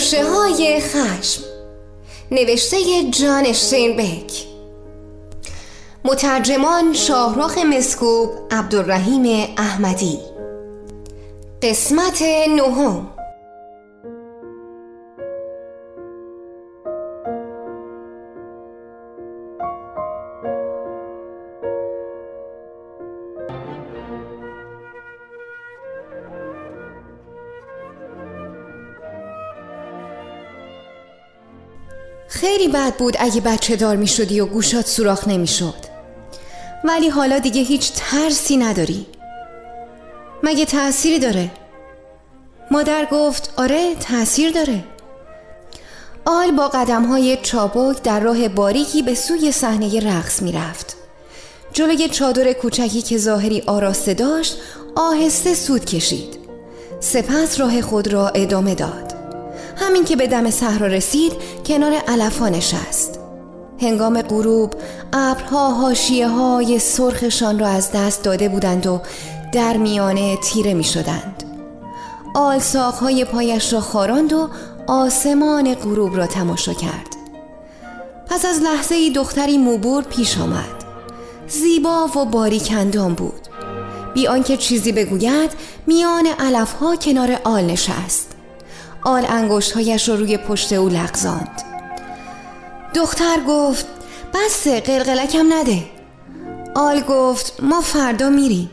خوشه های خشم. نوشته جان شینبک مترجمان شاهرخ مسکوب عبدالرحیم احمدی. قسمت نهم. بد بود اگه بچه دار می شدی و گوشات سوراخ نمی شد. ولی حالا دیگه هیچ ترسی نداری. مگه تأثیری داره؟ مادر گفت آره تأثیر داره. آل با قدم های چابک در راه باریکی به سوی صحنه رقص می رفت. جلوی چادر کوچکی که ظاهری آراسته داشت آهسته سود کشید. سپس راه خود را ادامه داد. همین که به دم صحرا رسید کنار علفا نشست. هنگام غروب ابرها حاشیه های سرخشان را از دست داده بودند و در میانه تیره می شدند آل های پایش را خاراند و آسمان غروب را تماشا کرد. پس از لحظه ای دختری موبور پیش آمد. زیبا و باریکندان بود. بی آنکه چیزی بگوید میان علفها کنار آل نشست. آل انگشتهایش را روی پشت او لغزاند دختر گفت بسه قلقلکم نده آل گفت ما فردا میریم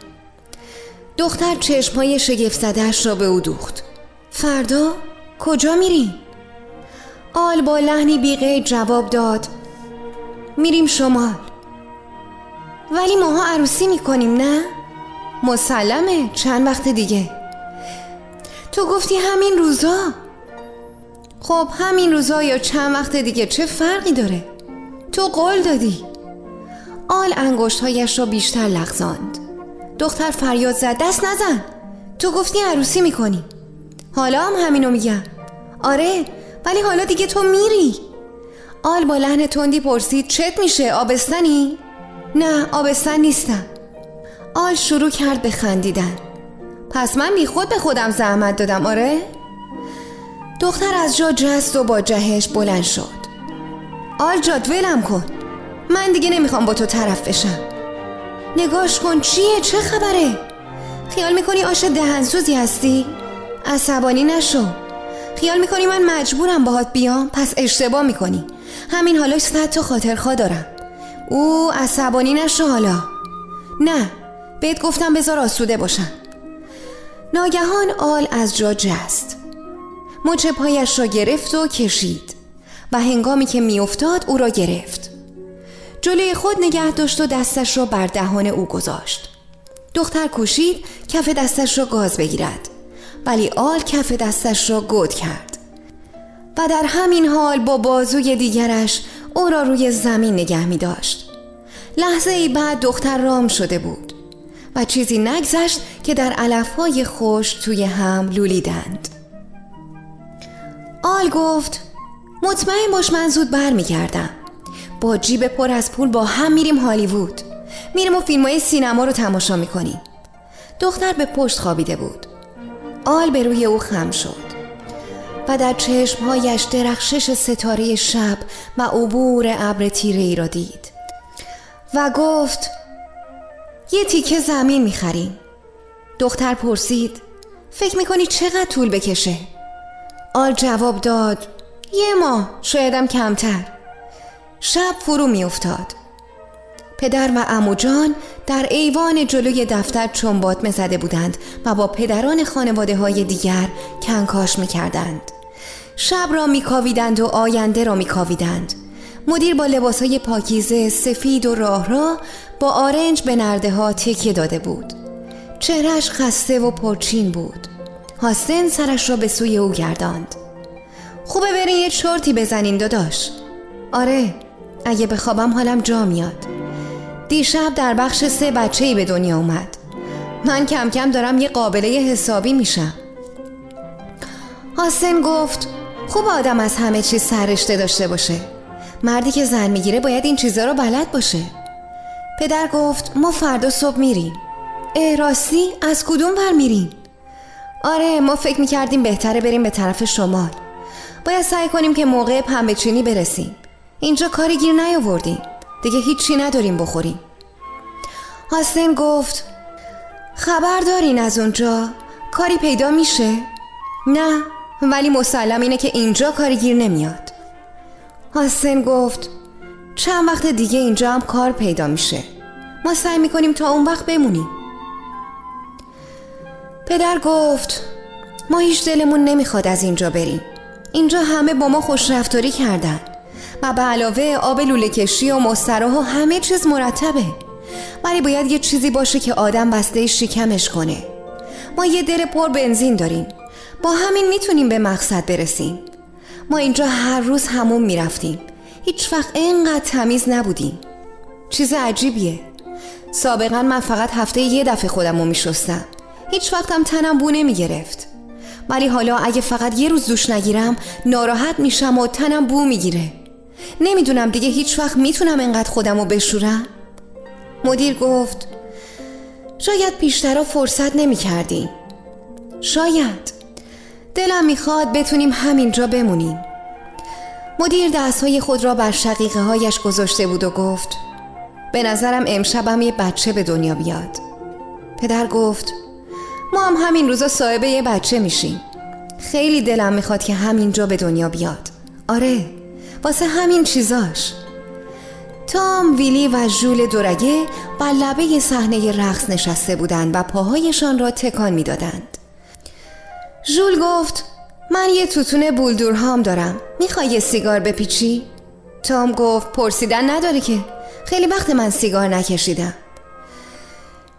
دختر چشمهای شگفت زدهش را به او دوخت فردا؟ کجا میریم؟ آل با لحنی بیغیر جواب داد میریم شمال ولی ماها عروسی می‌کنیم نه؟ مسلمه چند وقت دیگه تو گفتی همین روزا؟ خب همین روزا یا چند وقت دیگه چه فرقی داره؟ تو قول دادی. آل انگشتهایش را بیشتر لغزاند. دختر فریاد زد دست نزن. تو گفتی عروسی می‌کنی. حالا هم همینو میگم. آره ولی حالا دیگه تو میری. آل با لحن تندی پرسید چت میشه؟ آبستنی؟ نه آبستن نیستم. آل شروع کرد به خندیدن. پس من بی خود به خودم زحمت دادم آره؟ دختر از جا جست و با جهش بلند شد. آل جاد ولم کن. من دیگه نمی‌خوام با تو طرف بشم. نگاش کن چیه؟ چه خبره؟ خیال می‌کنی آش دهنسوزی هستی؟ عصبانی نشو. خیال می‌کنی من مجبورم باهات بیام؟ پس اشتباه می‌کنی. همین حالا صد تا خاطرخواه دارم. او عصبانی نشو حالا. نه بهت گفتم بذار آسوده باشم. ناگهان آل از جا جست. مچ پایش را گرفت و کشید و هنگامی که میافتاد او را گرفت. جلوی خود نگه داشت و دستش را بر دهان او گذاشت. دختر کوشید کف دستش را گاز بگیرد ولی آل کف دستش را گود کرد. و در همین حال با بازوی دیگرش او را روی زمین نگه می داشت لحظه ای بعد دختر رام شده بود. و چیزی نگذشت که در علفهای خوش توی هم لولیدند. آل گفت مطمئن باش من زود بر گردم با جیب پر از پول با هم میریم هالیوود. میریم و فیلم های سینما رو تماشا می‌کنیم. دختر به پشت خوابیده بود. آل به روی او خم شد. و در چشمهایش درخشش ستاره شب و عبور ابر تیره ای را دید. و گفت یه تیکه زمین می‌خریم دختر پرسید فکر می‌کنی چقدر طول بکشه؟ آل جواب داد یه ماه شایدم کمتر. شب فرو میافتاد. پدر و اموجان در ایوان جلوی دفتر چنبات زده بودند و با پدران خانواده های دیگر کنکاش می‌کردند. شب را میکاویدند و آینده را میکاویدند. مدیر با لباس های پاکیزه سفید و راه را با آرنج به نرده ها تکیه داده بود. چهرش خسته و پرچین بود. هاستن سرش را به سوی او گرداند. خوبه برین یه چرتی بزنین داداش. آره اگه بخوابم حالم جا میاد. دیشب در بخش سه بچه ای به دنیا اومد. من کم کم دارم یه قابله حسابی میشم. حسن گفت خوب آدم از همه چیز سررشته داشته باشه. مردی که زن می‌گیره باید این چیزا رو بلد باشه. پدر گفت ما فردا صبح میریم. اه راستی از کدوم بر میریم آره ما فکر می‌کردیم بهتره بریم به طرف شمال. باید سعی کنیم که موقع پنبه چینی برسیم. اینجا کاری گیر نیاوردیم. دیگه هیچی نداریم بخوریم. هاستین گفت خبر دارین از اونجا؟ کاری پیدا میشه؟ نه ولی مسلم اینه که اینجا کاری گیر نمیاد. هاستن گفت چند وقت دیگه اینجا هم کار پیدا میشه. ما سعی می‌کنیم تا اون وقت بمونیم. پدر گفت ما هیچ دلمون نمی‌خواد از اینجا بریم. اینجا همه با ما خوش رفتاری کردن. و به علاوه آب لوله کشی و مستراح و همه چیز مرتبه. ولی باید یه چیزی باشه که آدم بسته شکمش کنه. ما یه دل پر بنزین داریم. با همین می‌تونیم به مقصد برسیم. ما اینجا هر روز همون می‌رفتیم. هیچ وقت اینقدر تمیز نبودیم. چیز عجیبیه. سابقا من فقط هفته یه دفعه خودم رو میشستم. هیچ وقتم تنم بو نمی‌گرفت. ولی حالا اگه فقط یه روز دوش نگیرم ناراحت میشم و تنم بو می‌گیره. نمی‌دونم دیگه هیچ وقت می‌تونم انقدر خودم رو بشورم. مدیر گفت شاید پیشترا فرصت نمی‌کردیم شاید. دلم می‌خواد بتونیم همینجا بمونیم. مدیر دستهای خود را بر شقیقه هایش گذاشته بود و گفت به نظرم امشبم یه بچه به دنیا بیاد. پدر گفت ما هم همین روزا صاحب یه بچه میشیم. خیلی دلم می‌خواد که همینجا به دنیا بیاد. آره واسه همین چیزاش. تام، ویلی و ژول دورگه بر لبه صحنه رقص نشسته بودند و پاهایشان را تکان می‌دادند. ژول گفت من یه توتون بولدورهام دارم. می‌خوای یه سیگار بپیچی؟ تام گفت پرسیدن نداره که. خیلی وقت من سیگار نکشیدم.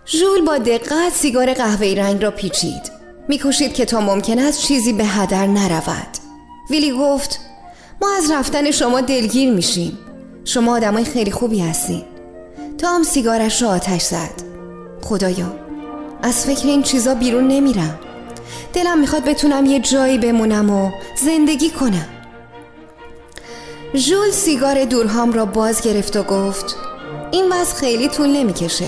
ژول با دقت سیگار قهوه‌ای رنگ را پیچید. می‌کشید که تا ممکن است چیزی به هدر نرود. ویلی گفت ما از رفتن شما دلگیر میشیم. شما آدمای خیلی خوبی هستین. تام سیگارش را آتش زد. خدایا از فکر این چیزا بیرون نمیرم. دلم می‌خواد بتونم یه جایی بمونم و زندگی کنم. ژول سیگار دورهام را باز گرفت و گفت این وضع خیلی طول نمی‌کشه.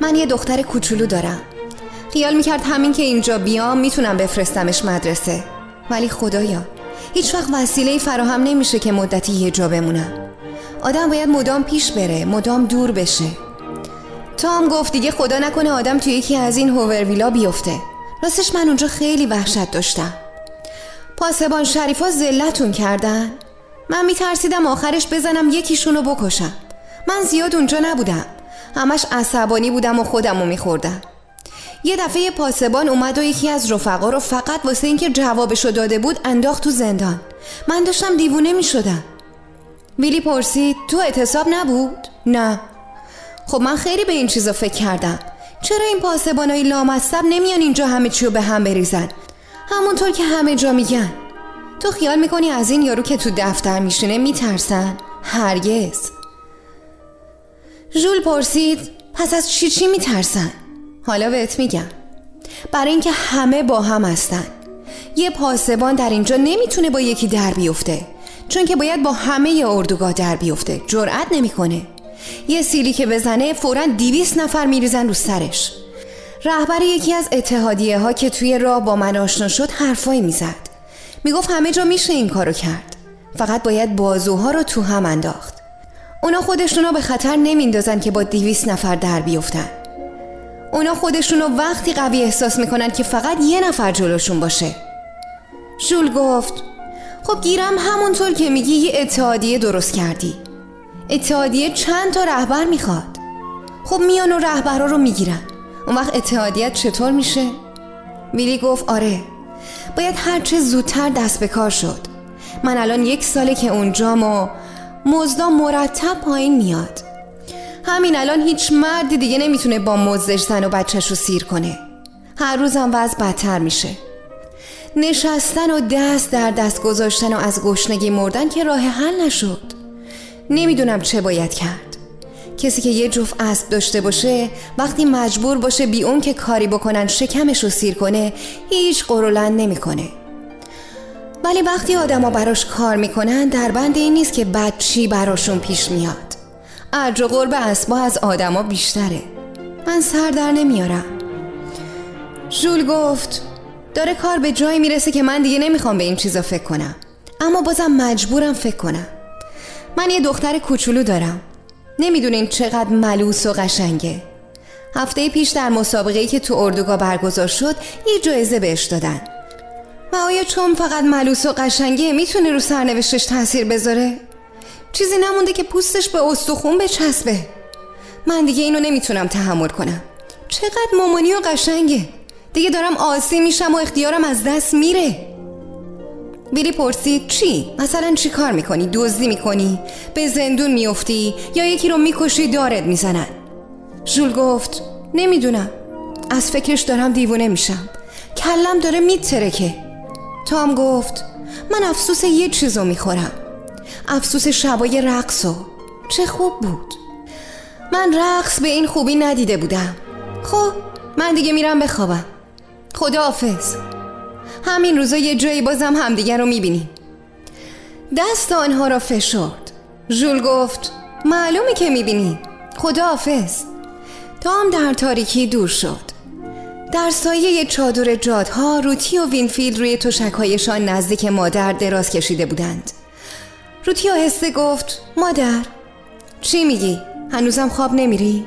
من یه دختر کوچولو دارم. خیال می‌کرد همین که اینجا بیام می‌تونم بفرستمش مدرسه. ولی خدایا هیچ وقت وسیله فراهم نمیشه که مدتی یه جا بمونم. آدم باید مدام پیش بره مدام دور بشه. تام گفت دیگه خدا نکنه آدم توی یکی از این هوورویلا بیفته. راستش من اونجا خیلی وحشت داشتم. پاسبان شریفا زلتون کردن؟ من میترسیدم آخرش بزنم یکیشونو بکشم. من زیاد اونجا نبودم. همش عصبانی بودم و خودمو میخوردم. یه دفعه پاسبان اومد و یکی از رفقا رو فقط واسه اینکه جوابشو داده بود انداخت تو زندان. من داشتم دیوونه می‌شدم. ویلی پرسید تو اعتصاب نبود؟ نه. خب من خیلی به این چیزا فکر کردم. چرا این پاسبانای لامصب نمیان اینجا همه چیو به هم بریزن؟ همونطور که همه جا میگن. تو خیال می‌کنی از این یارو که تو دفتر میشینه میترسن؟ هرگز. ژول پرسید پس از چی چی میترسن؟ حالا بهت میگم. برای اینکه همه با هم هستن. یه پاسبان در اینجا نمی‌تونه با یکی در بیفته چون که باید با همه اردوگاه در بیفته. جرأت نمی‌کنه. یه سیلی که بزنه فورا دیویس نفر میریزن رو سرش. رهبر یکی از اتحادیه ها که توی راه با من آشنا شد حرفایی می‌زد. می‌گفت همه جا میشه این کارو کرد. فقط باید بازوها رو تو هم انداخت. اونا خودشونو به خطر نمیندازن که با دیویس نفر در بیفتن. اونا خودشونو وقتی قوی احساس می‌کنن که فقط یه نفر جلوشون باشه. ژول گفت خب گیرم همونطور که میگی یه اتحادیه درست کردی. اتحادیه چند تا رهبر می‌خواد. خب میان و رهبرها رو می‌گیرن. اون وقت اتحادیت چطور میشه؟ ویلی گفت آره باید هرچه زودتر دست به کار شد. من الان یک ساله که اونجام و مزدا مرتب پایین میاد. همین الان هیچ مردی دیگه نمی‌تونه با مزدش زن و بچهش رو سیر کنه. هر روزم وضع بدتر میشه. نشستن و دست در دست گذاشتن و از گشنگی مردن که راه حل نشد. نمی‌دونم چه باید کرد. کسی که یه جفت اسب داشته باشه وقتی مجبور باشه بی اون که کاری بکنن شکمش رو سیر کنه هیچ قرولند نمی‌کنه. ولی وقتی آدما براش کار می‌کنن در بند این نیست که بد چی براشون پیش میاد. ارج و قرب اسبا از آدما بیشتره. من سر در نمیارم. ژول گفت داره کار به جایی می‌رسه که من دیگه نمی‌خوام به این چیزا فکر کنم. اما بازم مجبورم فکر کنم. من یه دختر کوچولو دارم. نمی‌دونین چقدر ملوس و قشنگه. هفته پیش در مسابقه که تو اردوگاه برگزار شد یه جایزه بهش دادن. و آیا چون فقط ملوس و قشنگه می‌تونه رو سرنوشتش تاثیر بذاره؟ چیزی نمونده که پوستش به استخون بچسبه. من دیگه اینو نمی‌تونم تحمل کنم. چقدر مامانی و قشنگه. دیگه دارم آسی میشم و اختیارم از دست میره. بیلی پرسید چی؟ مثلا چی کار می‌کنی؟ دزدی می‌کنی؟ به زندون میافتی؟ یا یکی رو می‌کشی دارت می‌زنن؟ ژول گفت نمی‌دونم از فکرش دارم دیوونه میشم کلم داره میترکه تام گفت من افسوس یه چیزو می‌خورم افسوس شبای رقصو چه خوب بود من رقص به این خوبی ندیده بودم خب من دیگه میرم بخوابم خدا حافظ همین روزا یه جایی بازم همدیگه رو می‌بینیم دست آنها را فشرد ژول گفت معلومه که می‌بینی خدا حافظ تام در تاریکی دور شد در سایه چادر جادها روتی و وینفیلد روی تشکهایشان نزدیک مادر دراز کشیده بودند روتی آهسته گفت مادر چی میگی؟ هنوزم خواب نمیری؟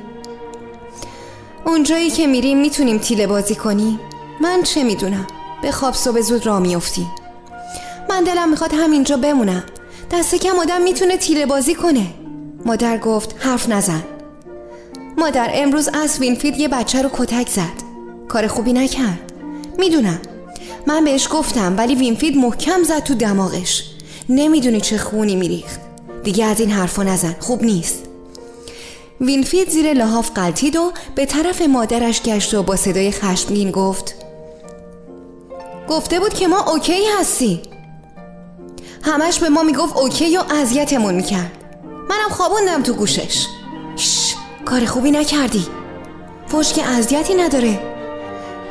اونجایی که میریم می‌تونیم تیله بازی کنی؟ من چه می‌دونم؟ به خواب صبح زود را میافتی. من دلم می‌خواد همینجا بمونم. دست کم آدم می‌تونه تیله بازی کنه. مادر گفت حرف نزن. مادر امروز از وینفیلد یه بچه رو کتک زد. کار خوبی نکرد. می‌دونم. من بهش گفتم ولی وینفیلد محکم زد تو دماغش. نمی‌دونی چه خونی میریخت. دیگه از این حرفا نزن. خوب نیست. وینفیلد زیر لحاف غلتید و به طرف مادرش گشت و با صدای خشمگین گفت گفته بود که ما اوکی هستیم. همش به ما می‌گفت اوکی و اذیتمون می‌کرد. منم خوابوندم تو گوشش. شش کار خوبی نکردی. فوش که اذیتی نداره.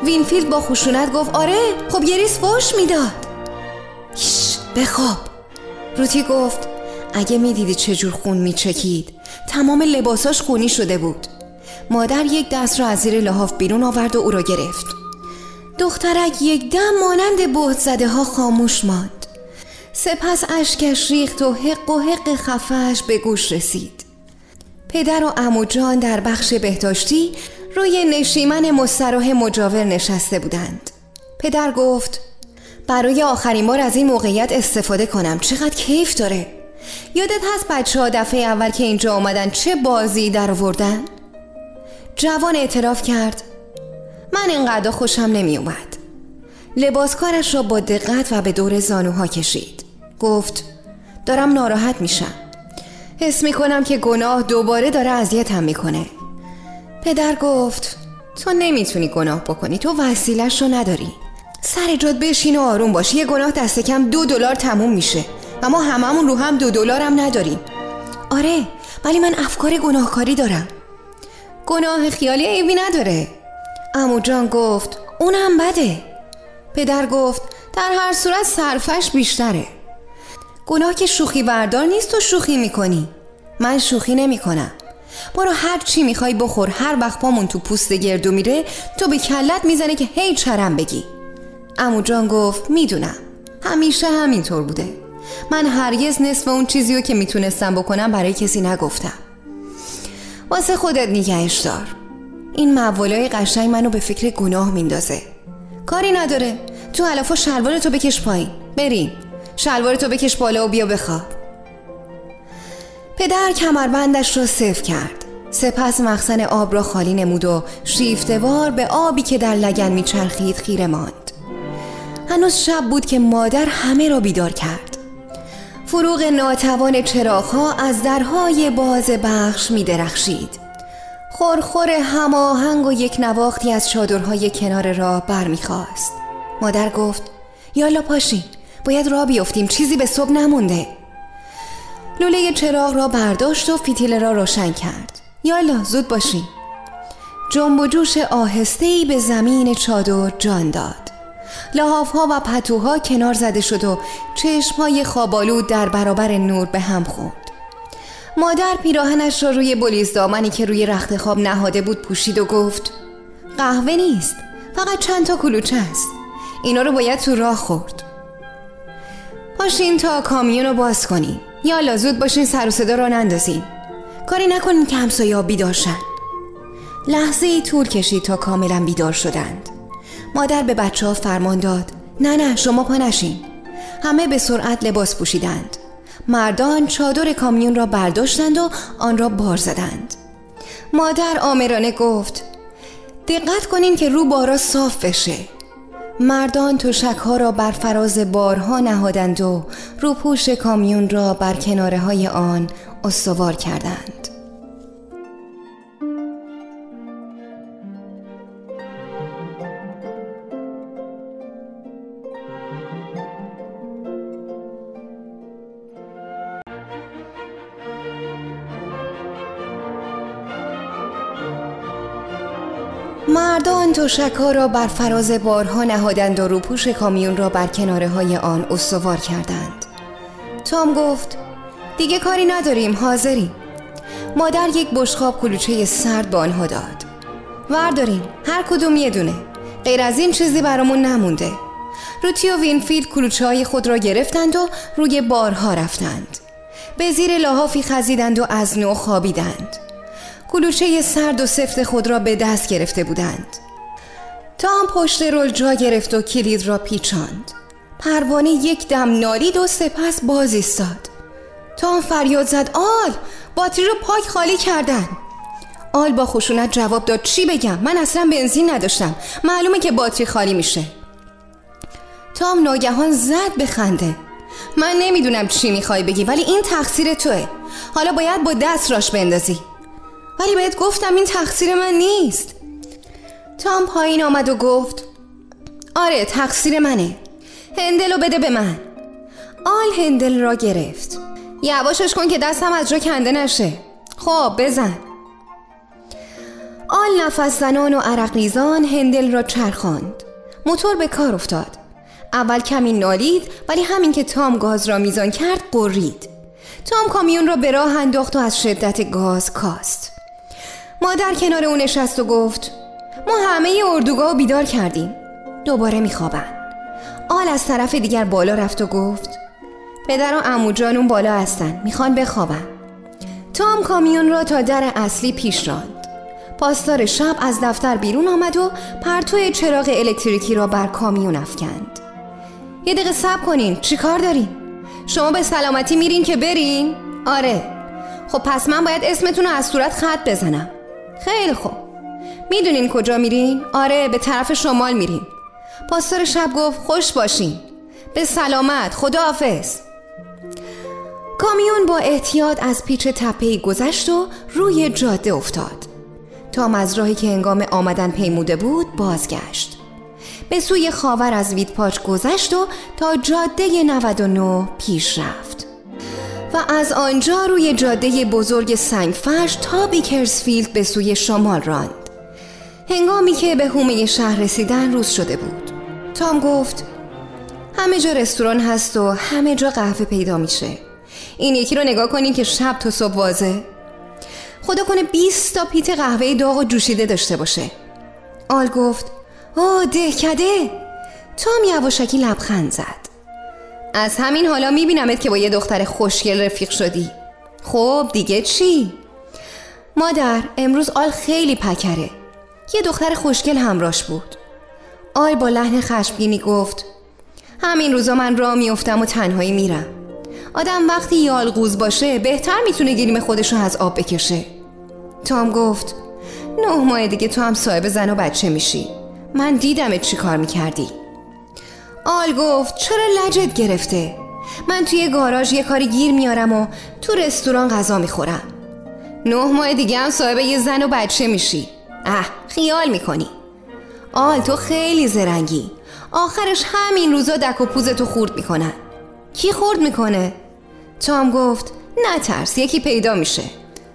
وینفیلد با خشونت گفت آره خب یه ریز فوش می‌داد. شش بخواب روتی گفت اگه می‌دیدی چجور خون میچکید. تمام لباساش خونی شده بود. مادر یک دست را از زیر لحاف بیرون آورد و او را گرفت. دخترک یک دم مانند بهت زده ها خاموش ماند. سپس اشکش ریخت و حق و حق خفش به گوش رسید. پدر و امو جان در بخش بهداشتی روی نشیمن مستراح مجاور نشسته بودند. پدر گفت برای آخرین بار از این موقعیت استفاده کنم. چقدر کیف داره. یادت هست بچه ها دفعه اول که اینجا آمدن چه بازی در آوردن؟ جوان اعتراف کرد من اینقدر خوشم نمی اومد لباسکارش را با دقت و به دور زانوها کشید. گفت دارم ناراحت میشم. حس می‌کنم که گناه دوباره داره اذیتم می‌کنه. پدر گفت تو نمی‌تونی گناه بکنی تو وسیلش رو نداری. سر جاد بشین و آروم باش یه گناه دست کم دو دلار تموم میشه و ما هممون رو هم دو دلار هم نداریم. آره ولی من افکار گناهکاری دارم. گناه خیالی عیبی نداره. امو جان گفت اونم بده. پدر گفت در هر صورت صرفش بیشتره. گناه که شوخی بردار نیست تو شوخی می‌کنی. من شوخی نمی‌کنم. برو هر چی می‌خوای بخور هر وقت پامون تو پوست گردو میره تو به کلت می‌زنه که هی چرم بگی. امو جان گفت می‌دونم. همیشه همینطور بوده. من هرگز نصف اون چیزی که می‌تونستم بکنم برای کسی نگفتم. واسه خودت نگهش دار. این مولای قشنگ منو به فکر گناه میندازه. کاری نداره. تو علفا شلوار تو بکش پایین. بریم. شلوار تو بکش بالا و بیا بخواب. پدر کمربندش را صف کرد. سپس مخزن آب را خالی نمود و شیفتوار به آبی که در لگن میچرخید خیره ماند. هنوز شب بود که مادر همه را بیدار کرد. فروغ ناتوان چراغها از درهای باز بخش می درخشید خورخور هماهنگ و یک نواختی از چادرهای کنار راه برمیخواست مادر گفت یالا پاشین باید راه بیفتیم چیزی به صبح نمونده. لوله چراغ را برداشت و فیتیل را روشن کرد. یالا زود باشین. جنب و جوش آهسته‌ای به زمین چادر جان داد. لحاف ها و پتوها کنار زده شد و چشم های خوابالود در برابر نور به هم خورد. مادر پیراهنش را روی بلیز دامنی که روی رخت خواب نهاده بود پوشید و گفت قهوه نیست فقط چند تا کلوچه است. اینا رو باید تو راه خورد. باشین تا کامیون رو باز کنین یا زود باشین سر و صدا را نندازین. کاری نکنین که همسایه بیدار شن. لحظه ای طول کشید تا کاملا بیدار شدند. مادر به بچه ها فرمان داد نه نه شما پا نشین. همه به سرعت لباس پوشیدند. مردان چادر کامیون را برداشتند و آن را بار زدند. مادر آمرانه گفت دقت کنین که رو بارا صاف بشه. مردان تشک ها را بر فراز بارها نهادند و روپوش کامیون را بر کناره های آن استوار کردند. مردان تشکها را بر فراز بارها نهادند و روپوش کامیون را بر کناره های آن استوار کردند. تام گفت دیگه کاری نداریم حاضریم. مادر یک بشقاب کلوچه سرد به آنها داد. وردارین هر کدوم یه دونه. غیر از این چیزی برامون نمونده. روتی و وینفیلد کلوچه های خود را گرفتند و روی بارها رفتند. به زیر لحافی خزیدند و از نو خوابیدند. کلوچه سرد و سفت خود را به دست گرفته بودند. تام پشت رل جا گرفت و کلید را پیچاند. پروانه یک دم نالید و سپس باز ایستاد. تام فریاد زد آل باتری رو پاک خالی کردن. آل با خشونت جواب داد چی بگم؟ من اصلا بنزین نداشتم. معلومه که باتری خالی میشه. تام ناگهان زد به خنده. من نمی‌دونم چی می‌خوای بگی ولی این تقصیر توه. حالا باید با دست راش بندازی. ولی بهت گفتم این تقصیر من نیست. تام پایین آمد و گفت آره تقصیر منه. هندل رو بده به من. آل هندل را گرفت. یواشش کن که دستم از جا کنده نشه. خب بزن. آل نفس زنان و عرق هندل را چرخاند. موتور به کار افتاد. اول کمی نالید ولی همین که تام گاز را میزان کرد قرید تام کامیون را به راه انداخت و از شدت گاز کاست. مادر کنار او نشست و گفت ما همه اردوگاه بیدار کردیم. دوباره میخوابن. آل از طرف دیگر بالا رفت و گفت پدر و امو اون بالا هستن می‌خوان بخوابن. تام کامیون را تا در اصلی پیش راند. پاسدار شب از دفتر بیرون آمد و پرتو چراغ الکتریکی را بر کامیون افکند. یه دقیقه صبر کنین چیکار دارین؟ شما به سلامتی میرین که برین؟ آره. خب پس من باید اسمتون رو از صورت خط بزنم. خیلی خوب. می‌دونین کجا میرین؟ آره به طرف شمال میرین پاسدار شب گفت خوش باشین. به سلامت خداحافظ. کامیون با احتیاط از پیچ تپه گذشت و روی جاده افتاد. تام از راهی که انگام آمدن پیموده بود بازگشت. به سوی خاور از ویدپاچ گذشت و تا جاده 99 پیش رفت. و از آنجا روی جاده بزرگ سنگفرش تا بیکرسفیلد به سوی شمال راند. هنگامی که به هومه شهر رسیدن روز شده بود. تام گفت همه جا رستوران هست و همه جا قهوه پیدا میشه. این یکی رو نگاه کنین که شب تا صبح وازه خدا کنه 20 تا پیت قهوه داغ و جوشیده داشته باشه. آل گفت آه دهکده تام یواشکی لبخند زد. از همین حالا میبینمت که با یه دختر خوشگل رفیق شدی. خب دیگه چی؟ مادر امروز آل خیلی پکره. یه دختر خوشگل همراش بود. آل با لحن خشمگینی گفت همین روزا من راه میفتم و تنهایی میرم. آدم وقتی یالغوز باشه بهتر می‌تونه گلیم خودشو از آب بکشه. تام گفت نه ماه دیگه تو هم صاحب زن و بچه میشی. من دیدمت چی کار می‌کردی. آل گفت چرا لجت گرفته؟ من توی گاراژ یه کاری گیر میارم و تو رستوران غذا می‌خورم. نه ماه دیگه هم صاحب یه زن و بچه میشی. اه خیال می‌کنی. آل تو خیلی زرنگی. آخرش همین روزا دک و پوزتو خورد می‌کنن کی خورد می‌کنه؟ تام گفت نه ترس یکی پیدا میشه.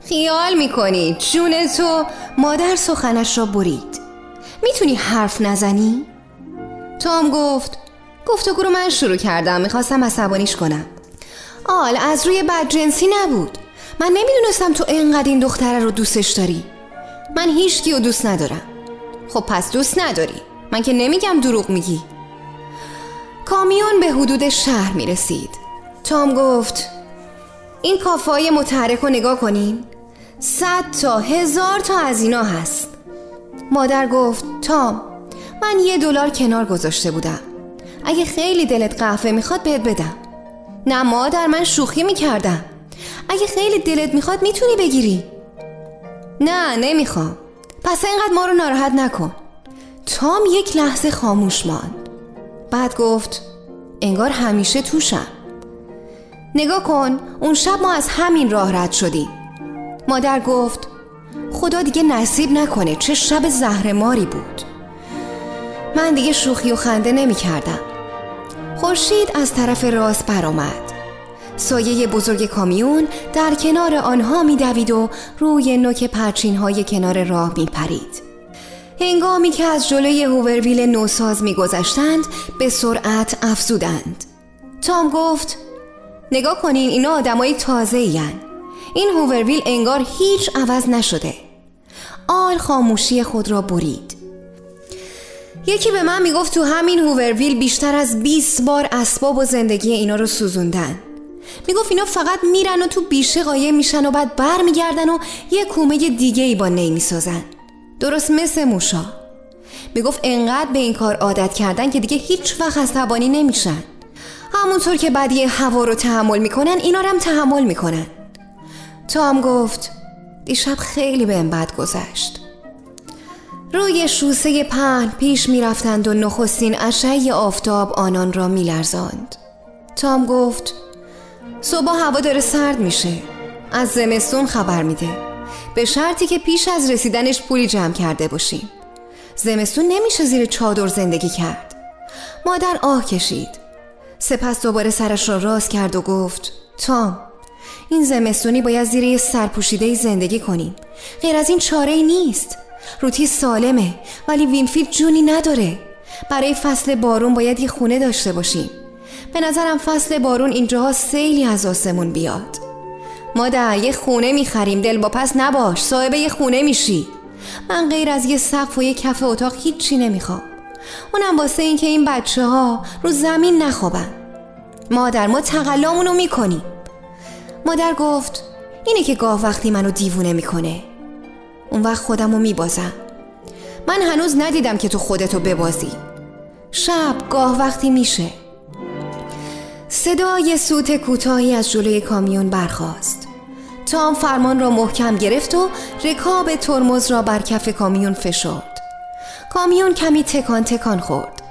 خیال می‌کنی جون تو مادر سخنش را برید. می‌تونی حرف نزنی؟ تام گفت گفتگو رو من شروع کردم می‌خواستم عصبانیش کنم. آل از روی بدجنسی نبود. من نمی‌دونستم تو انقدر این دختره رو دوستش داری. من هیچ رو دوست ندارم. خب پس دوست نداری. من که نمیگم دروغ میگی. کامیون به حدود شهر می رسید تام گفت این کافه های متحرک رو نگاه کنین. صد تا هزار تا از اینا هست. مادر گفت تام من یه دلار کنار گذاشته بودم. اگه خیلی دلت قهوه می‌خواد بهت بدم. نه مادر من شوخی می‌کردم. اگه خیلی دلت می‌خواد می‌تونی بگیری. نه نمی‌خوام. پس اینقدر ما رو ناراحت نکن. تام یک لحظه خاموش ماند. بعد گفت انگار همیشه توشم. نگاه کن اون شب ما از همین راه رد شدیم. مادر گفت خدا دیگه نصیب نکنه چه شب زهر ماری بود. من دیگه شوخی و خنده نمی کردم خورشید از طرف راست برآمد. سایه بزرگ کامیون در کنار آنها میدوید و روی نوک پرچین های کنار راه می پرید. هنگامی که از جلوی هوورویل نوساز میگذشتند به سرعت افزودند. تام گفت نگاه کنین اینا آدمای تازه این. این هوورویل انگار هیچ عوض نشده. آل خاموشی خود را برید. یکی به من می‌گفت تو همین هوورویل بیشتر از 20 بار اسباب و زندگی اینا رو سوزوندن. می‌گفت اینا فقط میرن و تو بیشه قایم میشن و بعد بر میگردن و یه کومه دیگه ای با نی می‌سازن. درست مثل موشا. می‌گفت انقدر به این کار عادت کردن که دیگه هیچ وقت عصبانی نمیشن. همونطور که بدی هوا رو تحمل می‌کنن اینا رو هم تحمل می‌کنن. هم گفت دیشب خیلی به بد گذشت. روی شوسه پهن پیش می‌رفتند و نخستین اشعه آفتاب آنان را میلرزاند. تام گفت صبح هوا داره سرد میشه. از زمستون خبر میده. به شرطی که پیش از رسیدنش پولی جمع کرده باشیم زمستون نمیشه زیر چادر زندگی کرد. مادر آه کشید. سپس دوباره سرش را راست کرد و گفت تام این زمستونی باید زیر یه سرپوشیده زندگی کنیم غیر از این چاره ای نیست. روتی سالمه ولی وینفیلد جونی نداره. برای فصل بارون باید یه خونه داشته باشیم. به نظرم فصل بارون اینجاها سیلی از آسمون بیاد. مادر یه خونه می‌خریم. دل با پس نباش. صاحب یه خونه میشی. من غیر از یه سقف و یه کف اتاق هیچی نمی‌خوام. اونم واسه اینکه این بچه ها رو زمین نخوابن. مادر ما تقلامونو می‌کنیم. مادر گفت اینه که گاه وقتی منو دیوونه می‌کنه. اون وقت خودمو میبازم. من هنوز ندیدم که تو خودتو ببازی. شب گاه وقتی میشه. صدای سوت کوتاهی از جلوی کامیون برخاست. تام فرمان را محکم گرفت و رکاب ترمز را بر کف کامیون فشرد. کامیون کمی تکان تکان خورد.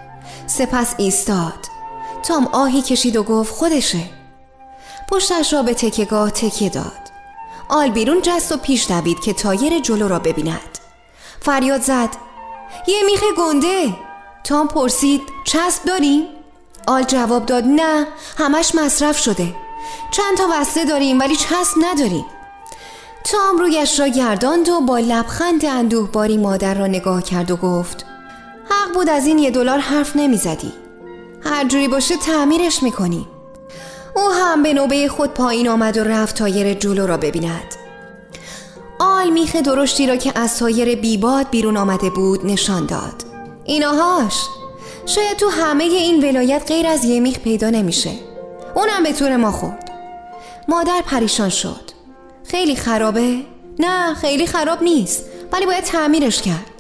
سپس ایستاد. تام آهی کشید و گفت خودشه. پشتش را به تکگاه تکیه داد. آل بیرون جست و پیش دوید که تایر جلو را ببیند. فریاد زد. یه میخ گنده. تام پرسید چسب داریم؟ آل جواب داد نه همش مصرف شده. چند تا وصله داریم ولی چسب نداریم تام رویش را گرداند و با لبخند اندوهباری مادر را نگاه کرد و گفت حق بود از این یه دلار حرف نمی‌زدی. هر جوری باشه تعمیرش می‌کنی. او هم به نوبه خود پایین آمد و رفت تایر جلو را ببیند. آل میخ درشتی را که از تایر بیباد بیرون آمده بود نشان داد. ایناهاش شاید تو همه این ولایت غیر از یه میخ پیدا نمیشه. اونم به تور ما خورد. مادر پریشان شد. خیلی خرابه؟ نه خیلی خراب نیست. ولی باید تعمیرش کرد.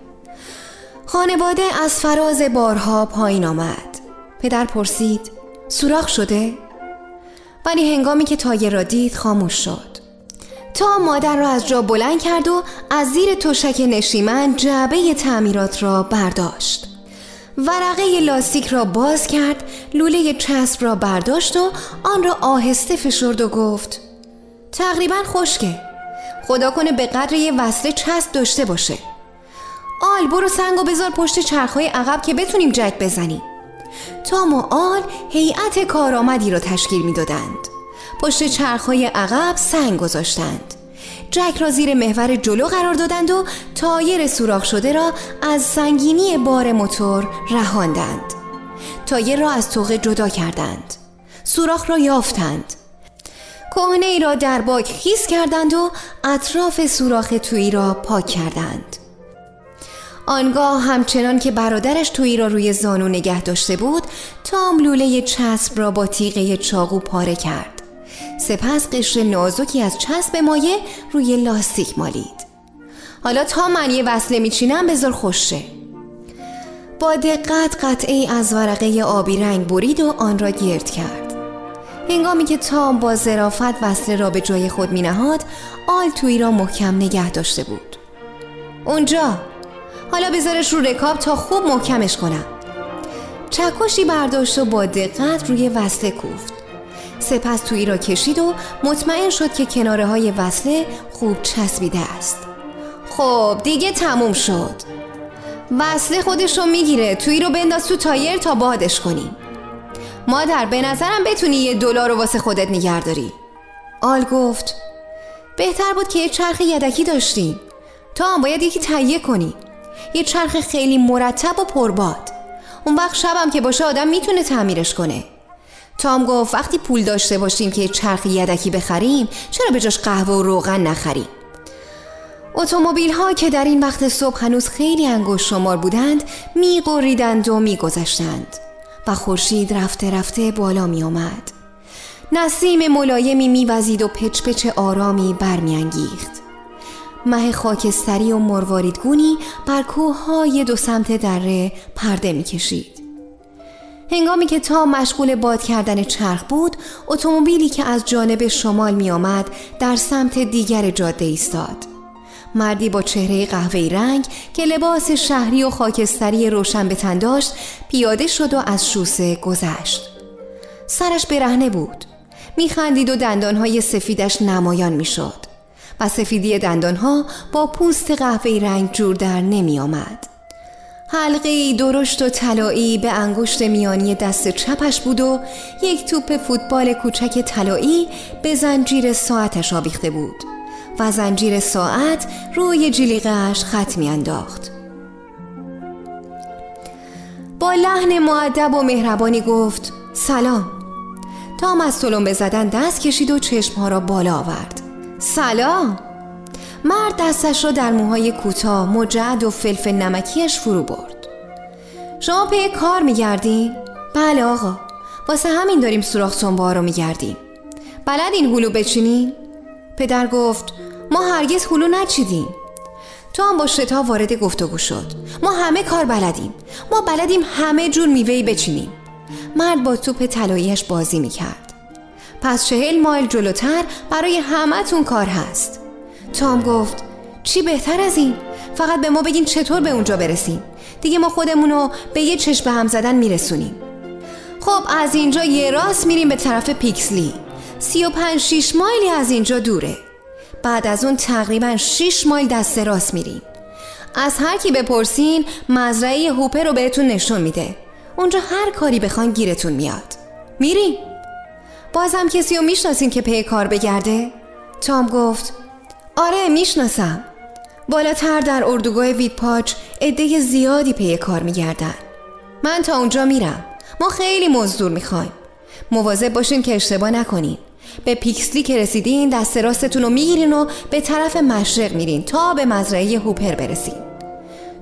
خانواده از فراز بارها پایین آمد. پدر پرسید سوراخ شده؟ ولی هنگامی که تایر را دید خاموش شد. تا مادر را از جا بلند کرد و از زیر تشک نشیمن جعبه تعمیرات را برداشت. ورقه لاستیک را باز کرد لوله چسب را برداشت و آن را آهسته فشرد و گفت تقریبا خشکه. خدا کنه به قدر یه وصله چسب داشته باشه. آل برو سنگ و بذار پشت چرخهای عقب که بتونیم جک بزنیم. تام و آل هیئت کارآمدی را تشکیل می‌دادند. پشت چرخهای عقب سنگ گذاشتند. جک را زیر محور جلو قرار دادند و تایر سوراخ شده را از سنگینی بار موتور رهاندند. تایر را از طوقه جدا کردند. سوراخ را یافتند. کهنه ای را در باک خیس کردند و اطراف سوراخ تویی را پاک کردند. آنگاه همچنان که برادرش تویی را روی زانو نگه داشته بود تام لوله چسب را با تیغه چاقو پاره کرد. سپس قشر نازکی از چسب مایه روی لاستیک مالید. حالا تا من یه وصله میچینم بذار خوشه. با دقت قطعه از ورقه آبی رنگ برید و آن را گرد کرد. هنگامی که تام با ظرافت وصله را به جای خود می نهاد آل توی را محکم نگه داشته بود. اونجا. حالا بذارش رو رکاب تا خوب محکمش کنم. چکشی برداشت و با دقت روی وصله کوفت. سپس توی را کشید و مطمئن شد که کناره های وصله خوب چسبیده است. خب دیگه تموم شد. وصله خودش رو می‌گیره. توی رو بنداز تو تایر تا بادش کنیم مادر به نظرم بتونی یه دلار رو واسه خودت نگهداری. آل گفت بهتر بود که یه چرخ یدکی داشتیم تا هم باید یکی تهیه کنی. یه چرخ خیلی مرتب و پرباد. اون وقت شبم که باشه آدم می‌تونه تعمیرش کنه. تام گفت وقتی پول داشته باشیم که چرخ یدکی بخریم چرا به جاش قهوه و روغن نخریم اتومبیل ها که در این وقت صبح هنوز خیلی انگشت شمار بودند میقریدند و میگذشتند و خورشید رفته رفته بالا می آمد. نسیم ملایمی میوزید و پچ پچ آرامی برمیانگیخت. مه خاکستری و مرواریدگونی بر های دو سمت دره پرده می‌کشید. هنگامی که تا مشغول باد کردن چرخ بود اتومبیلی که از جانب شمال می آمد در سمت دیگر جاده ایستاد. مردی با چهره قهوه‌ای رنگ که لباس شهری و خاکستری روشن به تن داشت پیاده شد و از شوسه گذشت. سرش برهنه بود. میخندید و دندانهای سفیدش نمایان می‌شد و سفیدی دندانها با پوست قهوه‌ای رنگ جور در نمی آمد. حلقه درشت و طلایی به انگشت میانی دست چپش بود و یک توپ فوتبال کوچک طلایی به زنجیر ساعتش آویخته بود و زنجیر ساعت روی جلیقش خط میانداخت. با لحن معدب و مهربانی گفت سلام. تام از به زدن دست کشید و چشمها را بالا آورد. سلام. مرد دستش را در موهای کوتاه مجعد و فلفل نمکیش فرو برد. شما پی کار میگردین؟ بله آقا واسه همین داریم سوراخ سنبه رو میگردیم. بلد این هلو بچینین؟ پدر گفت ما هرگز هلو نچیدیم. تو هم با شتا وارد گفتگو شد. ما همه کار بلدیم. ما بلدیم همه جور میوهی بچینیم. مرد با توپ طلاییش بازی می‌کرد. پس چهل مایل جلوتر برای همهتون کار هست. تام گفت چی بهتر از این؟ فقط به ما بگین چطور به اونجا برسیم. دیگه ما خودمونو به یه چشم هم زدن میرسونیم. خب از اینجا یه راست میریم به طرف پیکسلی. سی و پنج شیش مایلی از اینجا دوره. بعد از اون تقریبا 6 مایل دست راست میریم. از هر کی بپرسین مزرعه هوپر رو بهتون نشون میده. اونجا هر کاری بخوان گیرتون میاد. میریم. بازم کسی رو می‌شناسین که پی کار بگرده؟ تام گفت آره می‌شناسم. بالاتر در اردوگاه ویدپاچ عده زیادی پی کار میگردن. من تا اونجا میرم. ما خیلی مزدور می‌خوایم. مواظب باشین که اشتباه نکنین. به پیکسلی که رسیدین دست راستتون رو می‌گیرین و به طرف مشرق میرین تا به مزرعه هوپر برسین.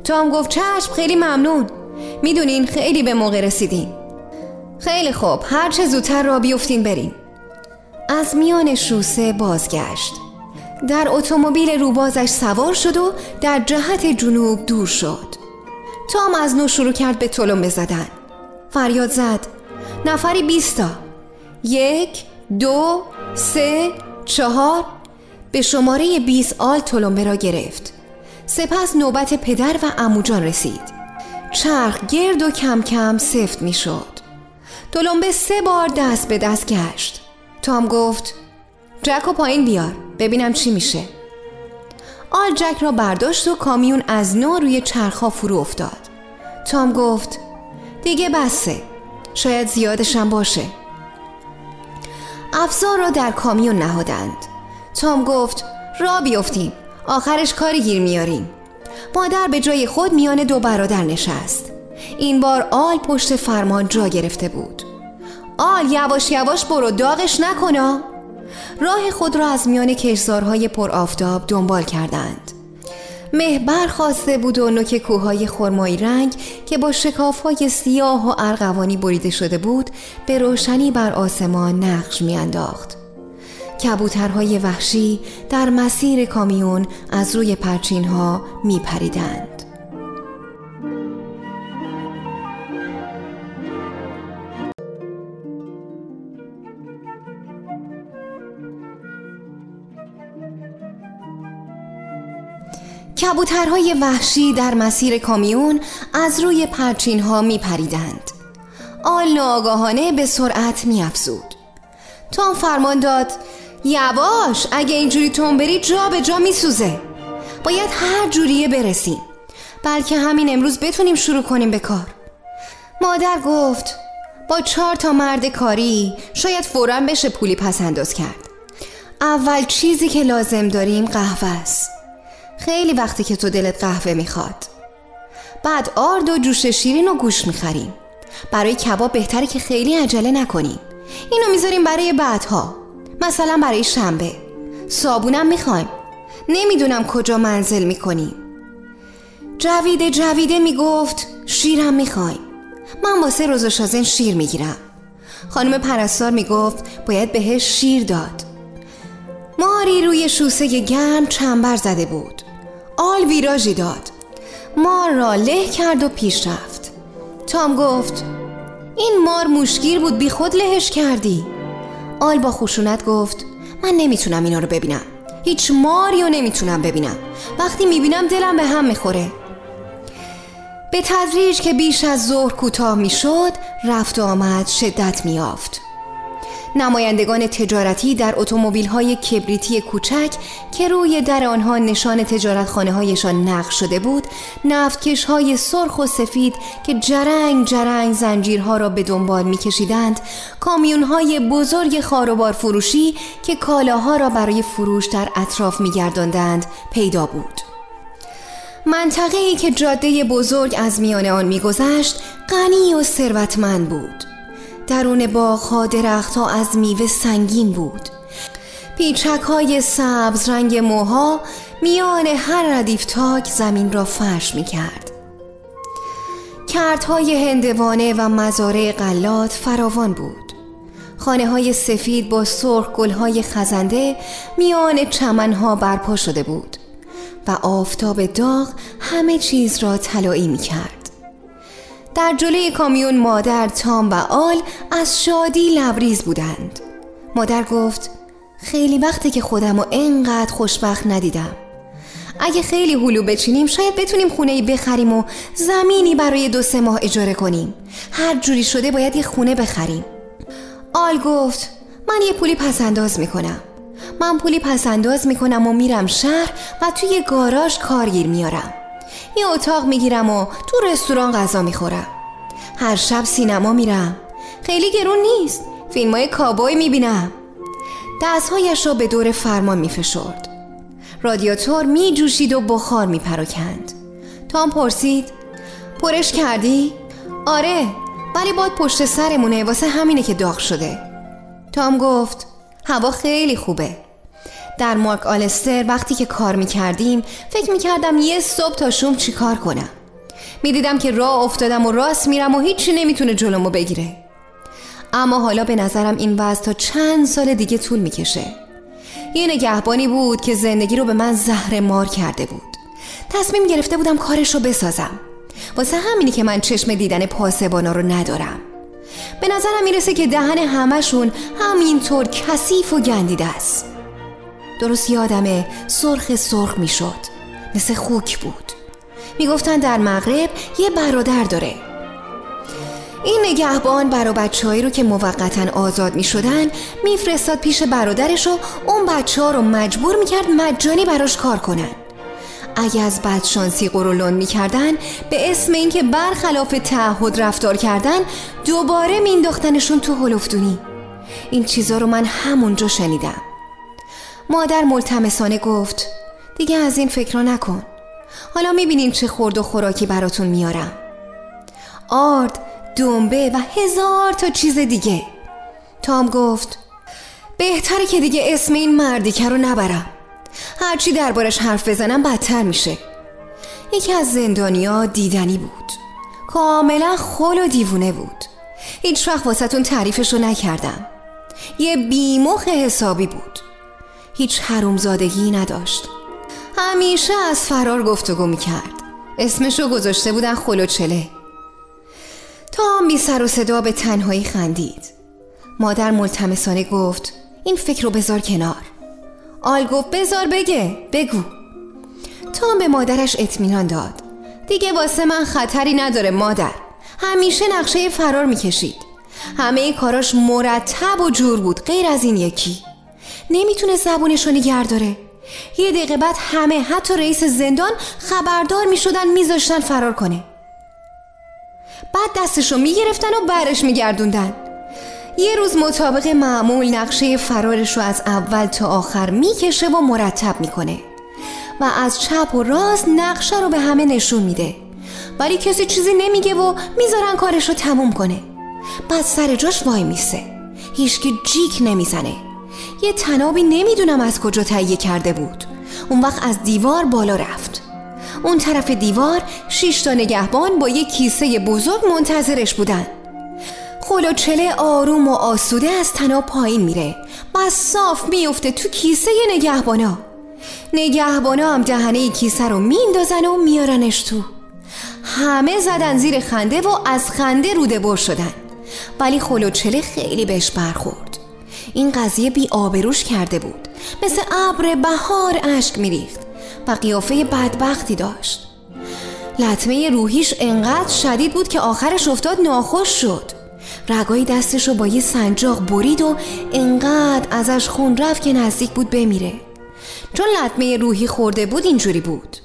تام گفت چشم خیلی ممنون. می‌دونین خیلی به موقع رسیدین. خیلی خوب. هر چه زودتر را بیفتین برین. از میان شوسه بازگشت. در اتومبیل روبازش سوار شد و در جهت جنوب دور شد. تام از نو شروع کرد به طلم بزدن فریاد زد. نفری بیستا. یک دو سه چهار. به شماره 20 آل تلمبه را گرفت. سپس نوبت پدر و اموجان رسید. چرخ گرد و کم کم سفت می شد. تلمبه سه بار دست به دست گشت. تام گفت جک و پایین بیار. ببینم چی میشه. آل جک را برداشت و کامیون از نو روی چرخها فرو افتاد. تام گفت دیگه بسه. شاید زیادشم باشه. افزار را در کامیون نهادند. تام گفت را بیفتیم آخرش کاری گیر میاریم. مادر به جای خود میان دو برادر نشست. این بار آل پشت فرمان جا گرفته بود. آل یواش یواش برو داغش نکنا راه خود را از میان کشزارهای پر آفتاب دنبال کردند مه برخواسته بود و نوک کوههای خرمایی رنگ که با شکافهای سیاه و ارغوانی بریده شده بود به روشنی بر آسمان نقش میانداخت. کبوترهای وحشی در مسیر کامیون از روی پرچین ها کبوترهای وحشی در مسیر کامیون از روی پرچین ها می پریدند. آل ناگاهانه به سرعت می افزود. تام فرمان داد یواش اگه اینجوری تون بری جا به جا می سوزه. باید هر جوریه برسیم بلکه همین امروز بتونیم شروع کنیم به کار مادر گفت با چهار تا مرد کاری شاید فورا بشه پولی پس انداز کرد اول چیزی که لازم داریم قهوه است خیلی وقتی که تو دلت قهوه می‌خواد. بعد آرد و جوش شیرین و گوش می‌خریم. برای کباب بهتره که خیلی عجله نکنیم اینو می‌ذاریم برای بعدها. مثلا برای شنبه. صابونم می‌خوایم. نمی‌دونم کجا منزل می‌کنیم جویده جویده می‌گفت شیرم می‌خوایم. من واسه روز شازن شیر می‌گیرم. خانم پرستار می‌گفت باید بهش شیر داد. ماری روی شوسه گرم چنبر زده بود. آل ویراژی داد. مار را له کرد و پیش رفت. تام گفت این مار موشگیر بود بی خود لهش کردی. آل با خشونت گفت من نمی‌تونم اینا رو ببینم. هیچ ماری رو نمی‌تونم ببینم. وقتی می‌بینم دلم به هم می‌خوره. به تدریج که بیش از ظهر کوتاه می‌شد رفت و آمد شدت میافت. نمایندگان تجارتی در اتومبیل های کبریتی کوچک که روی در آنها نشان تجارت خانه هایشان نقش شده بود نفتکش های سرخ و سفید که جرنگ جرنگ زنجیرها را به دنبال میکشیدند کامیون های بزرگ خاروبار فروشی که کالاها را برای فروش در اطراف میگرداندند پیدا بود. منطقه ای که جاده بزرگ از میان آن میگذشت غنی و ثروتمند بود. درون باغها درختها از میوه سنگین بود. پیچک های سبز رنگ موها میان هر ردیف تاک زمین را فرش می کرد. کردهای هندوانه و مزارع قلات فراوان بود. خانه های سفید با سرخ های خزنده میان چمنها برپا شده بود و آفتاب داغ همه چیز را طلایی می کرد. در جلوی کامیون مادر تام و آل از شادی لبریز بودند. مادر گفت خیلی وقته که خودم و انقدر خوشبخت ندیدم. اگه خیلی هلو بچینیم شاید بتونیم خونه بخریم و زمینی برای دو سه ماه اجاره کنیم. هر جوری شده باید یه خونه بخریم. آل گفت من یه پولی پسنداز می‌کنم. من پولی پسنداز می‌کنم و میرم شهر و توی گاراژ کارگیر میارم یه اتاق می‌گیرم و تو رستوران غذا می‌خورم. هر شب سینما میرم. خیلی گرون نیست. فیلم های کابوی می‌بینم. دستهایش را به دور فرمان میفشرد. رادیاتور میجوشید و بخار میپراکند. تام پرسید پرش کردی؟ آره ولی باد پشت سرمونه واسه همینه که داغ شده. تام گفت هوا خیلی خوبه. در مارک آلستر وقتی که کار می کردیم فکر می کردم یه صبح تا شوم چی کار کنم. می دیدم که راه افتادم و راست میرم و هیچی نمی‌تونه جلومو بگیره. اما حالا به نظرم این وضع تا چند سال دیگه طول می‌کشه. یه نگهبانی بود که زندگی رو به من زهر مار کرده بود. تصمیم گرفته بودم کارش رو بسازم. واسه همینی که من چشم دیدن پاسبانا رو ندارم. به نظرم می‌رسه که دهن همشون همینطور کثیف و گندیده است. درست یادمه سرخ سرخ می‌شد. مثل خوک بود. می‌گفتن در مغرب یه برادر داره. این نگهبان برا بچههایی رو که موقتا آزاد می شدن میفرستاد پیش برادرش و اون بچه ها رو مجبور می‌کرد مجانی براش کار کنن. اگه از بدشانسی قرولون می‌کردن به اسم اینکه برخلاف تعهد رفتار کردن دوباره مینداختنشون تو هلوفتونی این چیزا رو من همونجا شنیدم. مادر ملتمسانه گفت دیگه از این فکر نکن. حالا می‌بینین چه خورد و خوراکی براتون میارم. آرد، دنبه و هزار تا چیز دیگه. تام گفت بهتره که دیگه اسم این مردیکه رو نبرم. هرچی دربارش حرف بزنم بدتر میشه. یکی از زندانیا دیدنی بود. کاملا خول و دیوونه بود. هیچ وقت واسهتون تعریفشو نکردم. یه بیمخ حسابی بود. هیچ حرومزادگی نداشت. همیشه از فرار گفتگو می‌کرد. اسمشو گذاشته بودن خلوچله. تا بی سر و صدا به تنهایی خندید. مادر ملتمسانه گفت این فکر رو بذار کنار. آل گفت بذار بگه بگو. تام به مادرش اطمینان داد. دیگه واسه من خطری نداره مادر. همیشه نقشه فرار می‌کشید. همه کاراش مرتب و جور بود غیر از این یکی. نمی‌تونه زبونش رو نگر داره. یه دقیقه بعد همه حتی رئیس زندان خبردار می‌شدن میذاشتن فرار کنه. بعد دستشو می‌گرفتن و برش میگردوندن. یه روز مطابق معمول نقشه فرارش رو از اول تا آخر می‌کشه و مرتب می‌کنه. و از چپ و راست نقشه رو به همه نشون میده. ولی کسی چیزی نمیگه و می‌ذارن کارش رو تموم کنه. بعد سر جاش وای میسه. هیچکی جیک نمی‌زنه. یه تنابی نمی‌دونم از کجا تهیه کرده بود. اون وقت از دیوار بالا رفت. اون طرف دیوار شیش تا نگهبان با یه کیسه بزرگ منتظرش بودن. خلوچله آروم و آسوده از تناب پایین میره. و صاف میفته تو کیسه نگهبانا. نگهبانا هم دهنه کیسه رو میندازن و میارنش تو. همه زدن زیر خنده و از خنده روده بر شدن. ولی خلوچله خیلی بهش برخورد. این قضیه بی آبروش کرده بود. مثل ابر بهار اشک میریخت. و قیافه بدبختی داشت. لطمه روحیش انقدر شدید بود که آخرش افتاد ناخوش شد. رگای دستش رو با یه سنجاق برید و انقدر ازش خون رفت که نزدیک بود بمیره. چون لطمه روحی خورده بود اینجوری بود.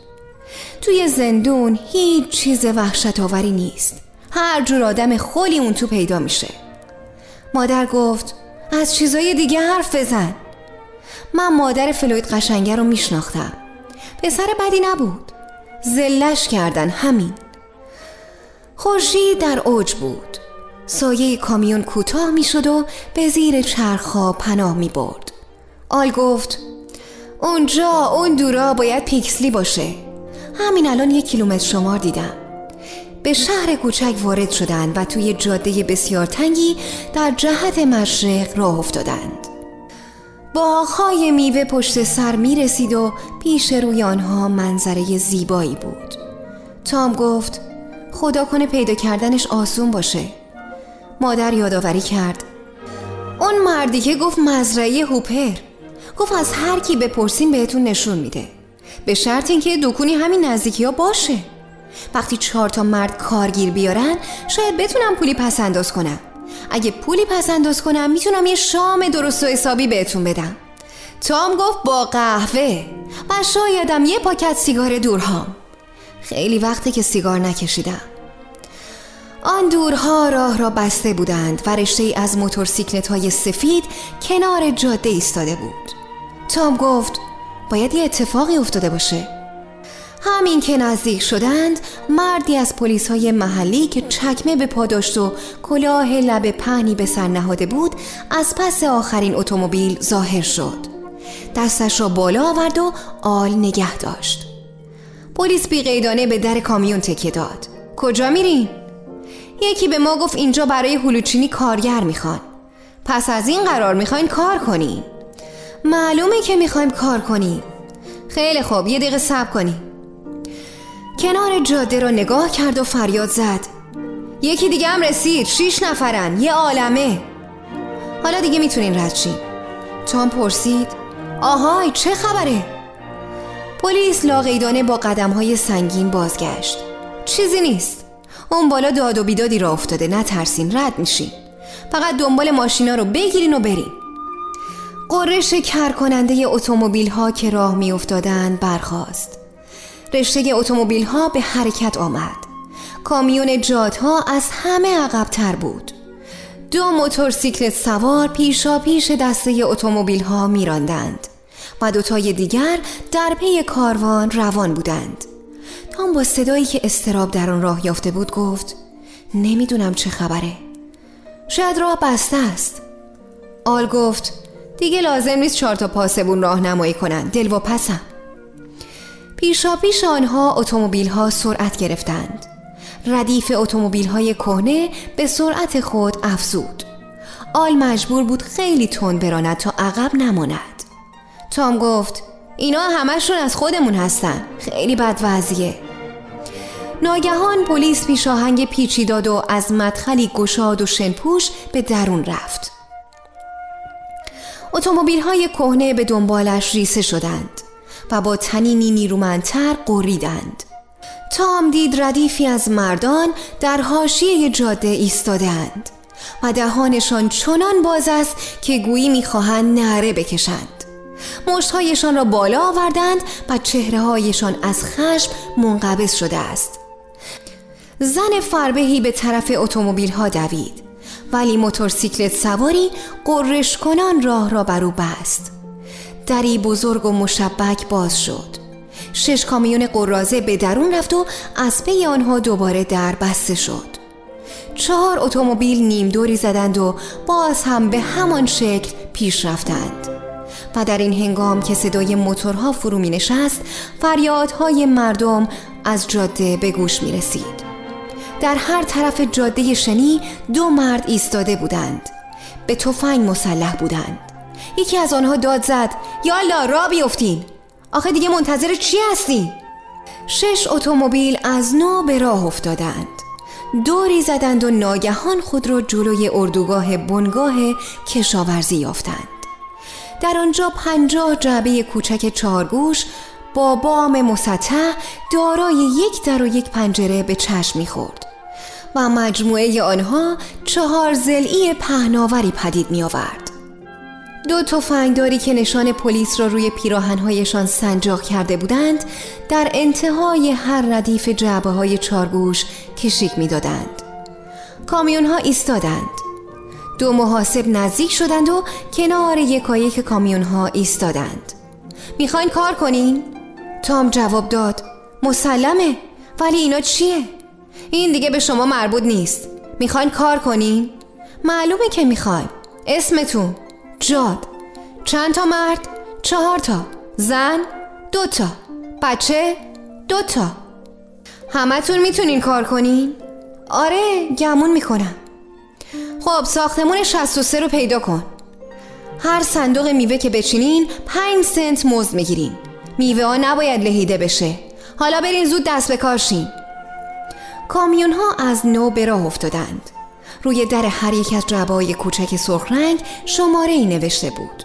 توی زندون هیچ چیز وحشت آوری نیست. هر جور آدم خلی اون تو پیدا میشه. مادر گفت از چیزای دیگه حرف بزن. من مادر فلوید قشنگه رو میشناختم. پسر بدی نبود. زلش کردن همین. خورشید در اوج بود. سایه کامیون کوتاه می‌شد و به زیر چرخها پناه می برد آل گفت اونجا اون دورا باید پیکسلی باشه. همین الان یک کیلومتر شمار دیدم. به شهر کوچک وارد شدند و توی جاده بسیار تنگی در جهت مشرق راه افتادند. باغهای میوه پشت سر می رسید و پیش روی آنها منظره زیبایی بود. تام گفت خدا کنه پیدا کردنش آسون باشه. مادر یادآوری کرد اون مردی که گفت مزرعه هوپر گفت از هر کی بپرسیم بهتون نشون میده. به شرط اینکه دکونی همین نزدیکی ها باشه. وقتی چهار تا مرد کارگیر بیارن شاید بتونم پولی پس انداز کنم. اگه پولی پس انداز کنم می‌تونم یه شام درست و حسابی بهتون بدم. تام گفت با قهوه و شایدم یه پاکت سیگار دورهام. خیلی وقتی که سیگار نکشیدم. آن دورها راه را بسته بودند و رشته ای از موتورسیکلت های سفید کنار جاده ایستاده بود. تام گفت باید یه اتفاقی افتاده باشه. همین که نزدیک شدند مردی از پلیس های محلی که چکمه به پا داشت و کلاه لب پهنی به سر نهاده بود از پس آخرین اتومبیل ظاهر شد. دستش را بالا آورد و آل نگه داشت. پلیس بی قیدانه به در کامیون تکیه داد. کجا میرین؟ یکی به ما گفت اینجا برای هلوچینی کارگر می‌خوان. پس از این قرار می‌خواین کار کنین. معلومه که می‌خوایم کار کنیم. خیلی خوب یه دقیقه صبر کنیم کنار جاده رو نگاه کرد و فریاد زد. یکی دیگه هم رسید. شیش نفرن. یه عالمه. حالا دیگه می‌تونین رد شین. تام پرسید. آهای چه خبره؟ پلیس لاقیدانه با قدم های سنگین بازگشت. چیزی نیست. اون بالا داد و بیدادی را افتاده. نترسین. رد میشین. فقط دنبال ماشینا رو بگیرین و برین. قرش کر کننده اتومبیل ها که راه می افتادن برخاست. رشته اتومبیل ها به حرکت آمد. کامیون جادها از همه عقبتر بود. دو موتورسیکلت سوار پیشا پیش دسته اتومبیل ها میراندند و دوتای دیگر در پی کاروان روان بودند. تام با صدایی که استراب در آن راه یافته بود گفت نمی‌دونم چه خبره. شاید راه بسته است. آل گفت دیگه لازم نیست چهار تا پاسبون راهنمایی کنن. دل و پسم پیشا پیش آنها اتومبیل ها سرعت گرفتند. ردیف اتومبیل های کهنه به سرعت خود افزود. آل مجبور بود خیلی تند براند تا عقب نماند. تام گفت اینا همشون از خودمون هستن. خیلی بد وضعیه ناگهان پلیس پیش آهنگ پیچی داد و از مدخلی گشاد و شنپوش به درون رفت. اتومبیل های کهنه به دنبالش ریسه شدند. و با تنینی نیرومندتر قریدند تام دید ردیفی از مردان در حاشیه جاده ایستادهاند و دهانشان چنان باز است که گویی می‌خواهند نعره بکشند. مشتهایشان را بالا آوردند و چهره هایشان از خشم منقبض شده است. زن فربهی به طرف اتومبیل ها دوید ولی موتورسیکلت سواری قررش کنان راه را بر او بست. دری بزرگ و مشبک باز شد. شش کامیون قرازه به درون رفت و از پی آنها دوباره در بسته شد. چهار اتومبیل نیم دوری زدند و باز هم به همان شکل پیش رفتند. و در این هنگام که صدای موتورها فرو می نشست فریادهای مردم از جاده به گوش می رسید. در هر طرف جاده شنی دو مرد ایستاده بودند. به تفنگ مسلح بودند. یکی از آنها داد زد یالا را بیفتین آخه دیگه منتظر چی هستی؟ شش اتومبیل از نو به راه افتادند دوری زدند و ناگهان خود را جلوی اردوگاه بنگاه کشاورزی یافتند در آنجا پنجاه جعبه کوچک چارگوش با بام مسطح دارای یک در و یک پنجره به چشم می‌خورد و مجموعه آنها چهار زلی پهناوری پدید می آورد. دو تفنگداری که نشان پلیس را روی پیراهنهایشان سنجاق کرده بودند در انتهای هر ردیف جعبه های چارگوش کشیک می دادند. کامیون ها ایستادند. دو محاسب نزدیک شدند و کنار یکایک کامیون ها ایستادند. می‌خواین کار کنین؟ تام جواب داد مسلمه ولی اینا چیه؟ این دیگه به شما مربوط نیست می‌خواین کار کنین؟ معلومه که می‌خواین اسمتون جاد. چند تا مرد؟ چهار تا. زن؟ دو تا. بچه؟ دو تا. همتون می‌تونین کار کنین؟ آره گمون می‌کنم. خب ساختمون 63 رو پیدا کن. هر صندوق میوه که بچینین پنج سنت مزد می‌گیرین. میوه ها نباید لهیده بشه. حالا برین زود دست به کارشین. کامیون ها از نو به راه افتادند. روی در هر یک از جبای کوچک سرخ رنگ شماره ای نوشته بود.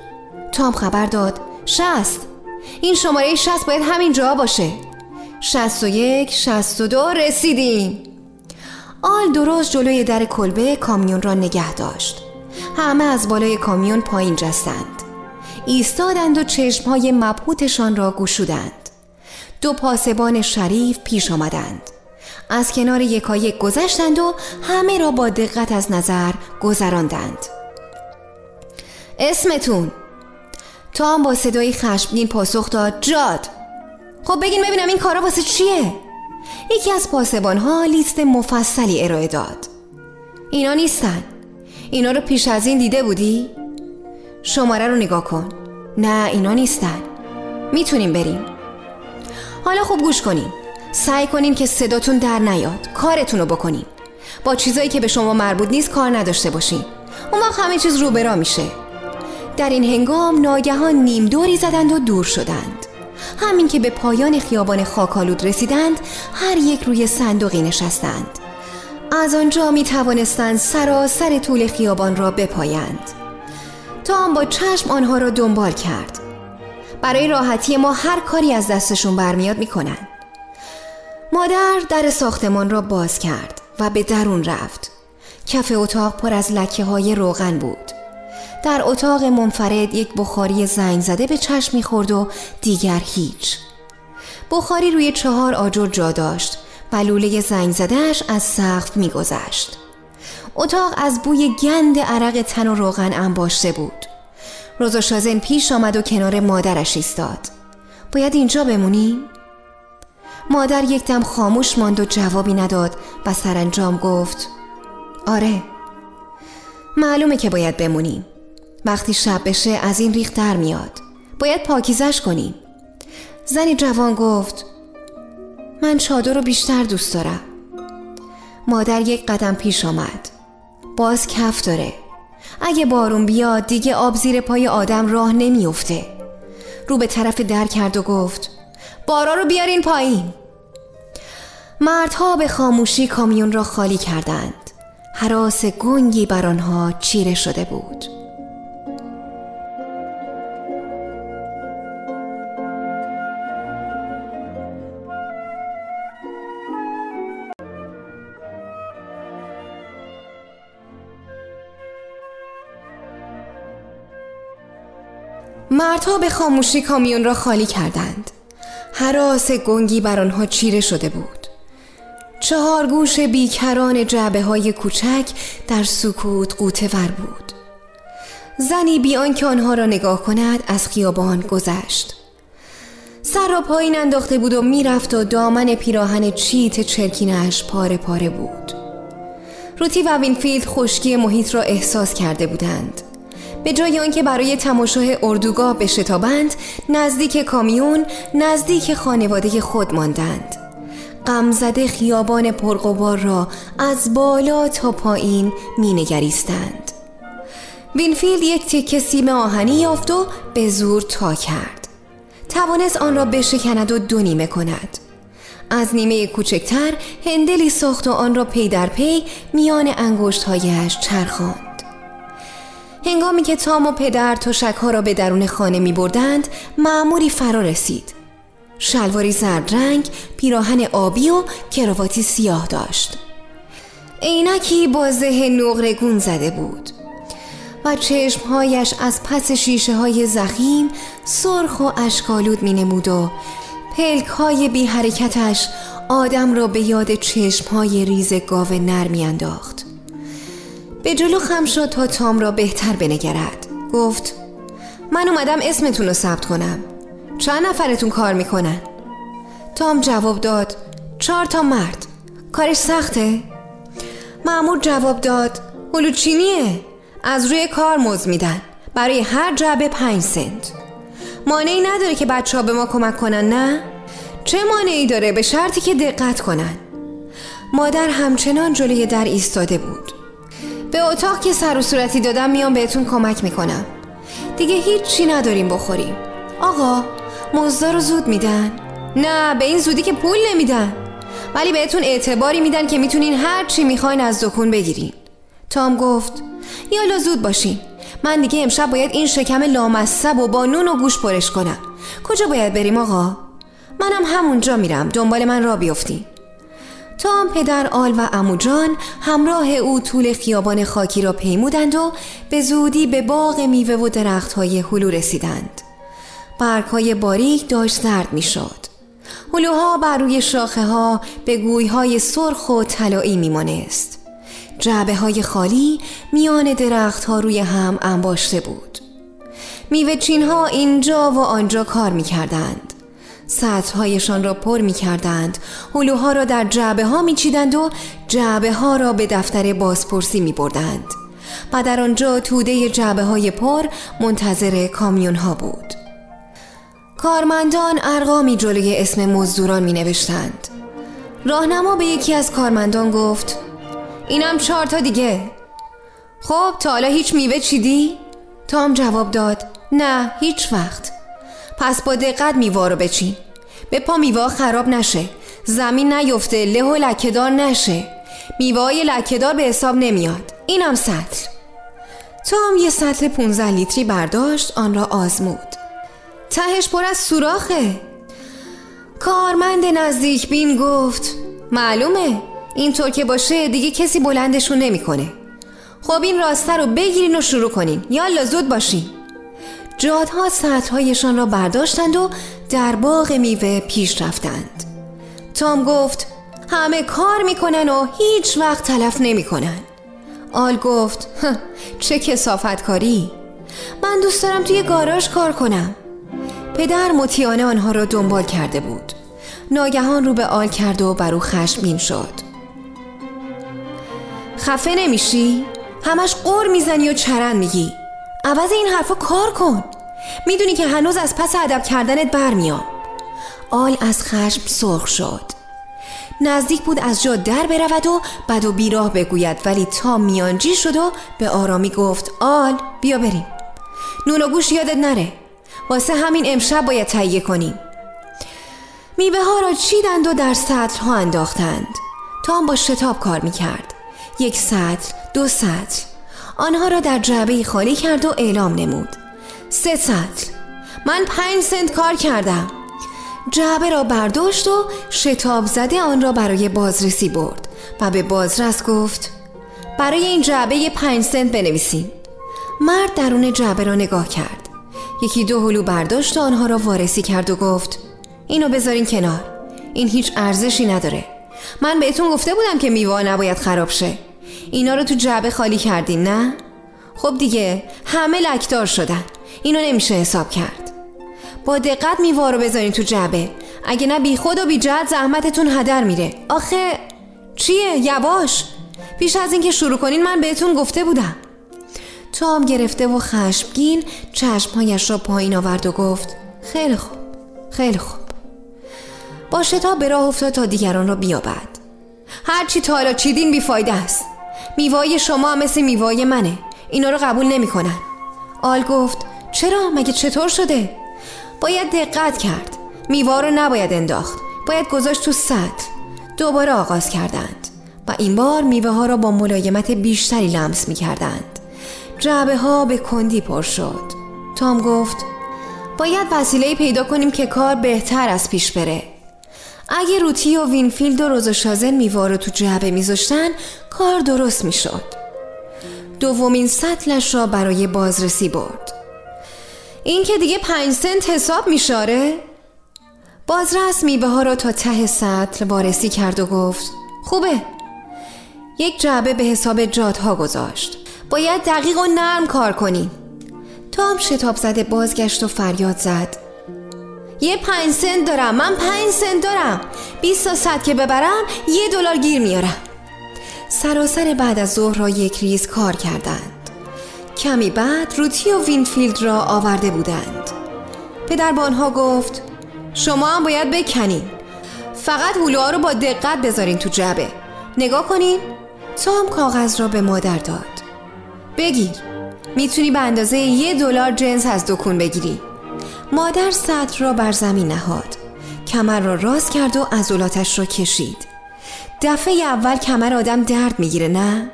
تام خبر داد شست این شماره شست باید همین جا باشه. شست و یک شست و دو رسیدیم. آل درست جلوی در کلبه کامیون را نگه داشت. همه از بالای کامیون پایین جستند. ایستادند و چشمهای مبهوتشان را گشودند. دو پاسبان شریف پیش آمدند. از کنار یکایک گذشتند و همه را با دقت از نظر گذراندند. اسمتون؟ تام با صدای خشمگین پاسخ داد. جاد. خب بگین ببینم این کارا واسه چیه؟ یکی از پاسبان ها لیست مفصلی ارائه داد. اینا نیستن. اینا رو پیش از این دیده بودی؟ شماره رو نگاه کن. نه اینا نیستن. می‌تونیم بریم. حالا خوب گوش کنیم. سعی کنین که صداتون در نیاد. کارتون رو بکنین با چیزایی که به شما مربوط نیست کار نداشته باشین. اون وقت همه چیز رو برا میشه. در این هنگام ناگهان نیم دوری زدند و دور شدند. همین که به پایان خیابان خاکالود رسیدند هر یک روی صندوقی نشستند. از آنجا می توانستند سراسر طول خیابان را بپایند. تام با چشم آنها را دنبال کرد. برای راحتی ما هر کاری از دستشون برمیاد می‌کنند مادر در ساختمان را باز کرد و به درون رفت. کف اتاق پر از لکه های روغن بود. در اتاق منفرد یک بخاری زنگ زده به چشم می‌خورد و دیگر هیچ. بخاری روی چهار آجر جا داشت. و لوله زنگ زدهش از سقف میگذشت. اتاق از بوی گند عرق تن و روغن انباشته بود. روزا شازن پیش آمد و کنار مادرش ایستاد. باید اینجا بمونیم؟ مادر یک دم خاموش ماند و جوابی نداد و سرانجام گفت آره معلومه که باید بمونیم وقتی شب بشه از این ریخ در میاد. باید پاکیزش کنیم زنی جوان گفت من چادر رو بیشتر دوست دارم. مادر یک قدم پیش آمد. باز کف داره. اگه بارون بیاد دیگه آب زیر پای آدم راه نمیافته. رو به طرف در کرد و گفت بارا رو بیارین پایین. مردها به خاموشی کامیون را خالی کردند. حراس گنگی بر آنها چیره شده بود. مردها به خاموشی کامیون را خالی کردند. هراس گنگی بر آنها چیره شده بود. چهار گوش بیکران جعبه های کوچک در سکوت غوطه ور بود. زنی بی آن که آنها را نگاه کند از خیابان گذشت. سر را پایین انداخته بود و می‌رفت و دامن پیراهن چیت چرکینش پاره پاره بود. روتی و وینفیلد خشکی محیط را احساس کرده بودند. به جای آنکه برای تماشای اردوگاه بشتابند نزدیک کامیون نزدیک خانواده خود ماندند. غمزده خیابان پرغبار را از بالا تا پایین مینگریستند. وینفیلد یک تکه سیم آهنی یافت و به زور تا کرد. توانست آن را بشکند و دو نیمه کند. از نیمه کوچکتر هندلی ساخت و آن را پی در پی میان انگشتهایش چرخاند. هنگامی که تام و پدر تشکها را به درون خانه می بردند معموری فرا رسید. شلواری زرد رنگ پیراهن آبی و کرواتی سیاه داشت. عینکی با ذهن نقرگون زده بود. و چشمهایش از پس شیشه های زخیم سرخ و اشکالود می نمود و پلک های بی حرکتش آدم را به یاد چشمهای ریز گاو نر می انداخت. به جلو خم شد تا تام را بهتر بنگرد. گفت من اومدم اسمتون رو ثبت کنم. چند نفرتون کار می‌کنن؟ تام جواب داد چهار تا مرد. کارش سخته؟ معمور جواب داد هلوچینیه. از روی کار مز میدن. برای هر جعبه پنج سنت. مانعی نداره که بچه ها به ما کمک کنن نه؟ چه مانعی داره؟ به شرطی که دقت کنن. مادر همچنان جلوی در ایستاده بود. به اتاق که سر و صورتی دادم میام بهتون کمک می‌کنم. دیگه هیچ چی نداریم بخوریم. آقا مزدا رو زود میدن. نه به این زودی که پول نمیدن. ولی بهتون اعتباری میدن که می‌تونین هر چی می‌خواین از دکون بگیرین. تام گفت یالا زود باشین. من دیگه امشب باید این شکم لامصب و با نون و گوش پرش کنم. کجا باید بریم آقا؟ منم همونجا میرم. دنبال من را بیفتین. تام پدر آل و اموجان همراه او طول خیابان خاکی را پیمودند و به زودی به باغ میوه و درختهای هلو رسیدند. برگهای باریک داشت زرد می‌شد. هلوها بر روی شاخه ها به گویهای سرخ و طلایی میمانست. جعبه های خالی میان درختها روی هم انباشته بود. میوه چین ها اینجا و آنجا کار می‌کردند. سطرهایشان را پر می کردند هلوها را در جعبه ها می چیدند و جعبه ها را به دفتر بازپرسی می بردند و در آنجا توده جعبه های پر منتظر کامیون ها بود. کارمندان ارقامی جلوی اسم مزدوران می نوشتند راهنما به یکی از کارمندان گفت اینم چهار تا دیگه. خب تا حالا هیچ میوه چیدی؟ تام جواب داد نه هیچ وقت. پس با دقت میوه رو بچین. به پا میوه خراب نشه. زمین نیفته له و لکهدار نشه. میوه های لکهدار به حساب نمیاد. اینم سطل تام یه سطل 15 لیتری برداشت آن را آزمود. تهش پر از سوراخه. کارمند نزدیک بین گفت معلومه اینطور که باشه دیگه کسی بلندشون نمی‌کنه. خب این راسته رو بگیرین و شروع کنین. یالا زود باشین. جادها سطرهایشان را برداشتند و در باغ میوه پیش رفتند. تام گفت همه کار می‌کنن و هیچ وقت تلف نمی‌کنن. آل گفت چه کسافت کاری من دوست دارم توی گاراژ کار کنم. پدر مطیانه آنها را دنبال کرده بود. ناگهان رو به آل کرد و بر او خشمگین شد. خفه نمیشی؟ همش قور می‌زنی و چرند میگی. عوض این حرفا کار کن. می‌دونی که هنوز از پس ادب کردنت برمیام. آل از خشم سرخ شد. نزدیک بود از جا در برود و بد و بیراه بگوید ولی تا میانجی شد و به آرامی گفت آل بیا بریم. نون و گوش یادت نره. واسه همین امشب باید تهیه کنیم. میوه ها را چیدند و در سطل ها انداختند. تام با شتاب کار می‌کرد. یک سطل دو سطل. آنها را در جعبه خالی کرد و اعلام نمود. سه سطل. من پنج سنت کار کردم. جعبه را برداشت و شتاب زده آن را برای بازرسی برد و به بازرس گفت برای این جعبه پنج سنت بنویسیم مرد درون جعبه را نگاه کرد. یکی دو هلو برداشت و آنها را وارسی کرد و گفت اینو بذارین کنار. این هیچ ارزشی نداره. من بهتون گفته بودم که میوه نباید خراب شه. اینا رو تو جعبه خالی کردین نه؟ خب دیگه همه لکدار شدن. اینو نمیشه حساب کرد. با دقت میوه رو بذارین تو جعبه. اگه نه بی خود و بی جهت زحمتتون هدر میره. آخه چیه؟ یواش. پیش از اینکه شروع کنین من بهتون گفته بودم. تام گرفته و خشمگین چشمهایش را پایین آورد و گفت خیلی خوب خیلی خوب. با شتاب به راه افتاد تا دیگران را بیابد. هرچی تا حالا چیدین بیفایده است. میوای شما مثل میوای منه. اینا رو قبول نمی‌کنن آل گفت چرا؟ مگه چطور شده؟ باید دقت کرد. میوا رو نباید انداخت. باید گذاشت تو سطل دوباره آغاز کردند. و این بار میوه ها را با ملایمت بیشتری لمس می کردند جعبه ها به کندی پر شد. تام گفت باید وسیله پیدا کنیم که کار بهتر از پیش بره. اگه روتی و وینفیلد و رزاشارن میوه رو تو جعبه میذاشتن کار درست می‌شد. دومین سطلش را برای بازرسی برد. این که دیگه پنج سنت حساب میشه آره؟ بازرس میوه ها را تا ته سطل وارسی کرد و گفت خوبه. یک جعبه به حساب جودها گذاشت. باید دقیق و نرم کار کنیم تام شتاب زده بازگشت و فریاد زد. یه پنج سنت دارم من پنج سنت دارم. 20 تا سطل که ببرم یه دلار گیر میارم. سراسر بعد از ظهر را یک ریز کار کردند. کمی بعد روتی و وینفیلد را آورده بودند. پدر با آنها گفت شما هم باید بکنین. فقط هلوها رو با دقت بذارین تو جعبه. نگاه کنین. تو کاغذ را به مادر داد. بگیر. می‌تونی به اندازه یه دلار جنس از دکون بگیری. مادر سطر را بر زمین نهاد. کمر را راست کرد و عضلاتش را کشید. دفعه اول کمر آدم درد می‌گیره نه؟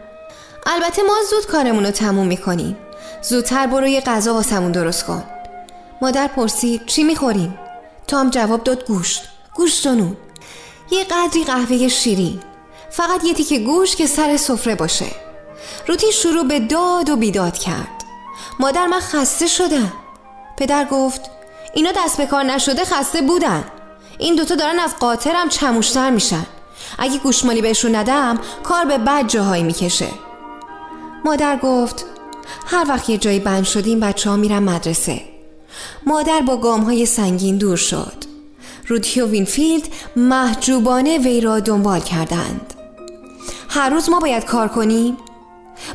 البته ما زود کارمون رو تموم می‌کنیم. زودتر برو یه غذا واسمون درست کن. مادر پرسید چی می‌خوریم؟ تام جواب داد گوشت. گوشت و نون یه قدری قهوه شیرین. فقط یه تیکه گوشت که سر سفره باشه. روتی شروع به داد و بیداد کرد. مادر من خسته شدم پدر گفت اینا دست به کار نشده خسته بودن. این دوتا دارن از قاطرم چموشتر میشن. اگه گوشمالی بهشون ندم کار به بد جاهایی می‌کشه. مادر گفت هر وقت یه جایی بند شدیم بچه ها میرن مدرسه. مادر با گام های سنگین دور شد. روتی و وینفیلد محجوبانه وی را دنبال کردند. هر روز ما باید کار کنیم؟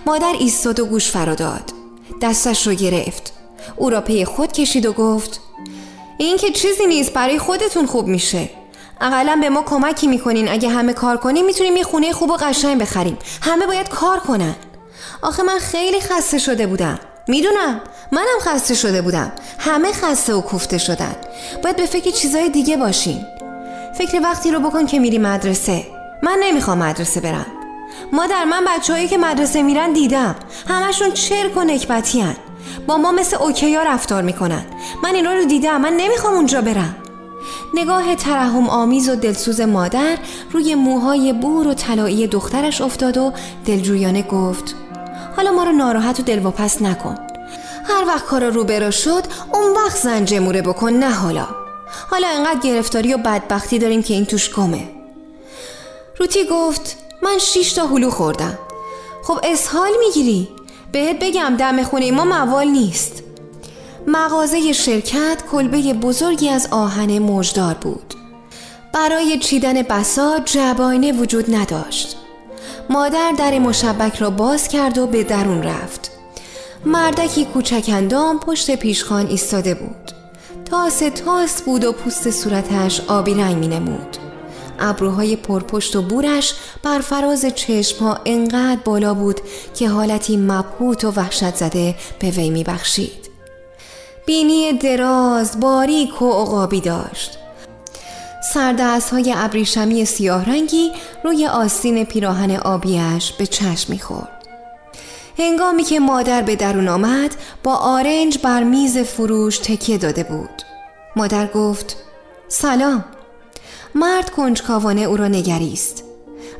مادر ایستاد و گوش فراداد دستش رو گرفت. او را پی خود کشید و گفت این که چیزی نیست برای خودتون خوب میشه. اقلا به ما کمکی می‌کنین. اگه همه کار کنیم می‌تونیم یه خونه خوب و قشنگ بخریم. همه باید کار کنن. آخه من خیلی خسته شده بودم. می‌دونم. منم خسته شده بودم. همه خسته و کوفته شدن. باید به فکر چیزای دیگه باشین. فکر وقتی رو بکن که میری مدرسه. من نمی‌خوام مدرسه برم. مادر من بچههایی که مدرسه میرن دیدم. همشون چرک و نکبتی با ما مثل اوکیا رفتار می‌کنن. من اینا رو دیدم. من نمی‌خوام اونجا برم. نگاه ترحم آمیز و دلسوز مادر روی موهای بور و طلایی دخترش افتاد و دلجویانه گفت حالا ما رو ناراحت و دلواپس نکن. هر وقت کارا رو برا شد اون وقت زنجموره بکن نه حالا. حالا انقدر گرفتاری و بدبختی داریم که این توش گمه. روتی گفت من شیش تا هلو خوردم. خب اسهال می‌گیری؟ بهت بگم دم خونه ما موال نیست. مغازه شرکت کلبه بزرگی از آهن مجدار بود. برای چیدن بسا جباینه وجود نداشت. مادر در مشبک را باز کرد و به درون رفت. مردکی کوچک اندام پشت پیشخان ایستاده بود. تاس تاس بود و پوست صورتش آبی رنگ می نمود ابروهای پرپشت و بورش بر فراز چشمها انقدر بالا بود که حالتی مبهوت و وحشت زده به وی می بخشید. بینی دراز باریک و عقابی داشت سردست های ابریشمی سیاه رنگی روی آستین پیراهن آبیش به چشم می‌خورد. هنگامی که مادر به درون آمد با آرنج بر میز فروش تکیه داده بود. مادر گفت سلام. مرد کنجکاوانه او را نگریست.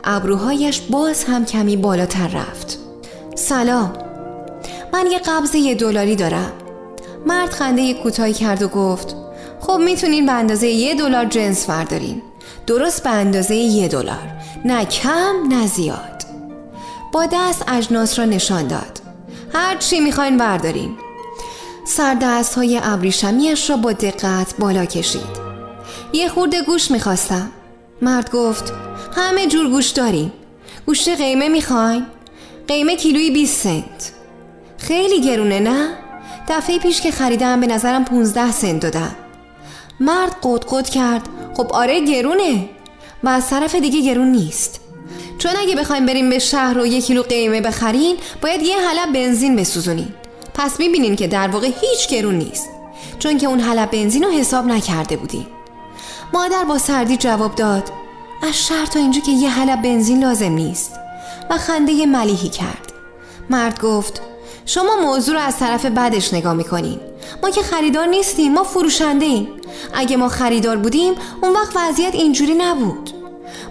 ابروهایش باز هم کمی بالاتر رفت. سلام. من یه قبض یه دلاری دارم. مرد خنده کوتاهی کرد و گفت خب می‌تونین به اندازه یه دلار جنس فردارین درست به اندازه یه دلار نه کم نه زیاد با دست اجناس را نشان داد هر چی می‌خواین بردارین سردست های ابریشمیش را با دقت بالا کشید یه خورده گوش می‌خواستم. مرد گفت همه جور گوش داریم. گوشت قیمه می‌خواین؟ قیمه کیلوی 20 سنت. خیلی گرونه نه؟ دفعه پیش که خریدم به نظرم 15 سنت دادم مرد قد کرد خب آره گرونه. و از طرف دیگه گرون نیست. چون اگه بخوایم بریم به شهر و یک کیلو قیمه بخرین باید یه حلب بنزین بسوزونین. پس می‌بینین که در واقع هیچ گرون نیست. چون که اون حلب بنزین رو حساب نکرده بودیم. مادر با سردی جواب داد از شهر تا اینجا که یه حلب بنزین لازم نیست. و خنده ملیحی کرد. مرد گفت شما موضوع رو از طرف بعدش نگاه می‌کنین. ما که خریدار نیستیم ما فروشنده ایم اگه ما خریدار بودیم اون وقت وضعیت اینجوری نبود.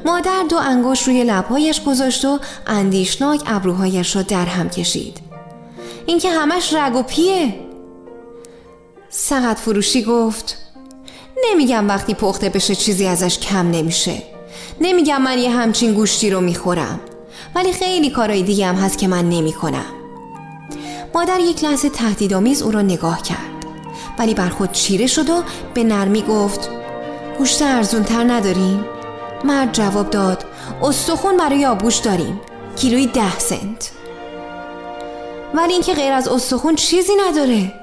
مادر دو انگشت روی لبهایش گذاشت و اندیشناک ابروهایش را در هم کشید. اینکه همش رگ و پیه. سقط فروشی گفت نمیگم وقتی پخته بشه چیزی ازش کم نمیشه. نمیگم من یه همچین گوشتی رو می‌خورم. ولی خیلی کارهای دیگه هم هست که من نمی‌کنم. مادر یک لحظه تهدیدآمیز او را نگاه کرد. ولی بر خود چیره شد و به نرمی گفت گوشت ارزون تر نداریم؟ مرد جواب داد استخون برای آبگوش داریم. کیلوی ده سنت. ولی اینکه غیر از استخون چیزی نداره.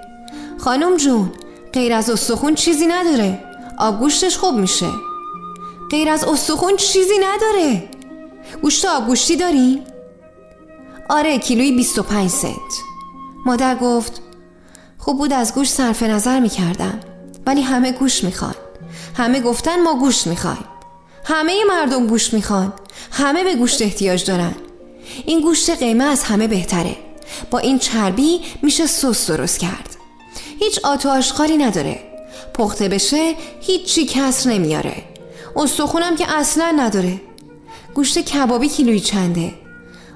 خانم جون غیر از استخون چیزی نداره. آبگوشتش خوب میشه. غیر از استخون چیزی نداره. گوشت آبگوشتی داریم؟ آره کیلوی 25 سنت. مادر گفت خوب بود از گوش صرف نظر می کردم ولی همه گوش می‌خوان. همه گفتن ما گوش می‌خوایم. همه مردم گوش می‌خوان. همه به گوشت احتیاج دارن. این گوشت قیمه از همه بهتره. با این چربی میشه سس درست کرد. هیچ آتو آشخاری نداره. پخته بشه هیچی کسر نمیاره. استخونم که اصلا نداره. گوشت کبابی کیلویی چنده.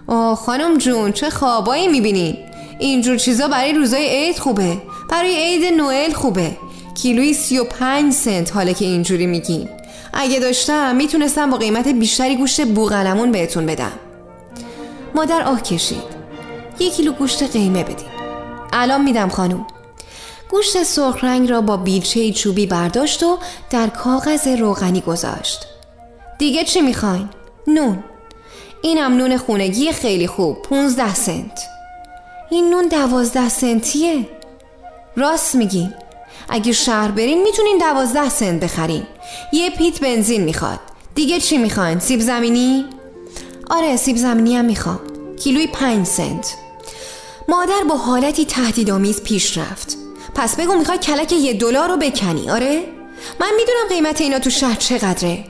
آه خانم جون چه خوابایی می‌بینین اینجور چیزا برای روزای عید خوبه. برای عید نوئل خوبه. کیلوی 35 سنت حالا که اینجوری میگین اگه داشتم می‌تونستم با قیمت بیشتری گوشت بوغلمون بهتون بدم. مادر آه کشید. یک کیلو گوشت قیمه بدین. الان میدم خانم. گوشت سرخ رنگ را با بیلچه چوبی برداشت و در کاغذ روغنی گذاشت. دیگه چی می‌خواین؟ نون. اینم نون خونگی خیلی خوب 15 سنت. این نون دوازده سنتیه. راست میگین. اگه شهر برین می‌تونین دوازده سنت بخرین. یه پیت بنزین می‌خواد. دیگه چی می‌خواین؟ سیب زمینی؟ آره سیب زمینی هم می‌خوام. کیلوی پنج سنت. مادر با حالتی تهدیدآمیز پیش رفت. پس بگو می‌خوای کلک یه دلار رو بکنی آره؟ من می‌دونم قیمت اینا تو شهر چقدره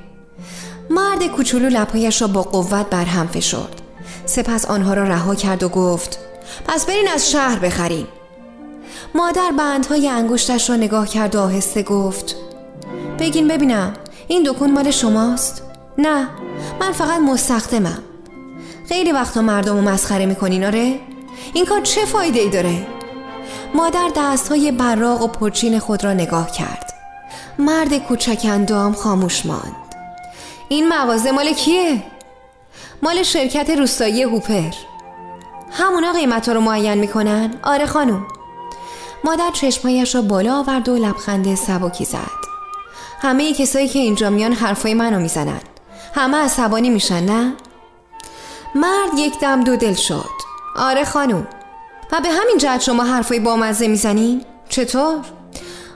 مرد کوچولو لپایش را با قوت برهم فشرد سپس آنها را رها کرد و گفت پس برین از شهر بخرین مادر بندهای انگشتش را نگاه کرد و آهسته گفت بگین ببینم این دکون مال شماست؟ نه من فقط مستخدمم خیلی وقتا مردم رو مسخره می‌کنین آره؟ این کار چه فایده ای داره؟ مادر دست های براغ و پرچین خود را نگاه کرد. مرد کوچک اندام خاموش ماند. این مغازه مال کیه؟ مال شرکت روستایی هوپر. همونا قیمت رو معین می‌کنن؟ آره خانم. مادر چشمهایش را بالا آورد و لبخند سبکی زد. همه کسایی که اینجا میان حرفای منو می‌زنن. همه عصبانی میشن نه؟ مرد یک دم دو دل شد. آره خانم. و به همین جهت شما حرفای بامزه می‌زنین؟ چطور؟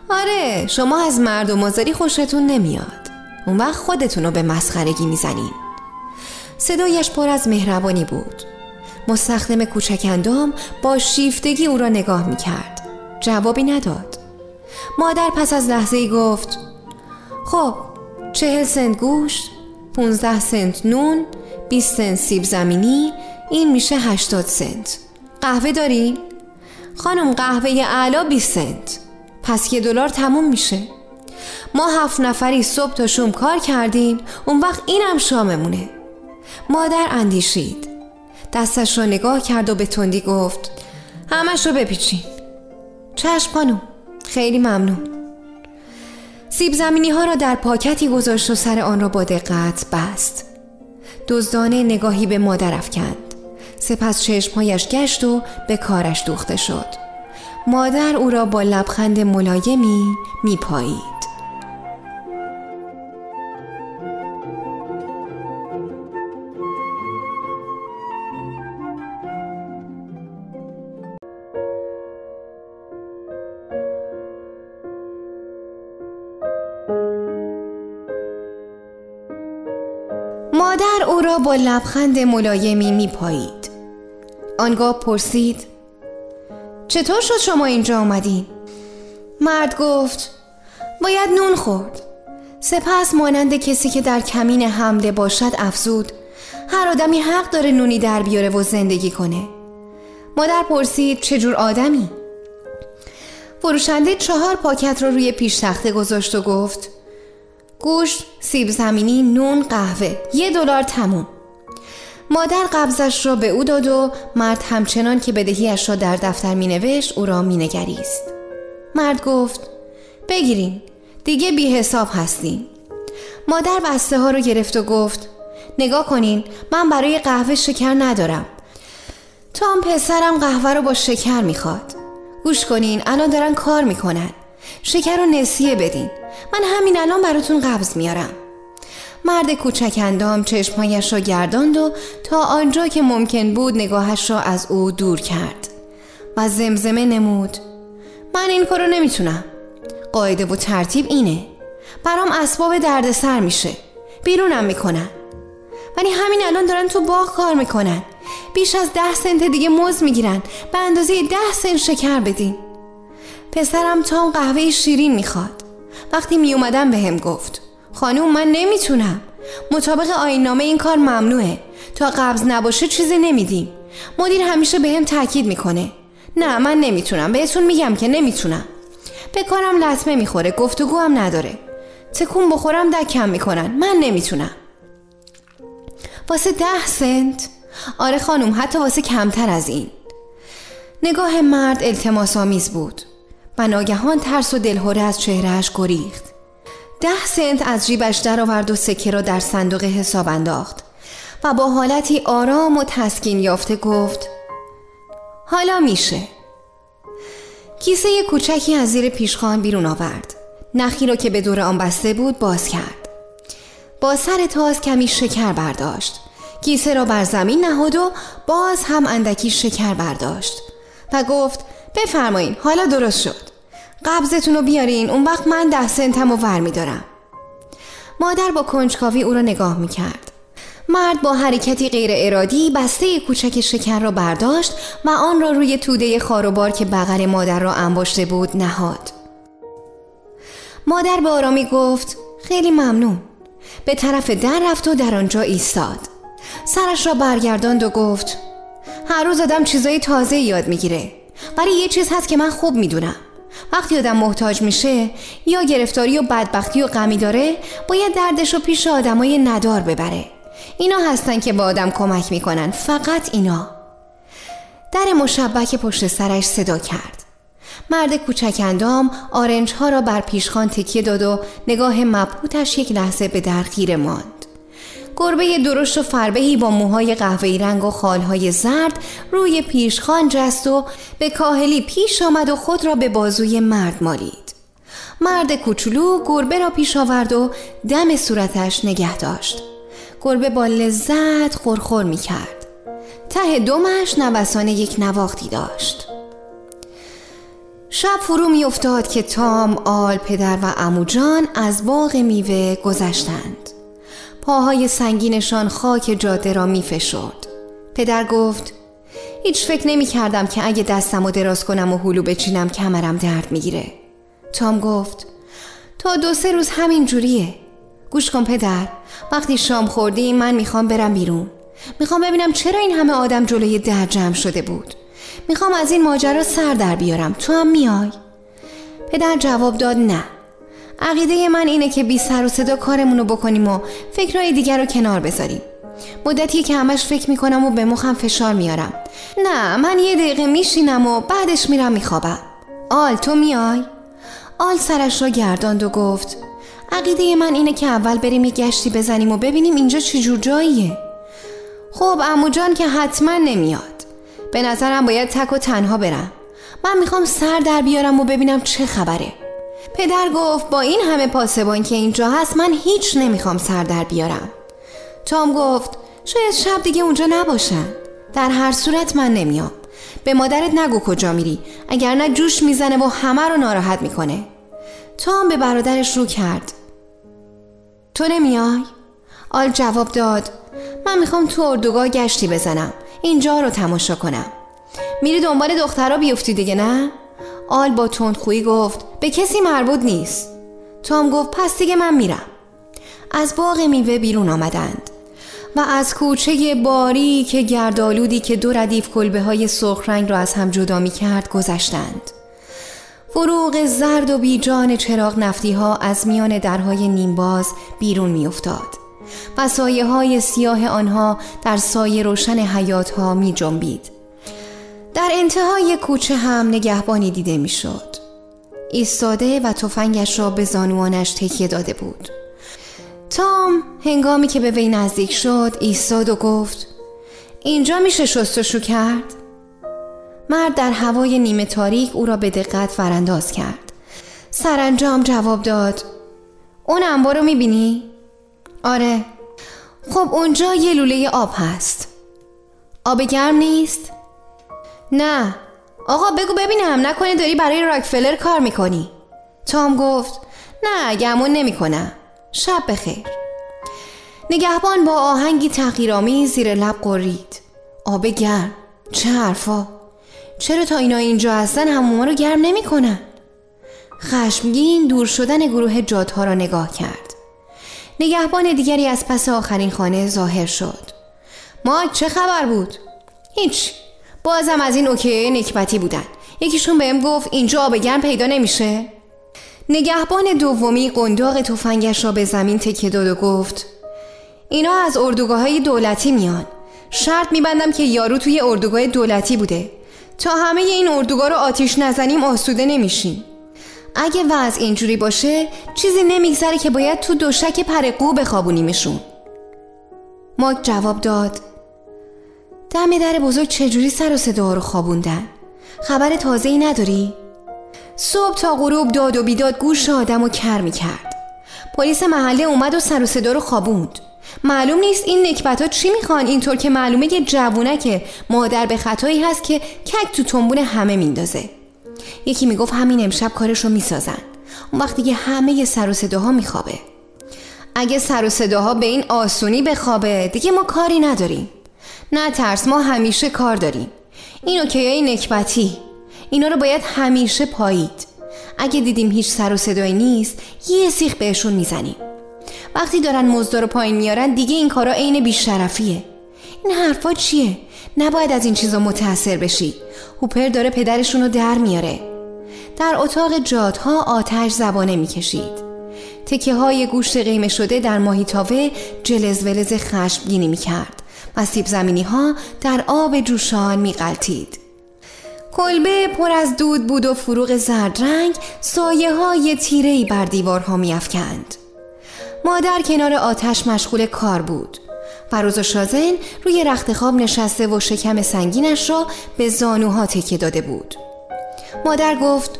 آره شما از مرد و مازاری خوشتون نمیاد. اون وقت خودتون رو به مسخرگی می‌زنین. صدایش پر از مهربانی بود. مستخدم کوچک اندام با شیفتگی او را نگاه می‌کرد. جوابی نداد. مادر پس از لحظه ای گفت خب چهل سنت گوشت پونزده سنت نون بیست سنت سیب زمینی این میشه هشتاد سنت. قهوه داری؟ خانم قهوه اعلا 20 سنت. پس یه دلار تموم میشه. ما هفت نفری صبح تا شوم کار کردیم. اون وقت اینم شاممونه. مادر اندیشید. دستش را نگاه کرد و به تندی گفت همش رو بپیچین. چشم خانم خیلی ممنون. سیب زمینی ها را در پاکتی گذاشت و سر آن را با دقت بست. دزدانه نگاهی به مادر افکند. سپس چشمهایش گشت و به کارش دوخته شد. مادر او را با لبخند ملایمی میپایید. را با لبخند ملایمی میپایید آنگاه پرسید چطور شد شما اینجا آمدین؟ مرد گفت باید نون خورد سپس مانند کسی که در کمین حمله باشد افزود هر آدمی حق داره نونی در بیاره و زندگی کنه مادر پرسید چجور آدمی؟ فروشنده چهار پاکت را رو روی پیش تخته گذاشت و گفت گوشت، سیب زمینی، نون، قهوه. یه دلار تموم. مادر قبضش را به او داد و مرد همچنان که بدهیش را در دفتر می نوشت او را می نگریست. مرد گفت بگیرین دیگه بی حساب هستیم مادر بسته ها رو گرفت و گفت نگاه کنین من برای قهوه شکر ندارم. تام پسرم قهوه رو با شکر می‌خواد. گوش کنین الان دارن کار می‌کنن. شکر رو نسیه بدین. من همین الان براتون قبض میارم. مرد کوچک اندام چشمهایش را گرداند و تا آنجا که ممکن بود نگاهش را از او دور کرد و زمزمه نمود. من این کارو نمی‌تونم. قاعده و ترتیب اینه. برام اسباب دردسر میشه. بیرونم می‌کنن. ولی همین الان دارن تو باغ کار می‌کنن. بیش از ده سنت دیگه موز می‌گیرن. به اندازه ده سنت شکر بدین. پسرم تام قهوه شیرین می‌خواد. وقتی میومدم به هم گفت خانوم من نمی‌تونم. مطابق آینامه این کار ممنوعه. تا قبض نباشه چیزی نمیدیم. مدیر همیشه به هم تاکید می‌کنه. نه من نمی‌تونم. بهتون میگم که نمی‌تونم. به کارم لطمه می‌خوره. گفتگو هم نداره. تکون بخورم دکم می‌کنن. من نمی‌تونم. واسه ده سنت؟ آره خانم حتی واسه کمتر از این. نگاه مرد التماس آمیز بود. و ناگهان ترس و دلهوره از چهرهش گریخت. ده سنت از جیبش درآورد و سکه را در صندوق حساب انداخت و با حالتی آرام و تسکین یافته گفت حالا میشه. کیسه کوچکی از زیر پیشخان بیرون آورد. نخی را که به دور آن بسته بود باز کرد. با سر تاز کمی شکر برداشت. کیسه را بر زمین نهاد و باز هم اندکی شکر برداشت و گفت بفرمایین حالا درست شد. قبضتون رو بیارین اون وقت من ده سنتم و ور میدارم مادر با کنجکاوی او را نگاه می‌کرد. مرد با حرکتی غیر ارادی بسته کوچک شکر را برداشت و آن را روی توده خاروبار که بغل مادر را انباشته بود نهاد. مادر به آرامی گفت خیلی ممنون. به طرف در رفت و در آنجا ایستاد. سرش را برگرداند و گفت هر روز آدم چیزای تازه یاد می‌گیره. ولی یه چیز هست که من خوب می‌دونم. وقتی آدم محتاج میشه یا گرفتاری و بدبختی و غمی داره باید دردش رو پیش آدمای ندار ببره. اینا هستن که با آدم کمک می‌کنن. فقط اینا. در مشبک پشت سرش صدا کرد. مرد کوچک اندام آرنج ها را بر پیشخان تکیه داد و نگاه مبهوتش یک لحظه به در خیره ماند. گربه درشت و فربهی با موهای قهوه‌ای رنگ و خالهای زرد روی پیشخان جست و به کاهلی پیش آمد و خود را به بازوی مرد مالید. مرد کوچولو گربه را پیش آورد و دم صورتش نگه داشت. گربه با لذت خورخور می کرد. ته دومش نوسان یک نواختی داشت. شب فرو می افتاد که تام، آل، پدر و اموجان از باغ میوه گذشتند. پاهای سنگینشان خاک جاده را می فشرد. پدر گفت هیچ فکر نمی کردم که اگه دستم و دراز کنم و هلو بچینم کمرم درد می‌گیره. تام گفت تا دو سه روز همین جوریه. گوش کن پدر وقتی شام خوردی من می‌خوام برم بیرون. می‌خوام ببینم چرا این همه آدم جلوی در جمع شده بود. می‌خوام از این ماجرا سر در بیارم تو هم میای پدر جواب داد نه عقیده من اینه که بی سر و صدا کارمونو بکنیم و فکرهای دیگر رو کنار بذاریم. مدتی که همش فکر می‌کنم و به مخم فشار میارم. نه من یه دقیقه میشینم و بعدش میرم میخوابم. آل تو میای؟ آل سرش را گرداند و گفت عقیده من اینه که اول بریم یه گشتی بزنیم و ببینیم اینجا چجور جاییه. خب امو جان که حتما نمیاد. به نظرم باید تک و تنها برم. من می‌خوام سر در بیارم و ببینم چه خبره. پدر گفت با این همه پاسبان که اینجا هست من هیچ نمی‌خوام سر در بیارم. تام گفت شاید شب دیگه اونجا نباشن در هر صورت من نمیام. به مادرت نگو کجا میری. اگر نه جوش می‌زنه و همه رو ناراحت می‌کنه. تام به برادرش رو کرد. تو نمیای؟ آل جواب داد من می‌خوام تو اردوگاه گشتی بزنم. اینجا رو تماشا کنم. میری دنبال دخترها بیفتی دیگه نه؟ آل با تندخویی گفت به کسی مربوط نیست. تام گفت پس دیگه من میرم. از باغ میوه بیرون آمدند و از کوچه باری که گردالودی که دو ردیف کلبه های سرخ رنگ را از هم جدا می کرد گذشتند. فروغ زرد و بیجان چراغ نفتی ها از میان درهای نیمباز بیرون می افتاد و سایه های سیاه آنها در سایه روشن حیات ها می جنبید. در انتهای کوچه هم نگهبانی دیده می شد. ایستاده و تفنگش را به زانوانش تکیه داده بود. تام هنگامی که به وی نزدیک شد ایستاد و گفت اینجا میشه شستشو کرد؟ مرد در هوای نیمه تاریک او را به دقت ورانداز کرد. سرانجام جواب داد اون انبار رو می‌بینی؟ آره خب اونجا یه لوله آب هست آب گرم نیست؟ نه. آقا بگو ببینم. نکنه داری برای راکفلر کار می‌کنی. تام گفت نه گمون نمی‌کنم. شب بخیر. نگهبان با آهنگی تغییرامی زیر لب قرید. آب گرم. چه حرفا. چرا تا اینا اینجا هستن هموما رو گرم نمی‌کنن؟ خشمگین دور شدن گروه جادها را نگاه کرد. نگهبان دیگری از پس آخرین خانه ظاهر شد. مایک چه خبر بود؟ هیچ. بازم از این اوکی نکبتی بودن. یکیشون بهم گفت اینجا آب گرم پیدا نمیشه. نگهبان دومی قنداق تفنگش را به زمین تکیه داد و گفت اینا از اردوگاه های دولتی میان. شرط میبندم که یارو توی اردوگاه دولتی بوده. تا همه این اردوگاه رو آتیش نزنیم آسوده نمیشیم. اگه وضع اینجوری باشه چیزی نمیگذره که باید تو دوشک پرقو بخوابونیمشون. ماک جواب داد دم در بزرگ چجوری سر و صدا رو خوابوندن؟ خبر تازه ای نداری؟ صبح تا غروب داد و بیداد گوش آدم و کر می‌کرد. پلیس محله اومد و سر و صدا رو خوابوند. معلوم نیست این نکبت ها چی می‌خوان اینطور که معلومه یه که مادر به خطایی هست که کک تو تنبون همه میندازه. یکی می‌گفت همین امشب کارش رو می‌سازن. اون وقت دیگه همه سر و صداها میخوابه. اگه سر و صداها به این آسونی بخوابه دیگه ما کاری نداریم. نه ترس ما همیشه کار داریم. این اوکیای نکبتی. اینا رو باید همیشه پایید. اگه دیدیم هیچ سر و صدایی نیست یه سیخ بهشون می‌زنیم. وقتی دارن مزدا رو پایین میارن دیگه این کارا عین بیشرفیه. این حرفا چیه؟ نباید از این چیزا متاثر بشی. هوپر داره پدرشون رو در میاره. در اتاق جادها آتش زبانه می‌کشید. تکه های گوشت قیمه شده در ماهیتاوه جلز ولز خشمگینی می‌کرد. و سیب زمینی ها در آب جوشان میقلتید کلبه پر از دود بود و فروغ زرد رنگ سایه های تیرهی بر دیوارها میافکند. مادر کنار آتش مشغول کار بود فروز و شازن روی رخت خواب نشسته و شکم سنگینش را به زانوها تکیه داده بود. مادر گفت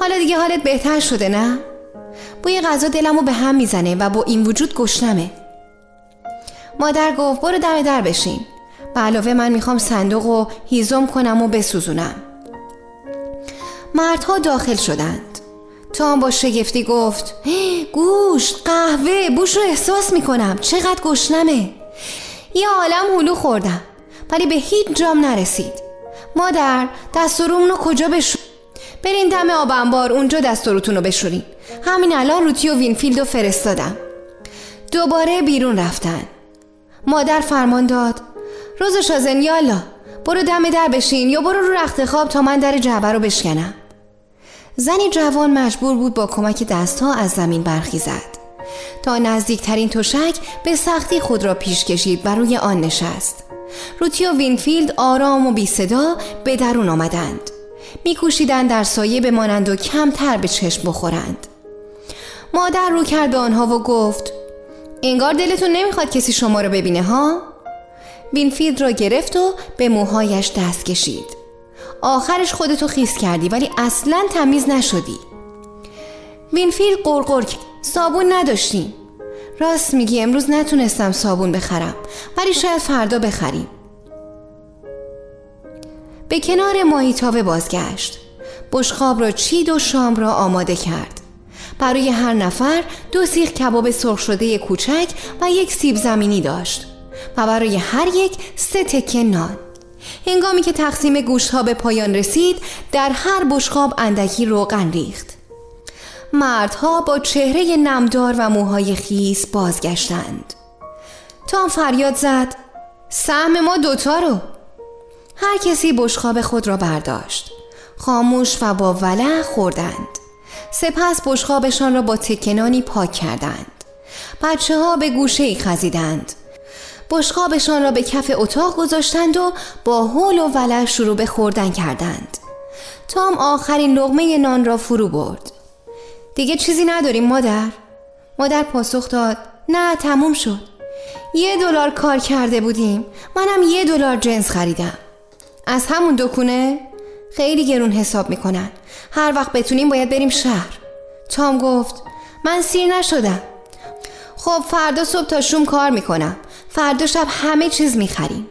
حالا دیگه حالت بهتر شده نه؟ بوی غذا دلمو به هم می‌زنه و با این وجود گشنمه. مادر گفت برو دم در بشین. به علاوه من می‌خوام صندوق و هیزم کنم و بسوزونم. مردها داخل شدند. تام با شگفتی گفت گوشت قهوه بوش رو احساس می‌کنم. چقدر گشنمه. یه عالم هلو خوردم ولی به هیچ جام نرسید. مادر دستا رو کجا بشوریم برین دم آب انبار اونجا دستا رو بشورین. همین الان روتی و وینفیلد رو فرستادم. دوباره بیرون رفتن. مادر فرمان داد. روز شازن یالا برو دم در بشین یا برو رو رخت خواب تا من در جعبه رو بشکنم. زنی جوان مجبور بود با کمک دستها از زمین برخیزد. تا نزدیکترین تشک به سختی خود را پیش کشید و روی آن نشست. روتی و وینفیلد آرام و بی صدا به درون آمدند. میکوشیدند در سایه بمانند و کمتر به چشم بخورند. مادر رو کرد به آنها و گفت انگار دلتون نمی‌خواد کسی شما رو ببینه ها؟ وینفیلد را گرفت و به موهایش دست کشید. آخرش خودتو خیس کردی ولی اصلا تمیز نشدی. وینفیلد غرغر صابون نداشتیم راست میگی امروز نتونستم صابون بخرم ولی شاید فردا بخریم. به کنار ماهیتابه بازگشت. بشقاب ها را چید و شام را آماده کرد. برای هر نفر دو سیخ کباب سرخ شده کوچک و یک سیب زمینی داشت و برای هر یک سه تکه نان. هنگامی که تقسیم گوشت ها به پایان رسید در هر بشخاب اندکی روغن ریخت. مردها با چهره نمدار و موهای خیس بازگشتند. تام فریاد زد سهم ما دوتا رو. هر کسی بشخاب خود را برداشت. خاموش و با ولع خوردند. سپس بشخابشان را با تکنانی پاک کردند. بچه ها به گوشه ای خزیدند. بشخابشان را به کف اتاق گذاشتند و با حول و ولع شروع به خوردن کردند. تام آخرین لغمه نان را فرو برد. دیگه چیزی نداریم مادر. مادر پاسخ داد نه تموم شد. یه دلار کار کرده بودیم. منم یه دلار جنس خریدم. از همون دکونه خیلی گرون حساب می‌کنن. هر وقت بتونیم باید بریم شهر. تام گفت من سیر نشدم. خب فردا صبح تا شوم کار می‌کنم. فردا شب همه چیز می‌خریم.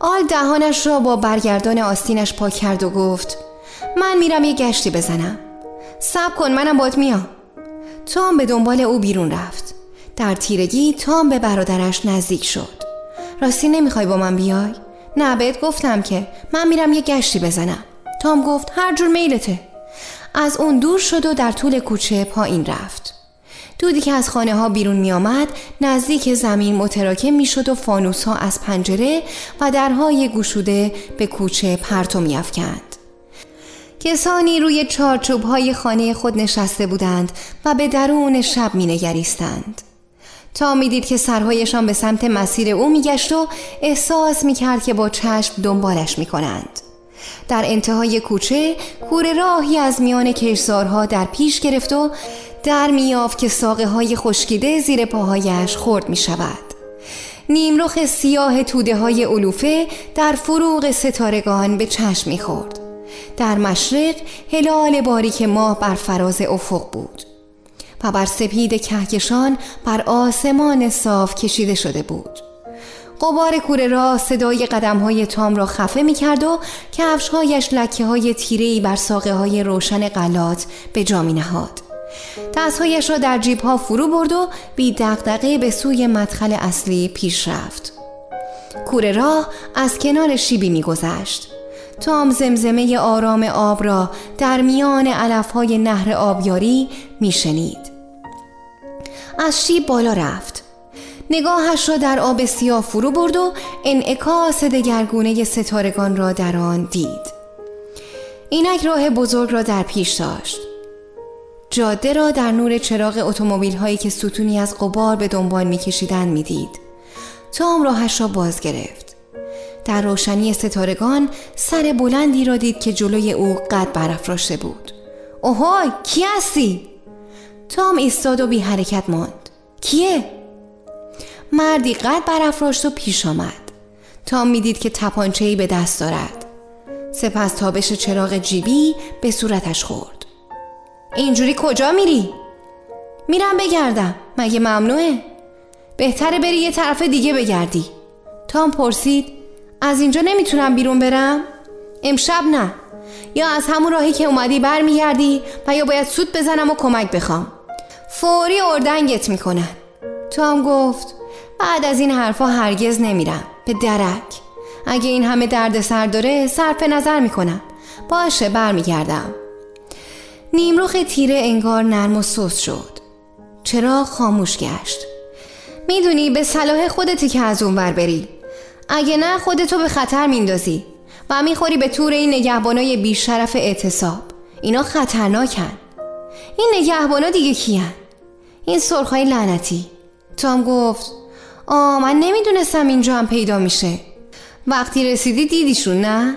آل دهانش را با برگردان آستینش پاک کرد و گفت من میرم یه گشتی بزنم. سب کن منم باد میام. تام به دنبال او بیرون رفت. در تیرگی تام به برادرش نزدیک شد. راستی نمی‌خوای با من بیای؟ نه بهت گفتم که من میرم یه گشتی بزنم. تام گفت هر جور میلته. از اون دور شد و در طول کوچه پایین رفت دودی که از خانه ها بیرون می آمد نزدیک زمین متراکم می شد و فانوس ها از پنجره و درهای گشوده به کوچه پرتو می افکند. کسانی روی چارچوب های خانه خود نشسته بودند و به درون شب می نگریستند. تا می‌دید که سرهایشان به سمت مسیر او میگشت و احساس می‌کرد که با چشم دنبالش می‌کنند در انتهای کوچه کوره راهی از میان کشزارها در پیش گرفت و در میافت که ساقه های خشکیده زیر پاهایش خورد می شود نیمرخ سیاه توده های علوفه در فروغ ستارگان به چشم می خورد در مشرق هلال باریک ماه بر فراز افق بود و بر سپید کهکشان بر آسمان صاف کشیده شده بود. قبار کوره را صدای قدم های تام را خفه می کرد و کفشهایش لکه های تیره بر ساقه های روشن غلات به جا می نهاد دستهایش را در جیب ها فرو برد و بی دقدقه به سوی مدخل اصلی پیش رفت. کوره راه از کنار شیبی میگذشت. تام زمزمه آرام آب را در میان علف های نهر آبیاری میشنید. از شیب بالا رفت. نگاهش را در آب سیاه فرو برد و انعکاس دگرگونه ستارگان را در آن دید. اینک راه بزرگ را در پیش داشت. جاده را در نور چراغ اتومبیل هایی که ستونی از قبار به دنبال میکشیدند می‌دید. تام راهش را باز گرفت. در روشنی ستارگان سر بلندی را دید که جلوی او قد برافراشته بود. اوهای کی هستی؟ تام ایستاد و بی حرکت ماند. کیه؟ مردی قد برافراشت و پیش آمد. تام می‌دید که تپانچه‌ای به دست دارد سپس تابش چراغ جیبی به صورتش خورد. اینجوری کجا میری؟ میرم بگردم. مگه ممنوعه؟ بهتره بری یه طرف دیگه بگردی. تام پرسید از اینجا نمی‌تونم بیرون برم؟ امشب نه. یا از همون راهی که اومدی برمیگردی و یا باید سود بزنم و کمک بخوام. فوری اردنگت می‌کنن. تو هم گفت بعد از این حرفا هرگز نمیرم. به درک. اگه این همه درد سر داره صرف نظر می‌کنم. باشه برمیگردم. نیمروخ تیره انگار نرم و سوس شد. چرا خاموش گشت؟ می‌دونی به صلاح خودتی که از اون بری. اگه نه خودتو به خطر میندازی و می‌خوری به طور این نگهبانای بیشرف اعتصاب. اینا خطرناکن. این نگهبانا دیگه کیان؟ این سرخای لعنتی. تام گفت آه من نمی‌دونستم اینجا هم پیدا میشه. وقتی رسیدی دیدیشون نه؟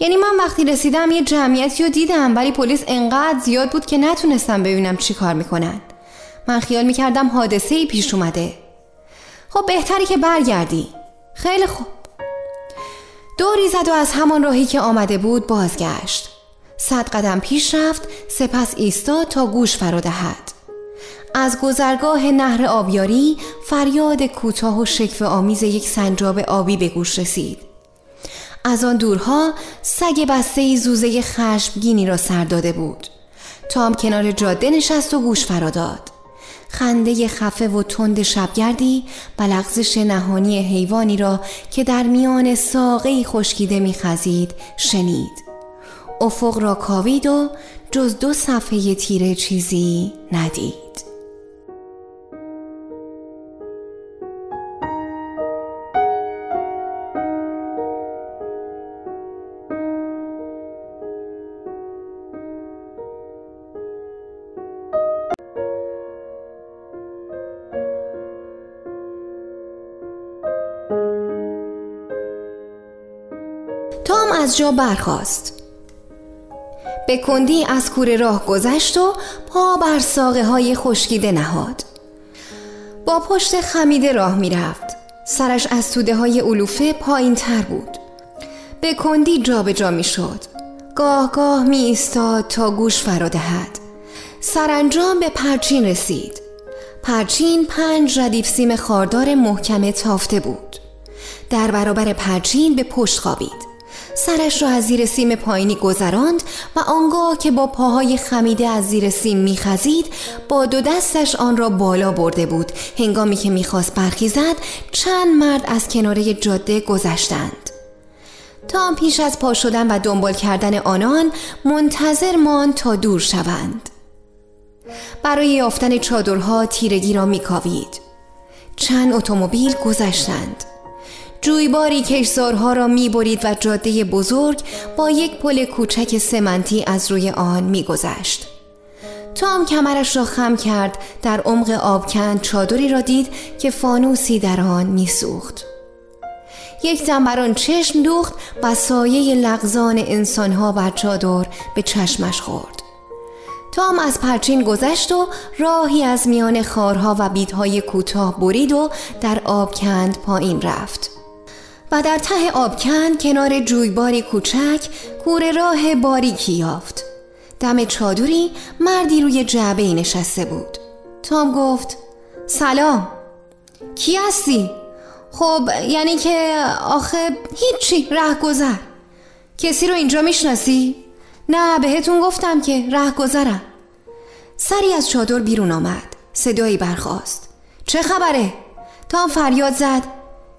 یعنی من وقتی رسیدم یه جمعیتی رو دیدم ولی پلیس انقدر زیاد بود که نتونستم ببینم چی کار می‌کنن. من خیال می‌کردم حادثه ای پیش اومده. خب بهتری که برگردی. خیلی خوب. دوری زد و از همان راهی که آمده بود بازگشت. صد قدم پیش رفت سپس ایستاد تا گوش فرا دهد. از گذرگاه نهر آبیاری فریاد کوتاه و شکف آمیز یک سنجاب آبی به گوش رسید. از آن دورها سگ بسته زوزه خشمگینی را سر داده بود. تام کنار جاده نشست و گوش فرا داد. خنده خفه و تند شبگردی و لغزش نهانی حیوانی را که در میان ساقه خشکیده میخزید شنید. افق را کاوید و جز دو صفحه تیره چیزی ندید. از جا برخاست. به کندی از کوره راه گذشت و پا بر ساقه های خشکیده نهاد. با پشت خمیده راه می‌رفت. سرش از توده های علوفه پایین تر بود. به کندی جابجا می شد گاه گاه می ایستاد تا گوش فرا دهد. سرانجام به پرچین رسید. پرچین پنج ردیف سیم خاردار محکمه تافته بود. در برابر پرچین به پشت خوابید. سرش را از زیر سیم پایینی گذراند و آنگاه که با پاهای خمیده از زیر سیم میخزید با دو دستش آن را بالا برده بود. هنگامی که می‌خواست برخیزد چند مرد از کناره جاده گذشتند. تا پیش از پا شدن و دنبال کردن آنان منتظر ماند تا دور شوند. برای یافتن چادرها تیرگی را میکاوید. چند اتومبیل گذشتند. جویباری کشزارها را می‌برید و جاده بزرگ با یک پل کوچک سمنتی از روی آن میگذشت. تام کمرش را خم کرد در عمق آبکند چادری را دید که فانوسی در آن میسوخت. یک زنبران چشم دوخت و سایه لغزان انسانها بر چادر به چشمش خورد. تام از پرچین گذشت و راهی از میان خارها و بیدهای کوتاه برید و در آبکند پایین رفت. و در ته آبکن کنار جویباری کوچک کوره راه باریکی یافت دم چادری مردی روی جعبه نشسته بود تام گفت سلام کی هستی؟ خب یعنی که آخه هیچی ره گذر کسی رو اینجا می‌شناسی؟ نه بهتون گفتم که ره گذرم سری از چادر بیرون آمد صدایی برخواست چه خبره؟ تام فریاد زد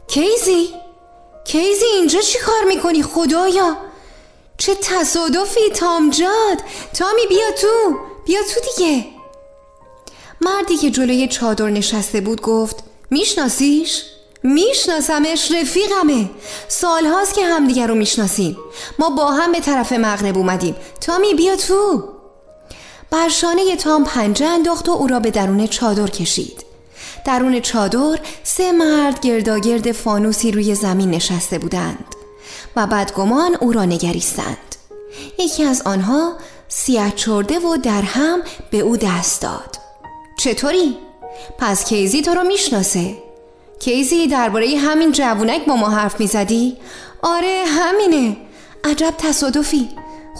کیزی؟ کیزی اینجا چی کار می‌کنی خدایا؟ چه تصادفی تامجاد. تامی بیا تو. بیا تو دیگه. مردی که جلوی چادر نشسته بود گفت میشناسیش؟ میشناسمش رفیقمه. سالهاست که همدیگر رو می‌شناسیم. ما با هم به طرف مغرب اومدیم. تامی بیا تو. برشانه تام پنجه انداخت و او را به درون چادر کشید. درون چادر سه مرد گرداگرد فانوسی روی زمین نشسته بودند و بدگمان او را نگریستند یکی از آنها سیاه چرده و در هم به او دست داد چطوری؟ پس کیزی تو رو می‌شناسه کیزی درباره همین جوونک با ما حرف می‌زدی؟ آره همینه عجب تصادفی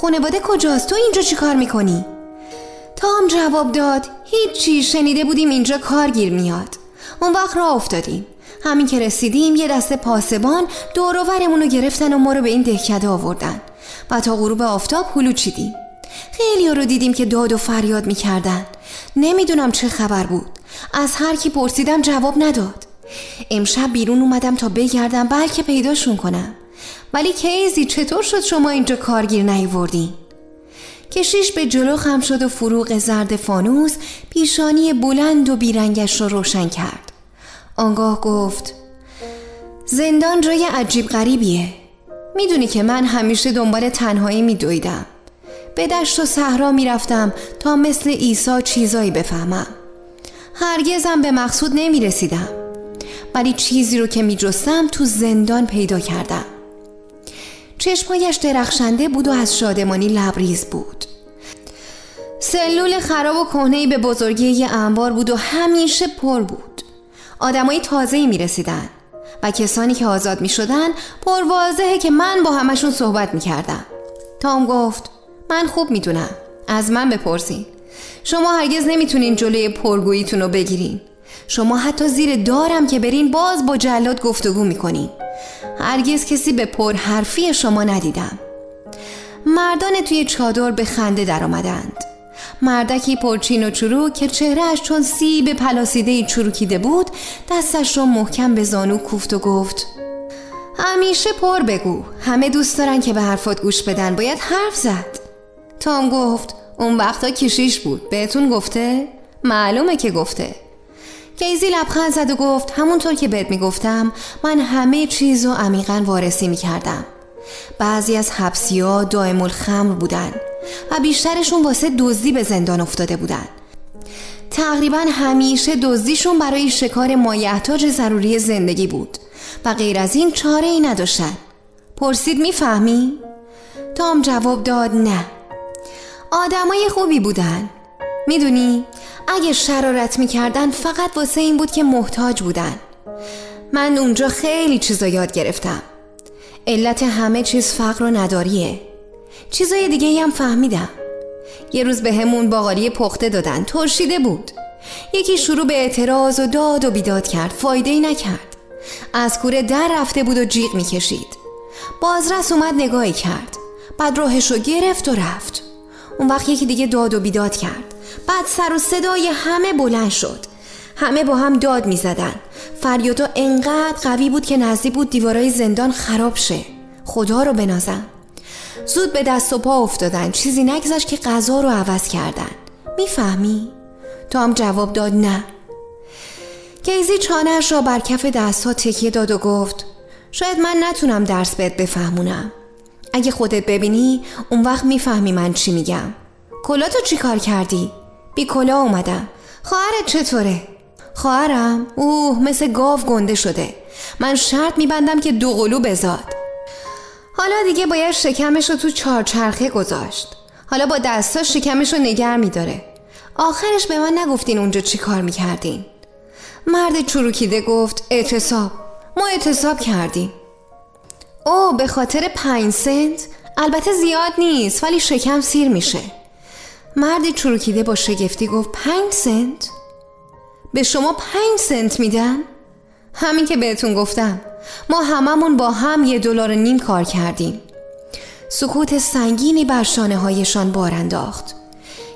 خانواده کجاست تو اینجا چی کار می‌کنی؟ تام جواب داد هیچی شنیده بودیم اینجا کارگیر میاد. اون وقت را افتادیم. همین که رسیدیم یه دسته پاسبان دوروورمون رو گرفتن و ما رو به این دهکده آوردن. و تا غروب آفتاب هلو چیدیم. خیلی رو دیدیم که داد و فریاد می‌کردن. نمی‌دونم چه خبر بود. از هر کی پرسیدم جواب نداد. امشب بیرون اومدم تا بگردم بلکه پیداشون کنم. ولی کیزی چطور شد شما اینجا کارگیر نیوردین؟ کشیش به جلو خم شد و فروغ زرد فانوس پیشانی بلند و بیرنگش را روشن کرد. آنگاه گفت زندان جای عجیب غریبیه. می‌دونی که من همیشه دنبال تنهایی میدویدم. به دشت و صحرا می‌رفتم تا مثل عیسی چیزایی بفهمم. هرگزم به مقصود نمی‌رسیدم. ولی چیزی رو که میجستم تو زندان پیدا کردم. چشمایش درخشنده بود و از شادمانی لبریز بود. سلول خراب و کهنهای به بزرگی یه انبار بود و همیشه پر بود. آدمای تازه‌ای می رسیدن و کسانی که آزاد می شدن پر واضحه که من با همشون صحبت می کردم تام گفت من خوب می‌دونم. از من بپرسین. شما هرگز نمی‌تونین جلوی پرگوییتون رو بگیرین. شما حتی زیر دارم که برین باز با جلاد گفتگو می‌کنین هرگز کسی به پرحرفی شما ندیدم. مردان توی چادر به خنده در آمدند مردکی پرچین و چروک که چهرهش چون سیب پلاسیده چروکیده بود دستش را محکم به زانو کوفت و گفت همیشه پر بگو. همه دوست دارن که به حرفات گوش بدن. باید حرف زد. تام گفت اون وقتا کشیش بود. بهتون گفته؟ معلومه که گفته. کیزی لبخند زد و گفت همونطور که بهت می‌گفتم من همه چیز رو عمیقا وارسی می‌کردم. بعضی از حبسی ها دائم الخمر بودن و بیشترشون واسه دزدی به زندان افتاده بودن. تقریبا همیشه دزدیشون برای شکار مایحتاج ضروری زندگی بود و غیر از این چاره ای نداشتن. پرسید می‌فهمی؟ تام جواب داد نه. آدمای خوبی بودن. می‌دونی اگه شرارت می‌کردن فقط واسه این بود که محتاج بودن. من اونجا خیلی چیزا یاد گرفتم. علت همه چیز فقر و نداریه. چیزای دیگه هم فهمیدم. یه روز به همون باقالی پخته دادن ترشیده بود. یکی شروع به اعتراض و داد و بیداد کرد فایده ای نکرد. از کوره در رفته بود و جیغ می‌کشید. بازرس اومد نگاهی کرد. بعد راهشو گرفت و رفت. اون وقت یکی دیگه داد و بیداد کرد. بعد سر و صدای همه بلند شد. همه با هم داد می زدن فریادا انقدر قوی بود که نزدیک بود دیوارای زندان خراب شه. خدا رو بنازم. زود به دست و پا افتادن. چیزی نگذشت که غذا رو عوض کردن. می‌فهمی؟ هم جواب داد نه. کیزی چانهش را بر کف دست ها تکیه داد و گفت شاید من نتونم درس بهت بفهمونم. اگه خودت ببینی اون وقت می‌فهمی من چی میگم. کلا تو چی کار کردی؟ بی کلا اومدم. خواهرت چطوره؟ خواهرم؟ اوه مثل گاو گنده شده. من شرط میبندم که دو قلو بزاد. حالا دیگه باید شکمش رو تو چارچرخه گذاشت. حالا با دستاش شکمش رو نگر میداره. آخرش به من نگفتین اونجا چی کار می‌کردین. مرد چروکیده گفت اعتصاب. ما اعتصاب کردیم. او به خاطر پنج سنت؟ البته زیاد نیست ولی شکم سیر میشه. مرد چروکیده با شگفتی گفت پنج سنت؟ به شما پنج سنت میدن همین که بهتون گفتم ما هممون با هم یه دلار نیم کار کردیم. سکوت سنگینی بر شانه هایشان بار انداخت.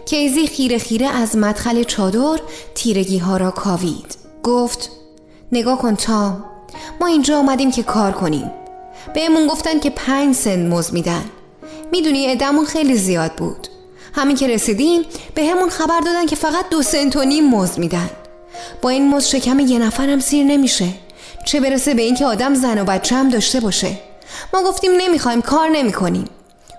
کیزی خیره خیره از مدخل چادر تیرگی ها را کاوید. گفت نگاه کن تام ما اینجا آمدیم که کار کنیم. بهمون گفتن که پنج سنت مز میدن. می‌دونی ادمون خیلی زیاد بود. همین که رسیدیم به همون خبر دادن که فقط دو سنت و نیم مز میدن. با این مز شکم یه نفرم سیر نمیشه. چه برسه به اینکه آدم زن و بچه هم داشته باشه. ما گفتیم نمی‌خوایم کار نمی‌کنیم.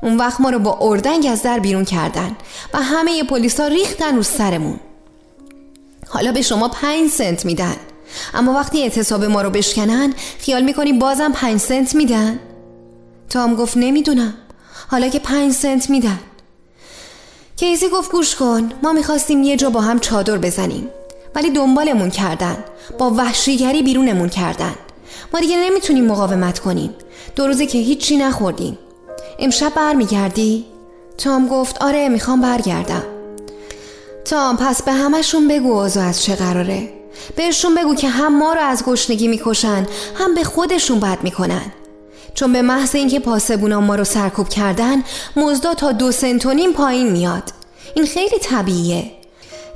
اون وقت ما رو با اردنگ از در بیرون کردن و همه پلیسا ریختن رو سرمون. حالا به شما پنج سنت میدن. اما وقتی اعتصاب ما رو بشکنن خیال می‌کنی بازم پنج سنت میدن؟ تام گفت نمی‌دونم. حالا که پنج سنت میدن. کیزی گفت گوش کن ما می‌خواستیم یه جا با هم چادر بزنیم. ولی دنبالمون کردن. با وحشیگری بیرونمون کردن. ما دیگه نمی‌تونیم مقاومت کنیم. دو روزه که هیچی نخوردیم. امشب برمیگردی؟ تام گفت آره می‌خوام برگردم. تام پس به همشون بگو اوضاع از چه قراره. بهشون بگو که هم ما رو از گشنگی می‌کشن هم به خودشون بد می‌کنن. چون به محض اینکه پاسبونا ما رو سرکوب کردن مزدا تا دو سنتونیم پایین میاد. این خیلی طبیعیه.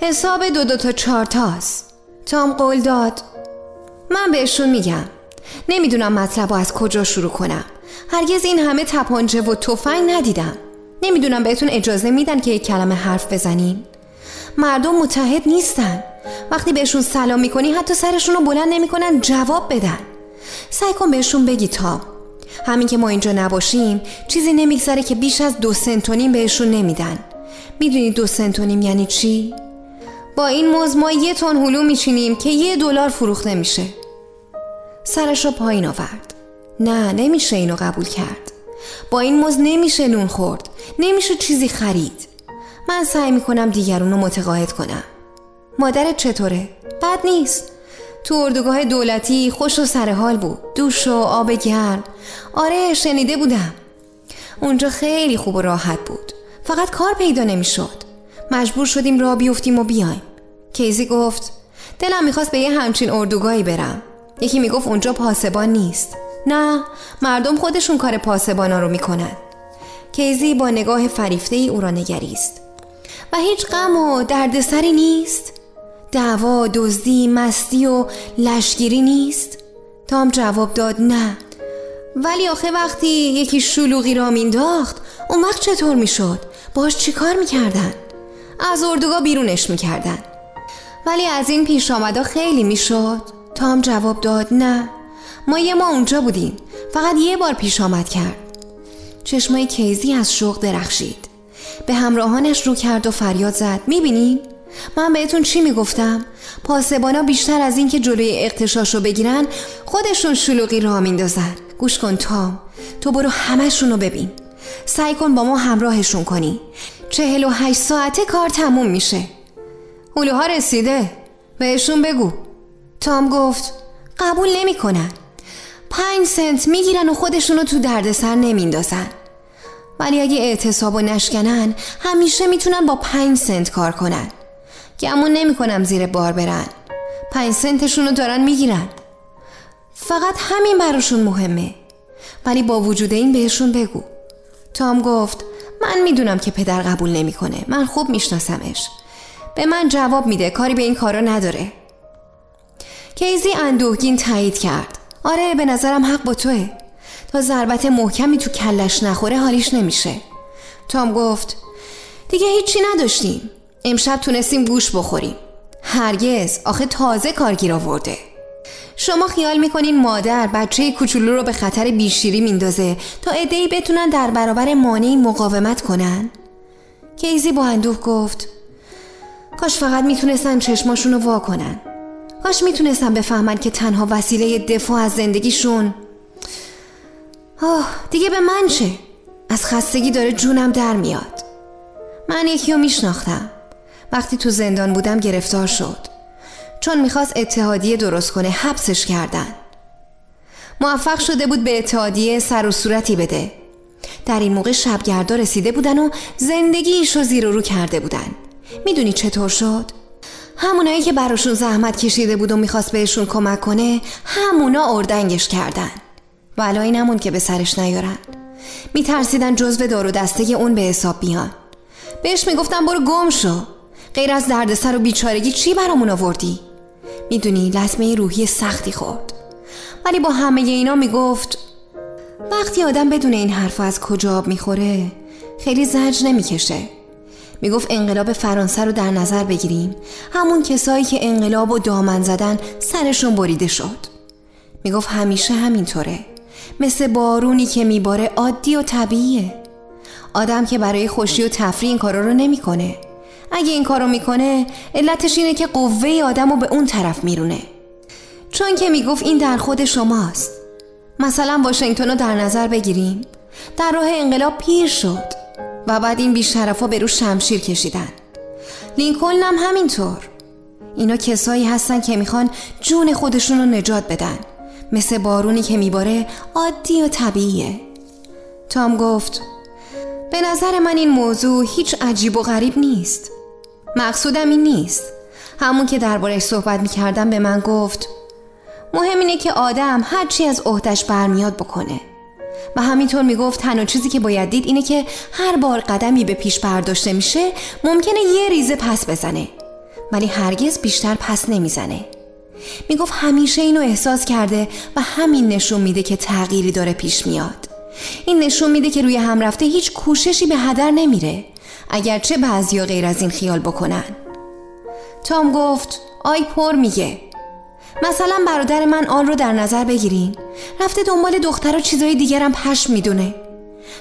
حساب دو دو تا چهار تاست. تام قول داد. من بهشون میگم. نمی‌دونم مطلب رو از کجا شروع کنم. هرگز این همه تپانچه و تفنگ ندیدم. نمی‌دونم بهتون اجازه میدن که یک کلمه حرف بزنین. مردم متحد نیستن. وقتی بهشون سلام می‌کنی حتی سرشون رو بلند نمی‌کنن جواب بدن. سعی کن بهشون بگی تا همین که ما اینجا نباشیم چیزی نمیگذره که بیش از دو سنتونیم بهشون نمیدن. می‌دونی دو سنتونیم یعنی چی؟ با این موز ما یه تن هلو میچینیم که یه دلار فروخته میشه. سرش رو پایین آورد. نه نمیشه اینو قبول کرد. با این موز نمیشه نون خورد. نمیشه چیزی خرید. من سعی می‌کنم دیگرون رو متقاعد کنم. مادرت چطوره؟ بد نیست. تو اردوگاه دولتی خوش و سر حال بود. دوش و آب گرم. آره شنیده بودم. اونجا خیلی خوب و راحت بود. فقط کار پیدا نمی‌شد. مجبور شدیم را بیفتیم و بیایم. کیزی گفت دلم می‌خواست به یه همچین اردوگاهی برم. یکی می‌گفت اونجا پاسبان نیست. نه مردم خودشون کار پاسبانا رو می‌کنن. کیزی با نگاه فریفته ای او را نگریست. و هیچ غم و دردسری نیست؟ دعوا دزدی مستی و لشگیری نیست؟ تام جواب داد نه. ولی آخه وقتی یکی شلوغی را مینداخت اون وقت چطور می‌شد؟ باش چیکار می‌کردن؟ از اردوگاه بیرونش می‌کردن. ولی از این پیش آمدا خیلی می‌شد. تام جواب داد نه. ما یه ما اونجا بودیم. فقط یه بار پیش آمد کرد. چشمای کیزی از شوق درخشید. به همراهانش رو کرد و فریاد زد. می‌بینین؟ من بهتون چی می‌گفتم؟ پاسبانا بیشتر از اینکه جلوی اقتشاش بگیرن خودشون شلوغی را میندازن گوش کن تام تو برو همشون رو ببین. سعی کن با ما همراهشون کنی. چهل و هشت ساعته کار تموم میشه. هلوها رسیده. بهشون بگو. تام گفت قبول نمی‌کنن. پنج سنت می‌گیرن و خودشونو تو دردسر نمیندازن ولی اگه اعتصاب و نشکنن همیشه می‌تونن با پنج سنت کار کنن. گمون نمی‌کنم زیر بار برن. پنج سنتشونو دارن می‌گیرن. فقط همین براشون مهمه. ولی با وجود این بهشون بگو. تام گفت من می‌دونم که پدر قبول نمی‌کنه. من خوب میشناسمش. به من جواب میده کاری به این کارا نداره. کیزی اندوهگین تایید کرد. آره به نظرم حق با توه. تا ضربت محکمی تو کلش نخوره حالیش نمیشه. تام گفت دیگه هیچی نداشتیم. امشب تونستیم گوش بخوریم. هرگز. آخه تازه کارگیر آورده. شما خیال می‌کنین مادر بچه کوچولو رو به خطر بیشیری میندازه تا ادهی بتونن در برابر مانعی مقاومت کنن؟ کیزی با اندوه گفت کاش فقط می‌تونستن چشماشون رو وا کنن. کاش می‌تونستن بفهمن که تنها وسیله دفاع از زندگیشون. آه دیگه به من چه؟ از خستگی داره جونم در میاد. من یکی رو میشناختم. وقتی تو زندان بودم گرفتار شد. چون می‌خواست اتحادیه درست کنه حبسش کردن. موفق شده بود به اتحادیه سر و صورتی بده. در این موقع شبگردا رسیده بودن و زندگیشو زیر و رو کرده بودن. می‌دونی چطور شد؟ همونایی که براشون زحمت کشیده بود و می‌خواست بهشون کمک کنه همونا اردنگش کردن. ولی نمون که به سرش نیارن. میترسیدن جزو دار و دسته اون به حساب بیان. بهش می‌گفتن برو گم شو. غیر از دردسر و بیچارگی چی برامون آوردی؟ می‌دونی لطمه روحی سختی خورد. ولی با همه اینا می‌گفت وقتی آدم بدون این حرف از کجا آب می‌خوره خیلی زج نمی‌کشه. می‌گفت انقلاب فرانسه رو در نظر بگیریم. همون کسایی که انقلاب و دامن زدن سرشون بریده شد. می‌گفت همیشه همینطوره. مثل بارونی که میباره عادی و طبیعیه. آدم که برای خوشی و تفریح این کارا رو نمی‌کنه. اگه این کارو می‌کنه علتش اینه که قوه آدم رو به اون طرف میرونه. چون که می‌گفت این در خود شماست. مثلا واشنگتن رو در نظر بگیریم. در راه انقلاب پیر شد و بعد این بیشرفا به رو شمشیر کشیدن. لینکلن هم همینطور. اینا کسایی هستن که می‌خوان جون خودشون رو نجات بدن. مثل بارونی که میباره عادی و طبیعیه. تام گفت به نظر من این موضوع هیچ عجیب و غریب نیست. مقصودم این نیست. همون که دربارش صحبت می‌کردم به من گفت مهم اینه که آدم هرچی از عهدش برمیاد بکنه. و همینطور می‌گفت تنها چیزی که باید دید اینه که هر بار قدمی به پیش برداشته میشه ممکنه یه ریزه پس بزنه. ولی هرگز بیشتر پس نمی‌زنه. می‌گفت همیشه اینو احساس کرده و همین نشون میده که تغییری داره پیش میاد. این نشون میده که روی هم رفته هیچ کوششی به هدر نمیره. اگرچه بعضیا غیر از این خیال بکنن. تام گفت آی پر میگه. مثلا برادر من آن رو در نظر بگیرین. رفته دنبال دختر و چیزای دیگرم پشم می‌دونه.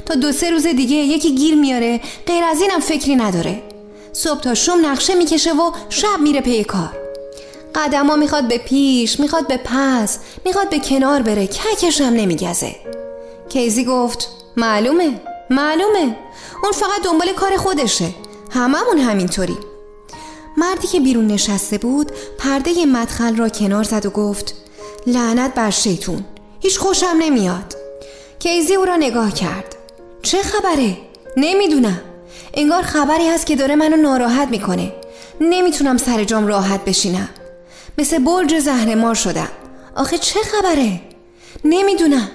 تا دو سه روز دیگه یکی گیر میاره غیر از اینم فکری نداره. صبح تا شم نقشه می‌کشه و شب میره پی کار. قدما می‌خواد به پیش می‌خواد به پس می‌خواد به کنار بره ککش هم نمیگزه. کیزی گفت معلومه. معلومه. اون فقط دنبال کار خودشه. هممون همینطوری. مردی که بیرون نشسته بود پرده مدخل را کنار زد و گفت لعنت بر شیطون. هیچ خوشم نمیاد. کیزی او را نگاه کرد. چه خبره؟ نمی‌دونم. انگار خبری هست که داره منو ناراحت می‌کنه. نمی‌تونم سر جام راحت بشینم. مثل برج زهرمار شدم. آخه چه خبره؟ نمی‌دونم.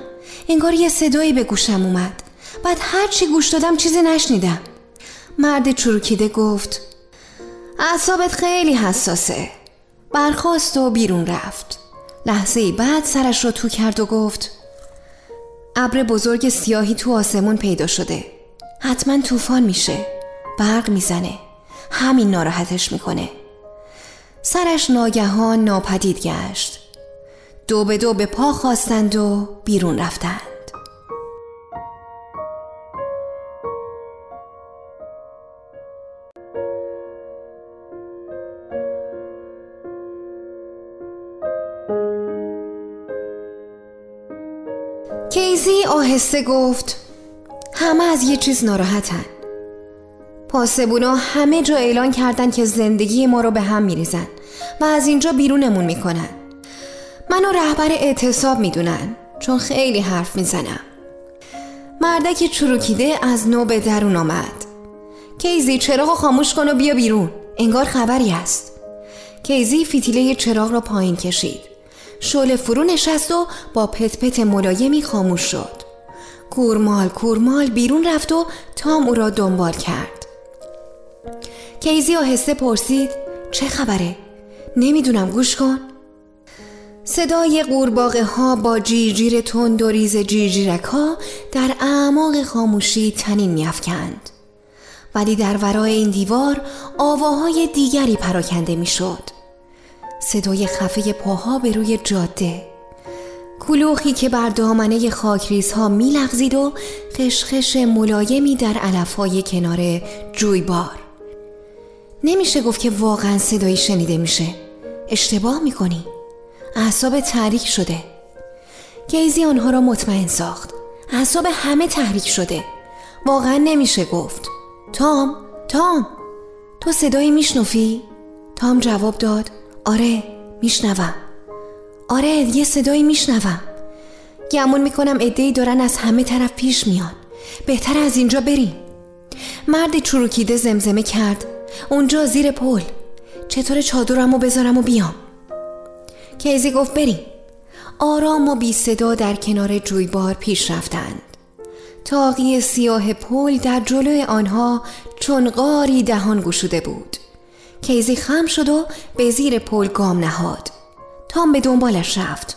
انگار یه صدایی به گوشم اومد. بعد هرچی گوش دادم چیزی نشنیدم. مرد چروکیده گفت اعصابت خیلی حساسه. برخواست و بیرون رفت. لحظه بعد سرش رو تو کرد و گفت ابر بزرگ سیاهی تو آسمون پیدا شده. حتما طوفان میشه. برق می‌زنه. همین ناراحتش می‌کنه. سرش ناگهان ناپدید گشت. دو به دو به پا خواستند و بیرون رفتند. آهسته گفت همه از یه چیز ناراحتن. پاسبونا همه جا اعلان کردن که زندگی ما رو به هم میریزن و از اینجا بیرونمون می‌کنن. منو رهبر اعتصاب می‌دونن چون خیلی حرف می‌زنم. مردک چروکیده از نو به درون آمد. کیزی چراغ خاموش کن و بیا بیرون. انگار خبری است کیزی فیتیله چراغ را پایین کشید. شعله فرو نشست و با پت پت ملایمی خاموش شد. کورمال کورمال بیرون رفت و تام او را دنبال کرد. کیزی آهسته پرسید چه خبره؟ نمی‌دونم گوش کن. صدای قورباغه ها با جیرجیر تند و ریز ها در اعماق خاموشی تنین میافکند. ولی در ورای این دیوار آواهای دیگری پراکنده می‌شد. صدای خفه پاها به روی جاده. کلوخی که بر دامنه خاکریزها میلغزید و خشخش ملایمی در علفهای کنار جویبار. نمیشه گفت که واقعا صدایی شنیده میشه. اشتباه می‌کنی. اعصاب تحریک شده. گیزی آنها را مطمئن ساخت. اعصاب همه تحریک شده. واقعا نمیشه گفت. تام تام. تو صدایی میشنفی؟ تام جواب داد. آره میشنوم. آره یه صدایی میشنوم. گمون می‌کنم ادهی دارن از همه طرف پیش میان. بهتر از اینجا بریم. مرد چروکیده زمزمه کرد. اونجا زیر پل. چطور چادرم و بذارم و بیام؟ کیزی گفت بریم. آرام و بی صدا در کنار جویبار پیش رفتند. تاقی سیاه پل در جلوی آنها چون غاری دهان گشوده بود. کیزی خم شد و به زیر پل گام نهاد. تام به دنبالش رفت.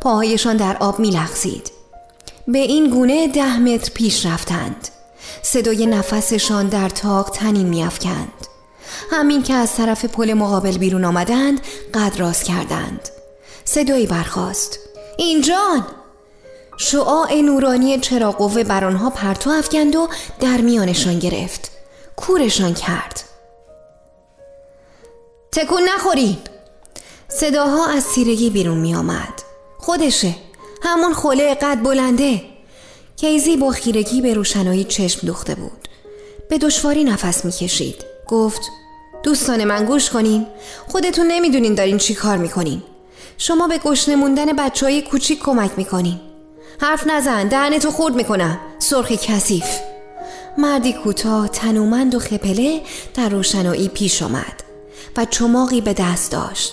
پاهایشان در آب میلغزید. به این گونه ده متر پیش رفتند. صدای نفسشان در تاق تنین میافکند. همین که از طرف پل مقابل بیرون آمدند قد راست کردند. صدایی برخاست. اینجان شعاع نورانی چراغ قوه بر آنها پرتو افکند و در میانشان گرفت. کورشان کرد. تکون نخورین صداها از سیرگی بیرون می آمد خودشه. همون خوله قد بلنده. کیزی با خیرگی به روشنایی چشم دوخته بود. به دشواری نفس می‌کشید. گفت دوستان من گوش کنین. خودتون نمی‌دونین دارین چی کار می‌کنین. شما به گشنه موندن بچه های کوچیک کمک می‌کنین. حرف نزن دهنتو خورد می‌کنم. سرخی کثیف. مردی کوتاه تنومند و خپله در روشنایی پیش آمد. و چماقی به دست داشت.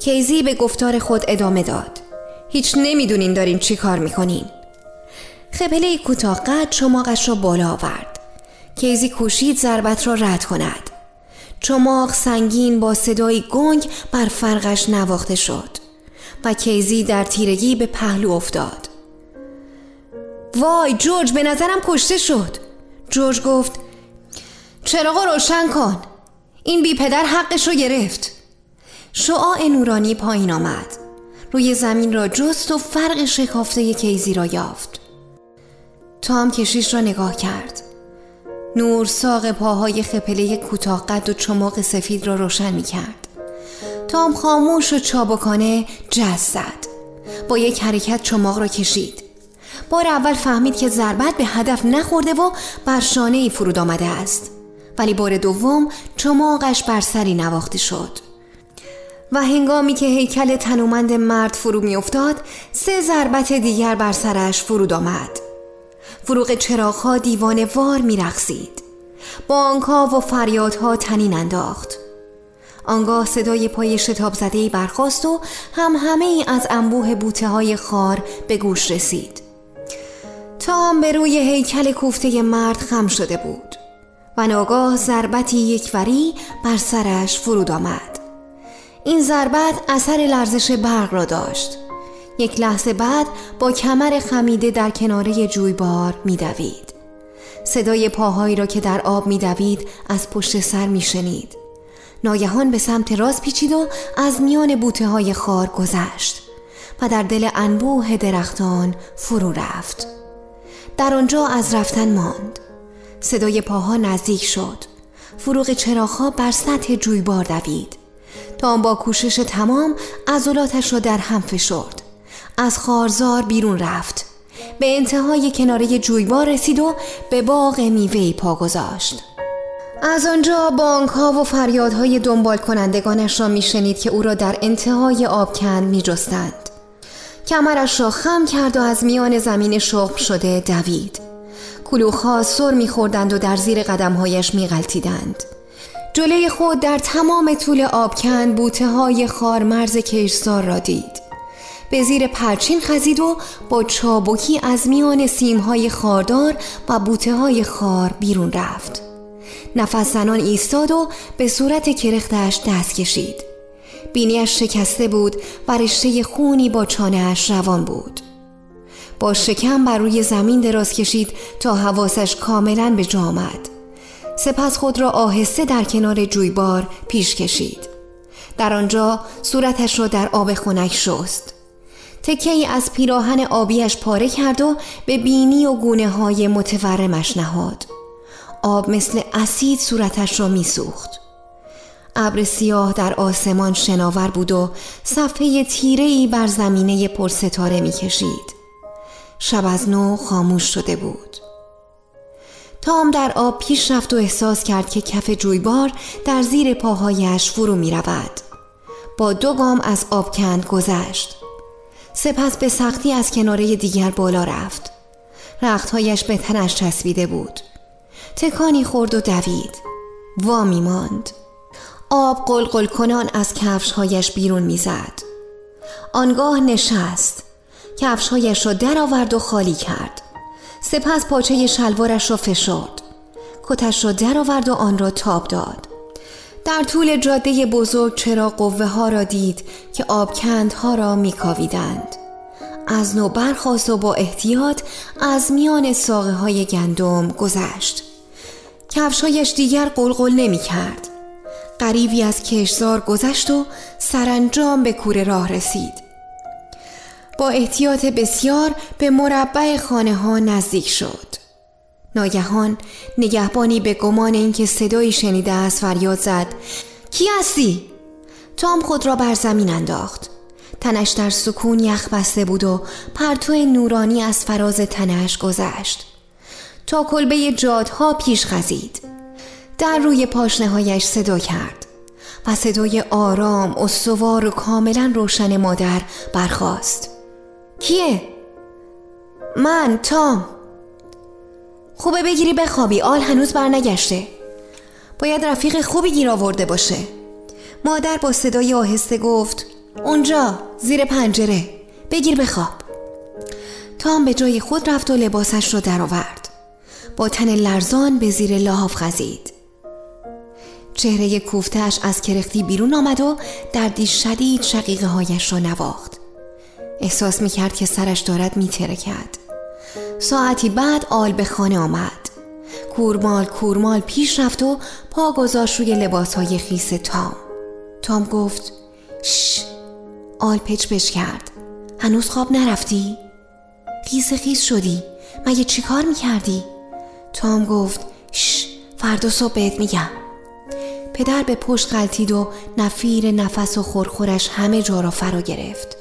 کیزی به گفتار خود ادامه داد. هیچ نمی‌دونین دارین چی کار می‌کنین. خپله کوتاه قد چماقش را بالا آورد. کیزی کوشید ضربت را رد کند. چماق سنگین با صدای گنگ بر فرقش نواخته شد و کیزی در تیرگی به پهلو افتاد. وای جورج به نظرم کشته شد. جورج گفت چراغ روشن کن. این بی پدر حقش رو گرفت. شعاع نورانی پایین آمد. روی زمین را جست و فرق شکافته کیزی را یافت. تام کشیش را نگاه کرد. نور ساق پاهای خپله کوتاه قد و چماق سفید را روشن می کرد. تام خاموش و چابکانه جز زد. با یک حرکت چماق را کشید. بار اول فهمید که ضربت به هدف نخورده و بر شانه ای فرود آمده است. ولی بار دوم چماقش بر سری نواخته شد. و هنگامی که هیکل تنومند مرد فرو میافتاد سه ضربت دیگر بر سرش فرود آمد. فروغ چراغها دیوان وار میرقصید. بانکها و فریادها تنین انداخت. آنگاه صدای پای شتاب زده برخواست و هم همه ای از انبوه بوته های خار به گوش رسید. تام به روی هیکل کوفته مرد خم شده بود. و ناگاه ضربتی یکوری بر سرش فرود آمد. این ضربت اثر لرزش برق را داشت. یک لحظه بعد با کمر خمیده در کناره جویبار میدوید. صدای پاهایی را که در آب میدوید از پشت سر میشنید. ناگهان به سمت راست پیچید و از میان بوته های خار گذشت و در دل انبوه درختان فرو رفت. در آنجا از رفتن ماند. صدای پاها نزدیک شد. فروغ چراغها بر سطح جویبار دوید. تا با کوشش تمام عضلاتش را در هم فشرد. از خارزار بیرون رفت. به انتهای کناره جویبار رسید و به باغ میوه پا گذاشت. از آنجا بانک ها و فریادهای دنبال کنندگانش را میشنید که او را در انتهای آبکند می جستند. کمرش را خم کرد و از میان زمین شخم شده دوید. کلوخها سر میخوردند و در زیر قدمهایش میغلطیدند جلوی خود در تمام طول آبکند بوته های خار مرز کشزار را دید. به زیر پرچین خزید و با چابکی از میان سیمهای خاردار و بوته های خار بیرون رفت. نفس زنان ایستاد و به صورت کرختش دست کشید. بینیش شکسته بود و رشته خونی با چانهش روان بود. با شکم بر روی زمین دراز کشید تا حواسش کاملا به جا آمد. سپس خود را آهسته در کنار جویبار پیش کشید. در آنجا صورتش را در آب خنک شست. تکه ای از پیراهن آبیش پاره کرد و به بینی و گونه های متورمش نهاد. آب مثل اسید صورتش را میسوخت. ابر سیاه در آسمان شناور بود و صفحه تیره ای بر زمینه پرستاره می‌کشید. شب از نو خاموش شده بود. تام در آب پیش رفت و احساس کرد که کف جویبار در زیر پاهایش فرو می رود. با دو گام از آبکند گذشت. سپس به سختی از کناره دیگر بالا رفت. رختهایش به تنش چسبیده بود. تکانی خورد و دوید. وامی ماند. آب قلقل کنان از کفشهایش بیرون می‌زد آنگاه نشست. کفشهایش را درآورد و خالی کرد. سپس پاچه شلوارش را فشرد. کتش را درآورد و آن را تاب داد. در طول جاده بزرگ چرا قوه ها را دید که آبکندها را میکاویدند. از نو برخواست و با احتیاط از میان ساقه های گندم گذشت. کفشایش دیگر قلقل نمی کرد قریبی از کشزار گذشت و سرانجام به کوره راه رسید. با احتیاط بسیار به مربع خانه ها نزدیک شد. ناگهان نگهبانی به گمان اینکه صدایی شنیده است فریاد زد. کی هستی؟ تام خود را بر زمین انداخت. تنش در سکون یخ بسته بود و پرتو نورانی از فراز تنش گذشت. تا کلبه جادها پیش خزید. در روی پاشنه هایش صدا کرد و صدای آرام استوار و کاملا روشن مادر برخاست. کیه؟ من تام خوبه بگیری بخوابی آل هنوز برنگشته باید رفیق خوبی گیر آورده باشه مادر با صدای آهسته گفت اونجا زیر پنجره بگیر بخواب تام به جای خود رفت و لباسش را درآورد. با تن لرزان به زیر لحاف خزید. چهره کوفتش از کرختی بیرون آمد و دردی شدید شقیقه هایش را نواخت. احساس می کرد که سرش دارد می کرد. ساعتی بعد آل به خانه آمد. کورمال کورمال پیش رفت و پا گذاشت روی لباس های خیس تام. تام گفت شش آل پچ پچ کرد. هنوز خواب نرفتی؟ خیس خیس شدی مگه چی کار می‌کردی؟ تام گفت شش فردا صبح بهت میگم پدر به پشت غلطید و نفیر نفس و خورخورش همه جا را فرا گرفت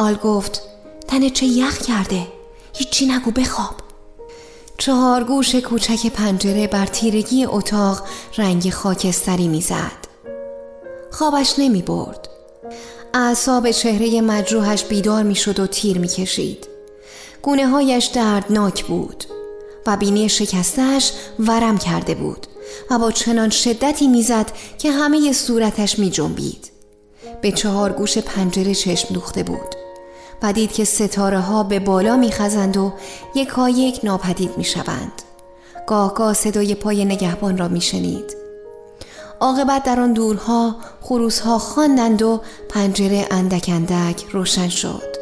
آل گفت تنه چه یخ کرده هیچی نگو بخواب. چهار گوش کوچک پنجره بر تیرگی اتاق رنگ خاکستری می‌زد. خوابش نمی برد. اعصاب چهره مجروحش بیدار می‌شد و تیر می‌کشید. گونه هایش دردناک بود و بینی شکستش ورم کرده بود و با چنان شدتی می‌زد که همه صورتش می جنبید. به چهار گوش پنجره چشم دوخته بود. و دید که ستاره ها به بالا میخزند و یک ها یک ناپدید می‌شوند. گاه گاه صدای پای نگهبان را میشنید. عاقبت در آن دورها خروسها خواندند و پنجره اندک اندک روشن شد.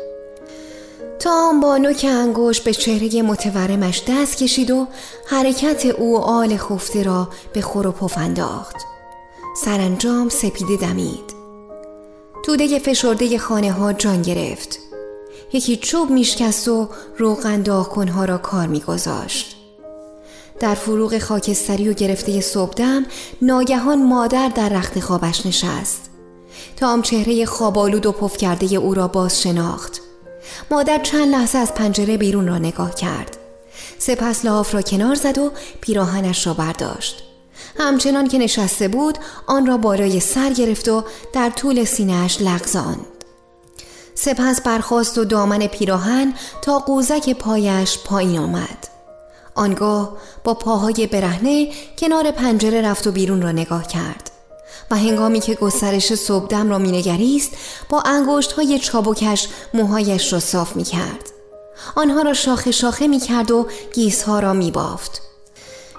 تام با نوک انگوش به چهره متورمش دست کشید و حرکت او آل خفته را به خور و پف انداخت سرانجام سپیده دمید توده فشرده خانه ها جان گرفت یکی چوب میشکست و روغن داغکنها را کار میگذاشت. در فروغ خاکستری و گرفته صبحدم ناگهان مادر در رخت خوابش نشست. تام چهره خوابالود و پف کرده او را باز شناخت. مادر چند لحظه از پنجره بیرون را نگاه کرد. سپس لحاف را کنار زد و پیراهنش را برداشت. همچنان که نشسته بود آن را بالای سر گرفت و در طول سینهاش لغزاند. سپس برخواست و دامن پیراهن تا قوزک پایش پایین آمد آنگاه با پاهای برهنه کنار پنجره رفت و بیرون را نگاه کرد و هنگامی که گسترش صبحدم را مینگریست با انگشت های چابکش موهایش را صاف می کرد. آنها را شاخه شاخه می کرد و گیسها را می بافت.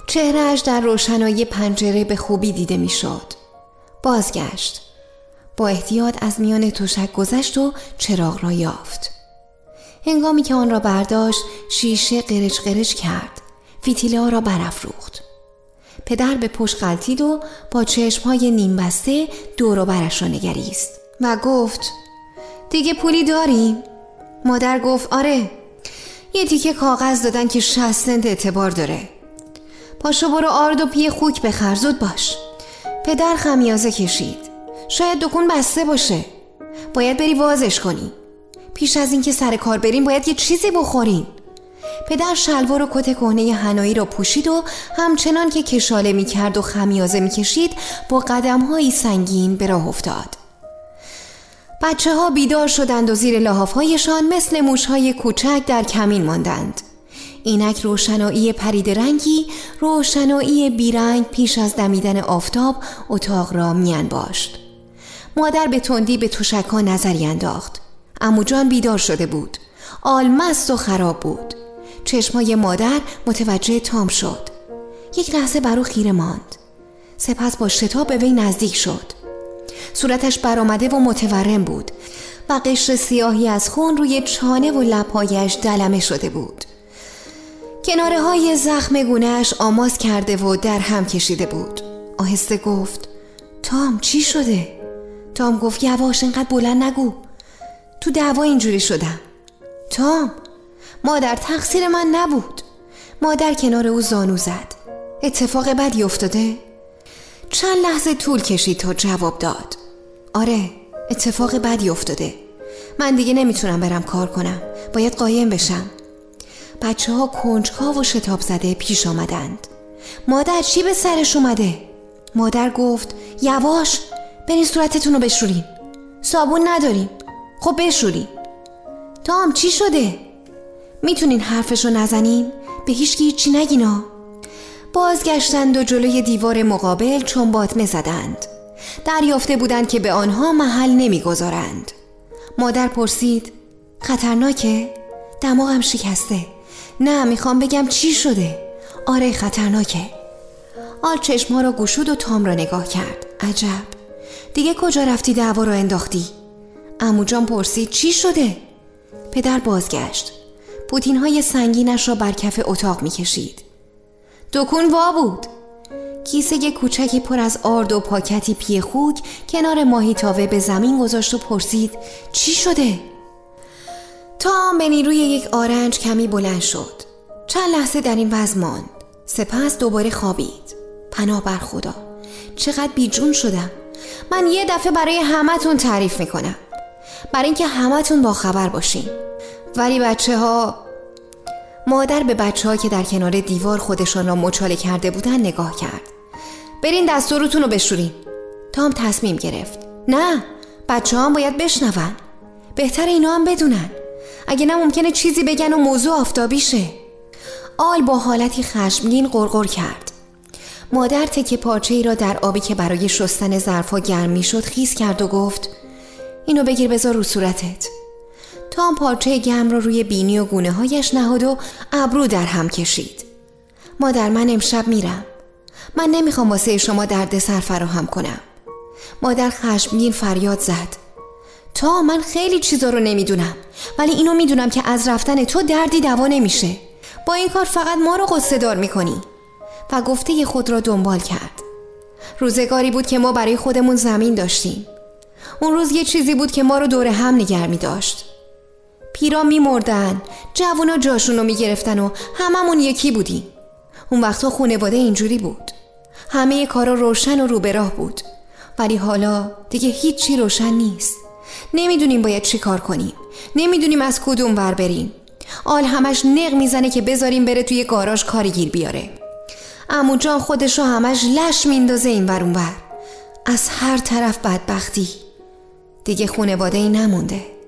چهرهش در روشنایی پنجره به خوبی دیده می شد. بازگشت. با احتیاط از میان تشک گذشت و چراغ را یافت. هنگامی که آن را برداشت شیشه قرش قرش کرد. فیتیله را برافروخت. پدر به پشت غلطید و با چشمهای نیم بسته دور و برش را نگریست و گفت دیگه پولی داریم؟ مادر گفت آره یه تیکه کاغذ دادن که شست سنت اعتبار داره پاشو برو آرد و پی خوک بخر زود باش پدر خمیازه کشید شاید دکون بسته باشه باید بری وازش کنی پیش از اینکه سر کار بریم باید یه چیزی بخوریم پدر شلوار و کت کهنه هنایی را پوشید و همچنان که کشاله می کرد و خمیازه می کشید با قدم سنگین به راه افتاد. بچه ها بیدار شدند و زیر لحافهایشان مثل موشهای کوچک در کمین ماندند. اینک روشنایی پرید رنگی روشنایی بیرنگ پیش از دمیدن آفتاب اتاق را میان باشد. مادر به تندی به توشکها نظری انداخت. امو جان بیدار شده بود. آلمست و خراب بود. چشمای مادر متوجه تام شد یک لحظه برو خیره ماند سپس با شتاب به وی نزدیک شد صورتش برآمده و متورم بود و قشر سیاهی از خون روی چانه و لپایش دلمه شده بود کناره های زخم گونهش آماز کرده و در هم کشیده بود آهسته گفت تام چی شده؟ تام گفت یواش اینقدر بلند نگو. تو دعوا اینجوری شدم. تام مادر تقصیر من نبود. مادر کنار او زانو زد. اتفاق بدی افتاده؟ چند لحظه طول کشید تا جواب داد. آره اتفاق بدی افتاده. من دیگه نمی‌تونم برم کار کنم. باید قایم بشم. بچه ها کنجکاو و شتاب زده پیش آمدند. مادر چی به سرش اومده؟ مادر گفت یواش. برین صورتتون رو بشورین. صابون نداریم. خب بشورین. تام چی شده؟ می‌تونین حرفش رو نزنین؟ به هیچ هیچی نگینا بازگشتند و جلوی دیوار مقابل چون باطمه زدند دریافته بودند که به آنها محل نمی‌گذارند. مادر پرسید خطرناکه؟ دماغم شکسته. نه می‌خوام بگم چی شده. آره خطرناکه. آل چشمها را گشود و تام را نگاه کرد. عجب. دیگه کجا رفتی دعوا رو انداختی؟ امو جان پرسید چی شده؟ پدر بازگشت. پوتین های سنگینش را بر کف اتاق می‌کشید. دکون وا بود. کیسه کوچکی پر از آرد و پاکتی پی خوک کنار ماهی تاوه به زمین گذاشت و پرسید چی شده؟ تا به نیروی یک آرنج کمی بلند شد. چند لحظه در این وضع سپس دوباره خوابید. پناه بر خدا. چقدر بیجون شدم. من یه دفعه برای همتون تعریف می‌کنم. برای اینکه همتون با خبر باشین. ولی بچه ها مادر به بچه ها که در کنار دیوار خودشان را مچاله کرده بودن نگاه کرد. برین دستورتون رو بشورین. تام تصمیم گرفت. نه بچه هم باید بشنون. بهتر اینا هم بدونن. اگه نه ممکنه چیزی بگن و موضوع آفتابی شه آل با حالتی خشمگین قرقر کرد. مادر تکه پارچه ای را در آبی که برای شستن ظرفها گرم می شد خیز کرد و گفت اینو بگیر بذار رو صورتت. تام پارچه گرم را روی بینی و گونه هایش نهاد و ابرو در هم کشید. مادر من امشب میرم. من نمی‌خوام واسه شما درد سر فراهم کنم. مادر خشمگین فریاد زد. تا من خیلی چیزا رو نمی‌دونم ولی اینو می‌دونم که از رفتن تو دردی دوا نمیشه. با این کار فقط ما رو قصه دار می‌کنی. و گفته خود را دنبال کرد. روزگاری بود که ما برای خودمون زمین داشتیم. اون روز یه چیزی بود که ما رو دور هم نگر می داشت. پیرا می مردن جوونا جاشون رو می گرفتن و هممون یکی بودیم. اون وقتا خونواده اینجوری بود. همه کارا روشن و رو به راه بود. ولی حالا دیگه هیچی روشن نیست. نمی‌دونیم باید چی کار کنیم. نمی‌دونیم از کدوم ور بریم. آل همش نق می‌زنه که بذاریم بره توی گاراژ کاری گیر بیاره. امو جان خودش رو همش لش میندازه این ور ور. از هر طرف بدبختی. دیگه خونواده ای نمونده.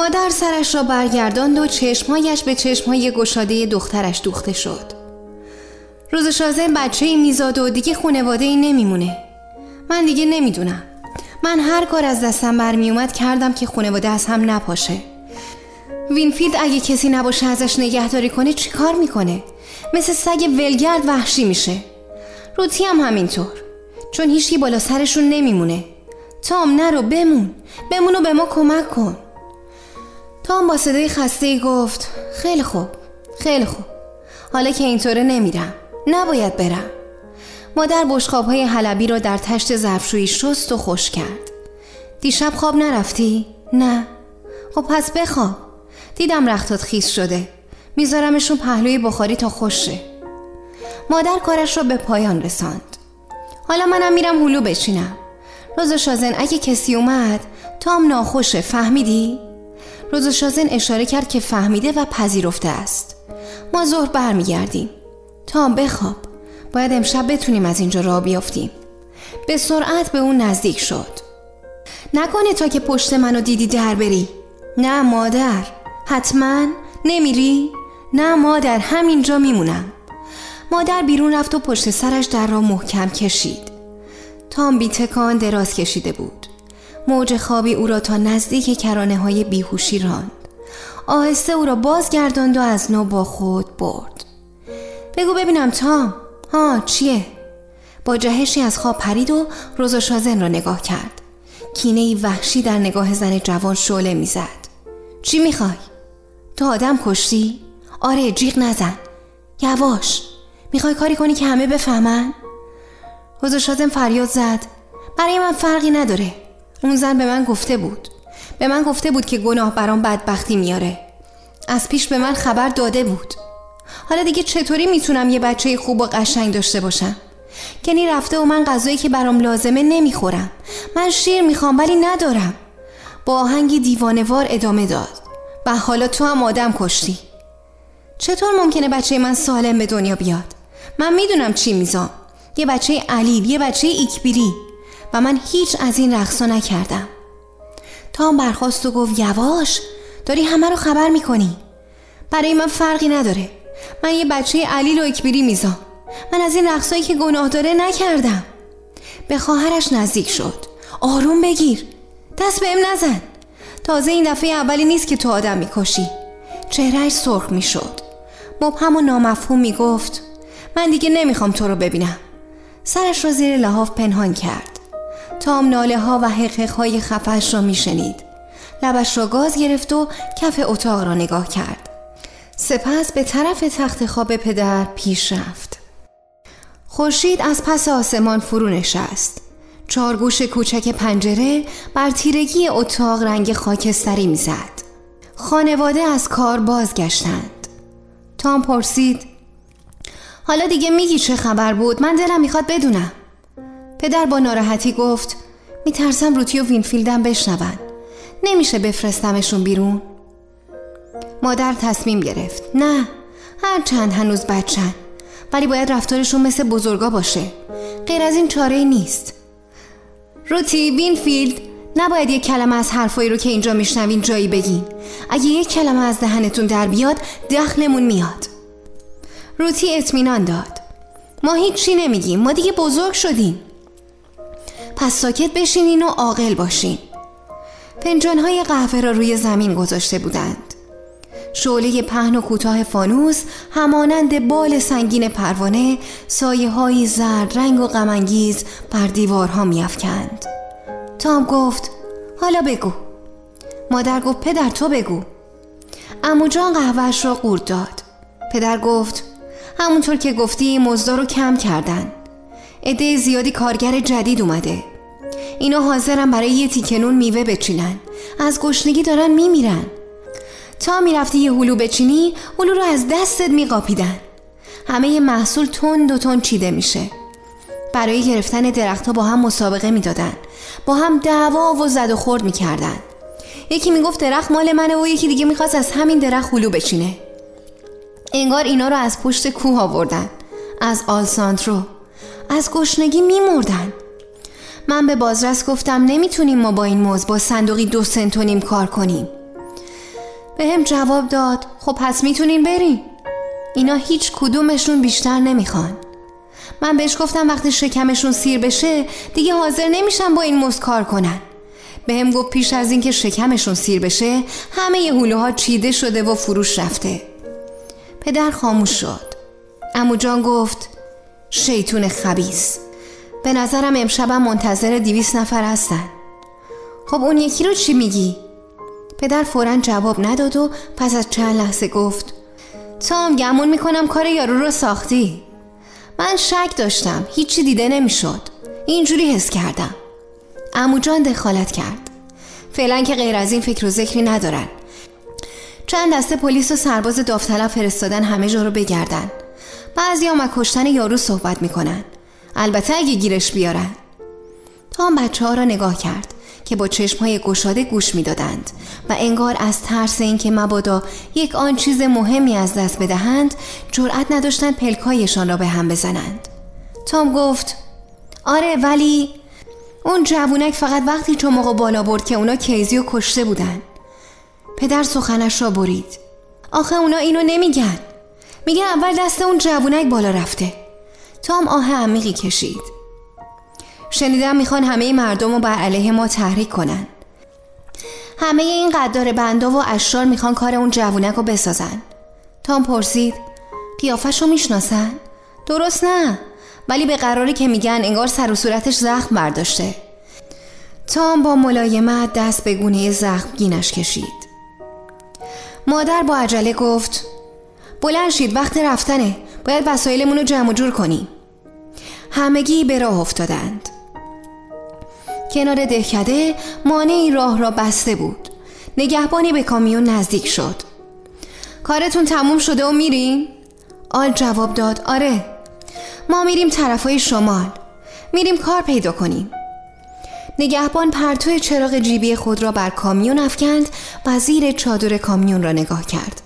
مادر سرش را برگرداند و چشمهایش به چشمهای گشاده دخترش دوخته شد. روز شازه بچه ای میزاد و دیگه خونواده ای نمیمونه. من دیگه نمی‌دونم. من هر کار از دستم برمیومد کردم که خونواده از هم نپاشه. وینفیلد اگه کسی نباشه ازش نگهداری کنه چی کار می‌کنه؟ مثل سگ ولگرد وحشی میشه. روتی هم همینطور. چون هیچی بالا سرشون نمیمونه. تام نرو بمون. بمون و به ما کمک کن. تام با صدای خسته ای گفت خیلی خوب خیلی خوب. حالا که اینطوره نمیرم نباید برم. مادر بشخاب های حلبی را در تشت ظرفشویی شست و خوش کرد. دیشب خواب نرفتی؟ نه. خب پس بخواب. دیدم رختات خیس شده. میذارمشون پهلوی بخاری تا خوشه. مادر کارش را به پایان رساند. حالا منم میرم هلو بچینم. روز شازن اگه کسی اومد تام ناخوشه. فهمیدی؟ روز شازن اشاره کرد که فهمیده و پذیرفته است. ما ظهر برمیگردیم. تام بخواب. باید امشب بتونیم از اینجا را بیافتیم. به سرعت به اون نزدیک شد. نکنه تا که پشت منو دیدی در بری. نه مادر. حتما. نمیری؟ نه مادر. همینجا میمونم. مادر بیرون رفت و پشت سرش در را محکم کشید. تام بی تکان دراز کشیده بود. موج خوابی او را تا نزدیک کرانه های بیهوشی راند. آهسته او را بازگرداند و از نو با خود برد. بگو ببینم تام. ها چیه؟ با جهشی از خواب پرید و روزا شازن را نگاه کرد. کینه وحشی در نگاه زن جوان شعله می‌زد. چی می‌خوای؟ تو آدم کشتی؟ آره جیغ نزن. یواش. می‌خوای کاری کنی که همه بفهمن؟ روزا شازن فریاد زد. برای من فرقی نداره. اون زن به من گفته بود. به من گفته بود که گناه برام بدبختی میاره. از پیش به من خبر داده بود. حالا دیگه چطوری می‌تونم یه بچه خوب و قشنگ داشته باشم؟ کنی رفته و من غذایی که برام لازمه نمی‌خورم. من شیر می‌خوام ولی ندارم. با آهنگی دیوانوار ادامه داد. و حالا تو هم آدم کشتی. چطور ممکنه بچه من سالم به دنیا بیاد؟ من می‌دونم چی میزام یه بچه علیل یه بچه ایکبیری. و من هیچ از این رقصا نکردم. تام برخواست و گفت یواش داری همه رو خبر می‌کنی. برای من فرقی نداره. من یه بچه علیل و اکبیری میزام. من از این رقصایی که گناه داره نکردم. به خواهرش نزدیک شد. آروم بگیر. دست بهم نزن. تازه این دفعه اولی نیست که تو آدم می‌کشی. چهرهش سرخ می‌شد. مبهم و نامفهوم می‌گفت من دیگه نمی‌خوام تو رو ببینم. سرش را زیر لحاف پنهان کرد. تام ناله ها و حقیق های خفش را میشنید. لبش را گاز گرفت و کف اتاق را نگاه کرد. سپس به طرف تخت خواب پدر پیش رفت. خورشید از پس آسمان فرو نشست. چارگوش کوچک پنجره بر تیرگی اتاق رنگ خاکستری می‌زد. خانواده از کار بازگشتند. تام پرسید حالا دیگه میگی چه خبر بود؟ من دلم می‌خواد بدونم. پدر با ناراحتی گفت میترسم روتی و وینفیلدم بشنون. نمیشه بفرستمشون بیرون. مادر تصمیم گرفت. نه هر چند هنوز بچن ولی باید رفتارشون مثل بزرگا باشه. غیر از این چاره نیست. روتی وینفیلد نباید یک کلمه از حرفایی رو که اینجا میشنوین جایی بگین. اگه یک کلمه از دهنتون در بیاد دخلمون میاد. روتی اطمینان داد. ما هیچی نمیگیم. ما دیگه بزرگ شدیم. پس ساکت بشینین و عاقل باشین. فنجانهای قهوه را روی زمین گذاشته بودند. شعله پهن و کوتاه فانوس همانند بال سنگین پروانه سایه های زرد رنگ و غمانگیز بر دیوارها میافکند. تام گفت حالا بگو. مادر گفت پدر تو بگو. امو جان قهوهش را قورت داد. پدر گفت همونطور که گفتی مزدا رو کم کردن. عده زیادی کارگر جدید اومده. اینا حاضرن برای یه تیکنون میوه بچینن از گشنگی دارن میمیرن. تا می‌رفتی یه هلو بچینی هلو رو از دستت میقاپیدن. همه محصول تند و تند چیده میشه. برای گرفتن درختها با هم مسابقه می‌دادن. با هم دعوا و زد و خورد می‌کردن. یکی می‌گفت درخت مال منه و یکی دیگه می‌خواست از همین درخت هلو بچینه. انگار اینا رو از پشت کوه آوردن. از آلسانترو. از گشنگی میمردن. من به بازرس گفتم نمی‌تونیم ما با این موز با صندوقی دو سنت کار کنیم. به هم جواب داد خب پس می‌تونین برین. اینا هیچ کدومشون بیشتر نمی‌خوان. من بهش گفتم وقتی شکمشون سیر بشه دیگه حاضر نمیشن با این موز کار کنن. به هم گفت پیش از اینکه شکمشون سیر بشه همه ی هلوها چیده شده و فروش رفته. پدر خاموش شد. امو جان گفت شیطون خبیس به نظرم امشبم منتظر دیویس نفر هستن. خب اون یکی رو چی میگی؟ پدر فورا جواب نداد و پس از چند لحظه گفت تام گمون می‌کنم کار یارو رو ساختی. من شک داشتم هیچی دیده نمی‌شد. اینجوری حس کردم. امو جان دخالت کرد. فعلا که غیر از این فکر و ذکری ندارن. چند دسته پلیس و سرباز داوطلب فرستادن همه جا رو بگردن. بعضی هم کشتن یارو صحبت می‌کنن. البته اگه گیرش بیارن. تام بچه ها را نگاه کرد که با چشمهای گشاده گوش می‌دادند و انگار از ترس اینکه مبادا یک آن چیز مهمی از دست بدهند جرأت نداشتند پلکایشان را به هم بزنند. تام گفت آره ولی اون جوونک فقط وقتی چماق بالا برد که اونا کیزی و کشته بودن. پدر سخنش را برید. آخه اونا اینو نمیگن. میگن اول دست اون جوونک بالا رفته. تام آه عمیقی کشید. شنیدم می‌خوان همه مردم رو بر علیه ما تحریک کنن. همه این قدار بندا و اشرار می‌خوان کار اون جوونک رو بسازن. تام پرسید قیافش رو می‌شناسن؟ درست نه ولی به قراری که میگن انگار سر و صورتش زخم برداشته. تام با ملایمت دست به گونه گینش کشید. مادر با عجله گفت بلند شید وقت رفتنه. باید وسایلمون رو جمع جور کنیم. همگی به راه افتادند. کنار دهکده مانعی راه را بسته بود. نگهبانی به کامیون نزدیک شد. کارتون تموم شده و میرین؟ آل جواب داد آره. ما میریم طرفای شمال. میریم کار پیدا کنیم. نگهبان پرتو چراغ جیبی خود را بر کامیون افکند و زیر چادر کامیون را نگاه کرد.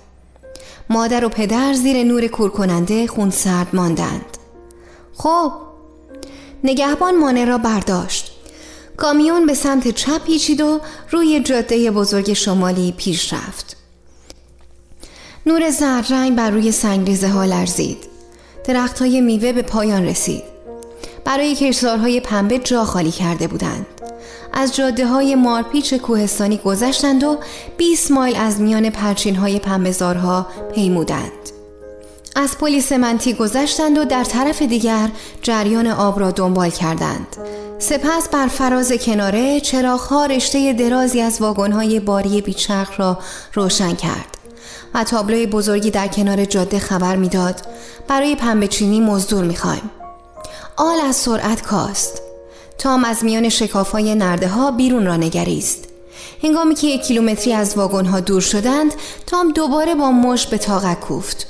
مادر و پدر زیر نور کور کننده خون سرد ماندند. خب نگهبان مانع را برداشت. کامیون به سمت چپ پیچید و روی جاده بزرگ شمالی پیش رفت. نور زرد رنگ بر روی سنگریزه ها لرزید. درخت های میوه به پایان رسید. برای کشزارهای پنبه جا خالی کرده بودند. از جاده های مارپیچ کوهستانی گذشتند و 20 مایل از میان پرچین های پنبهزارها پیمودند. از پلی سمنتی گذشتند و در طرف دیگر جریان آب را دنبال کردند. سپس بر فراز کناره چراغها رشته درازی از واگن‌های باری بیچرخ را روشن کرد و تابلوی بزرگی در کنار جاده خبر می‌داد برای پنبه چینی مزدور می‌خوایم. آل از سرعت کاست. تام از میان شکافهای نرده ها بیرون را نگریست. هنگامی که یک کیلومتری از واگن ها دور شدند تام دوباره با مش به طاقت کوفت.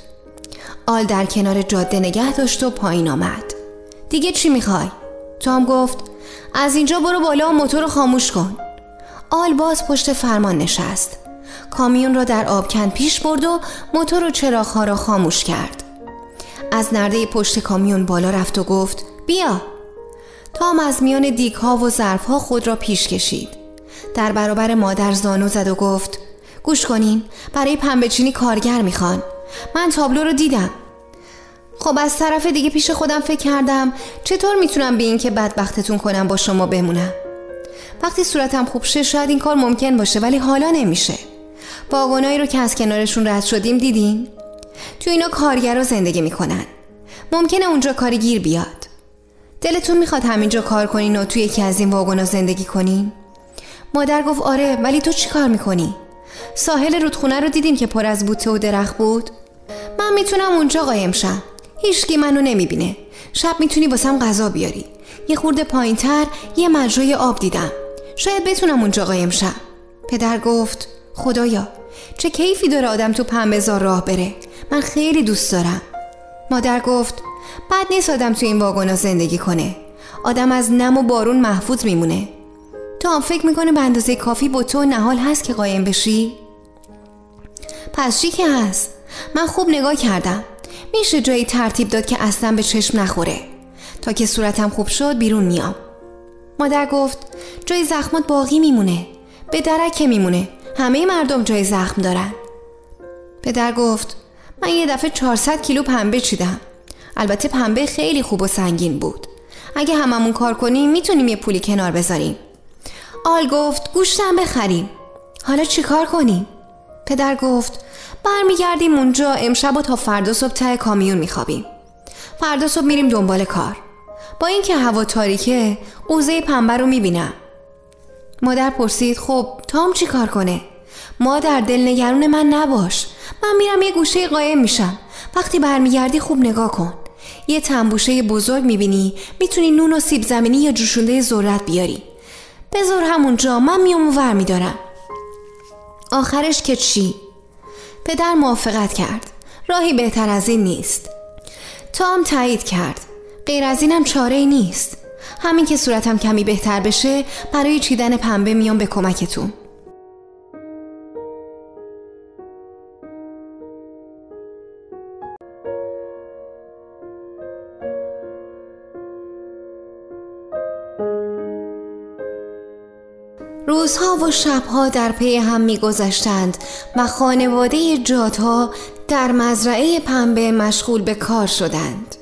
آل در کنار جاده نگه داشت و پایین آمد. دیگه چی می‌خوای؟ تام گفت. از اینجا برو بالا و موتور رو خاموش کن. آل باز پشت فرمان نشست. کامیون را در آبکن پیش برد و موتور و چراغها را خاموش کرد. از نرده پشت کامیون بالا رفت و گفت بیا. تام از میان دیک ها و ظرف ها خود را پیش کشید. در برابر مادر زانو زد و گفت گوش کنین برای پنبهچینی کارگر می‌خوان. من تابلو رو دیدم. خب از طرف دیگه پیش خودم فکر کردم چطور می‌تونم به این که بدبختتون کنم با شما بمونم؟ وقتی صورتم خوب شه شاید این کار ممکن باشه ولی حالا نمیشه. واگنایی رو که از کنارشون رد شدیم دیدین؟ تو اینا کارگرا زندگی می‌کنن. ممکنه اونجا کاری گیر بیاد. دلتون می‌خواد همینجا کار کنین و توی یکی از این واگونا زندگی کنین؟ مادر گفت آره ولی تو چی کار می‌کنی؟ ساحل رودخونه رو دیدین که پر از بوته و درخت بود. من می‌تونم اونجا قایم شم. هیچکی منو نمی‌بینه. شب می‌تونی واسم غذا بیاری. یه خورده پایینتر یه مجرای آب دیدم. شاید بتونم اونجا قایم شم. پدر گفت خدایا چه کیفی داره آدم تو پنبهزار راه بره. من خیلی دوست دارم. مادر گفت بد نیست آدم تو این واگونا زندگی کنه. آدم از نم و بارون محفوظ میمونه. تو هم فکر می‌کنه به اندازه کافی با تو نهال هست که قایم بشی؟ پس چی که هست؟ من خوب نگاه کردم. میشه جایی ترتیب داد که اصلا به چشم نخوره. تا که صورتم خوب شد بیرون میام. مادر گفت جای زخمات باقی میمونه. به درکه میمونه. همه مردم جای زخم دارن. پدر گفت من یه دفعه 400 کیلو پنبه چیدم. البته پنبه خیلی خوب و سنگین بود. اگه هممون کار کنیم می‌تونیم یه پولی کنار بذاریم. آل گفت گوشتم بخریم. حالا چی کار کنیم؟ پدر گفت برمیگردیم اونجا امشب و تا فردا صبح ته کامیون میخوابیم. فردا صبح میریم دنبال کار. با اینکه هوا تاریکه قوزه پنبه رو می‌بینم. مادر پرسید خب تام چی کار کنه؟ مادر دلنگرون من نباش. من میرم یه گوشه قایم میشم. وقتی برمیگردی خوب نگاه کن. یه تنبوشه بزرگ می‌بینی. می‌تونی نون و سیب زمینی یا جوشونده ذرت بیاری. بذار همونجا من میام ور میدارم. آخرش که چی؟ پدر موافقت کرد. راهی بهتر از این نیست. تام تایید کرد. غیر از اینم چاره نیست. همین که صورتم کمی بهتر بشه برای چیدن پنبه میام به کمکتون. روزها و شبها در پی هم میگذشتند و خانواده جادها در مزرعه پنبه مشغول به کار شدند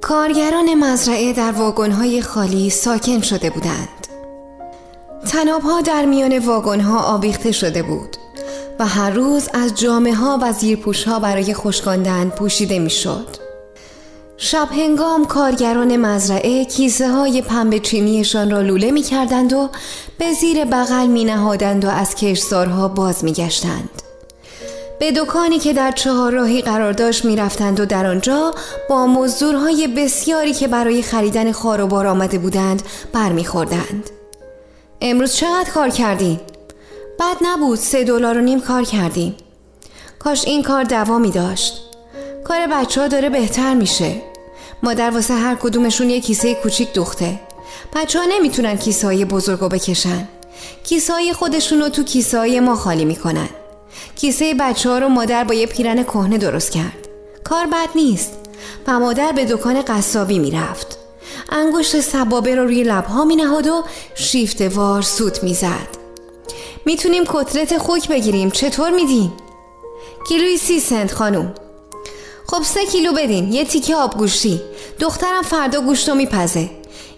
کارگران مزرعه در واگنهای خالی ساکن شده بودند تنابها در میان واگنها آویخته شده بود و هر روز از جامعه ها و زیرپوش ها برای خشکاندن پوشیده می‌شد. شب هنگام کارگران مزرعه کیسه های پنبه چینیشان را لوله می کردند و به زیر بغل می نهادند و از کشزارها باز می گشتند. به دکانی که در چهار راهی قرار داشت می رفتند و در آنجا با مزدورهای بسیاری که برای خریدن خار و بار آمده بودند برمیخوردند. امروز چقدر کار کردین؟ بد نبود سه دلار و نیم کار کردیم. کاش این کار دوامی داشت. کار بچه ها داره بهتر میشه مادر واسه هر کدومشون یه کیسه کوچیک دوخته. بچه ها نمی‌تونن کیسه های بزرگ بکشن. کیسه های خودشون رو تو کیسه های ما خالی می‌کنن. کیسه بچه ها رو مادر با یه پیرن کهنه درست کرد. کار بد نیست. و مادر به دکان قصابی می‌رفت. انگشت سبابه رو روی لبها می نهاد و شیفته وار سوت می زد می‌تونیم کتلت خوک بگیریم. چطور میدین؟ کیلوی سی سنت خانوم. خب سه کیلو بدین یه تیکه آبگوشتی دخترم فردا گوشتو میپزه.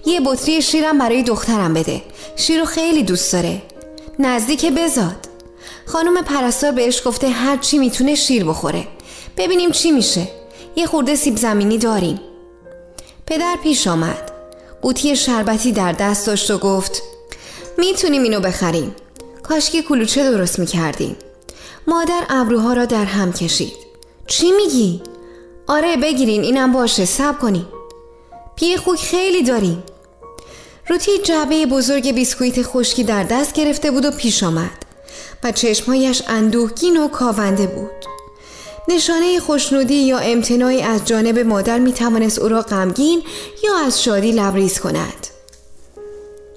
یه بطری شیرم برای دخترم بده. شیرو خیلی دوست داره. نزدیک بزاد. خانم پرستار بهش گفته هر چی می‌تونه شیر بخوره. ببینیم چی میشه. یه خورده سیب زمینی داریم. پدر پیش آمد. قوطی شربتی در دست داشت و گفت می‌تونیم اینو بخریم. کاشکی کلوچه درست می‌کردیم. مادر ابروها را در هم کشید. چی میگی؟ آره بگیرین اینم باشه سب کنین. پی خوک خیلی داریم روتی جعبه بزرگ بیسکویت خشکی در دست گرفته بود و پیش آمد و چشمهایش اندوهگین و کاونده بود. نشانه خوشنودی یا امتناعی از جانب مادر می توانست او را غمگین یا از شادی لبریز کند.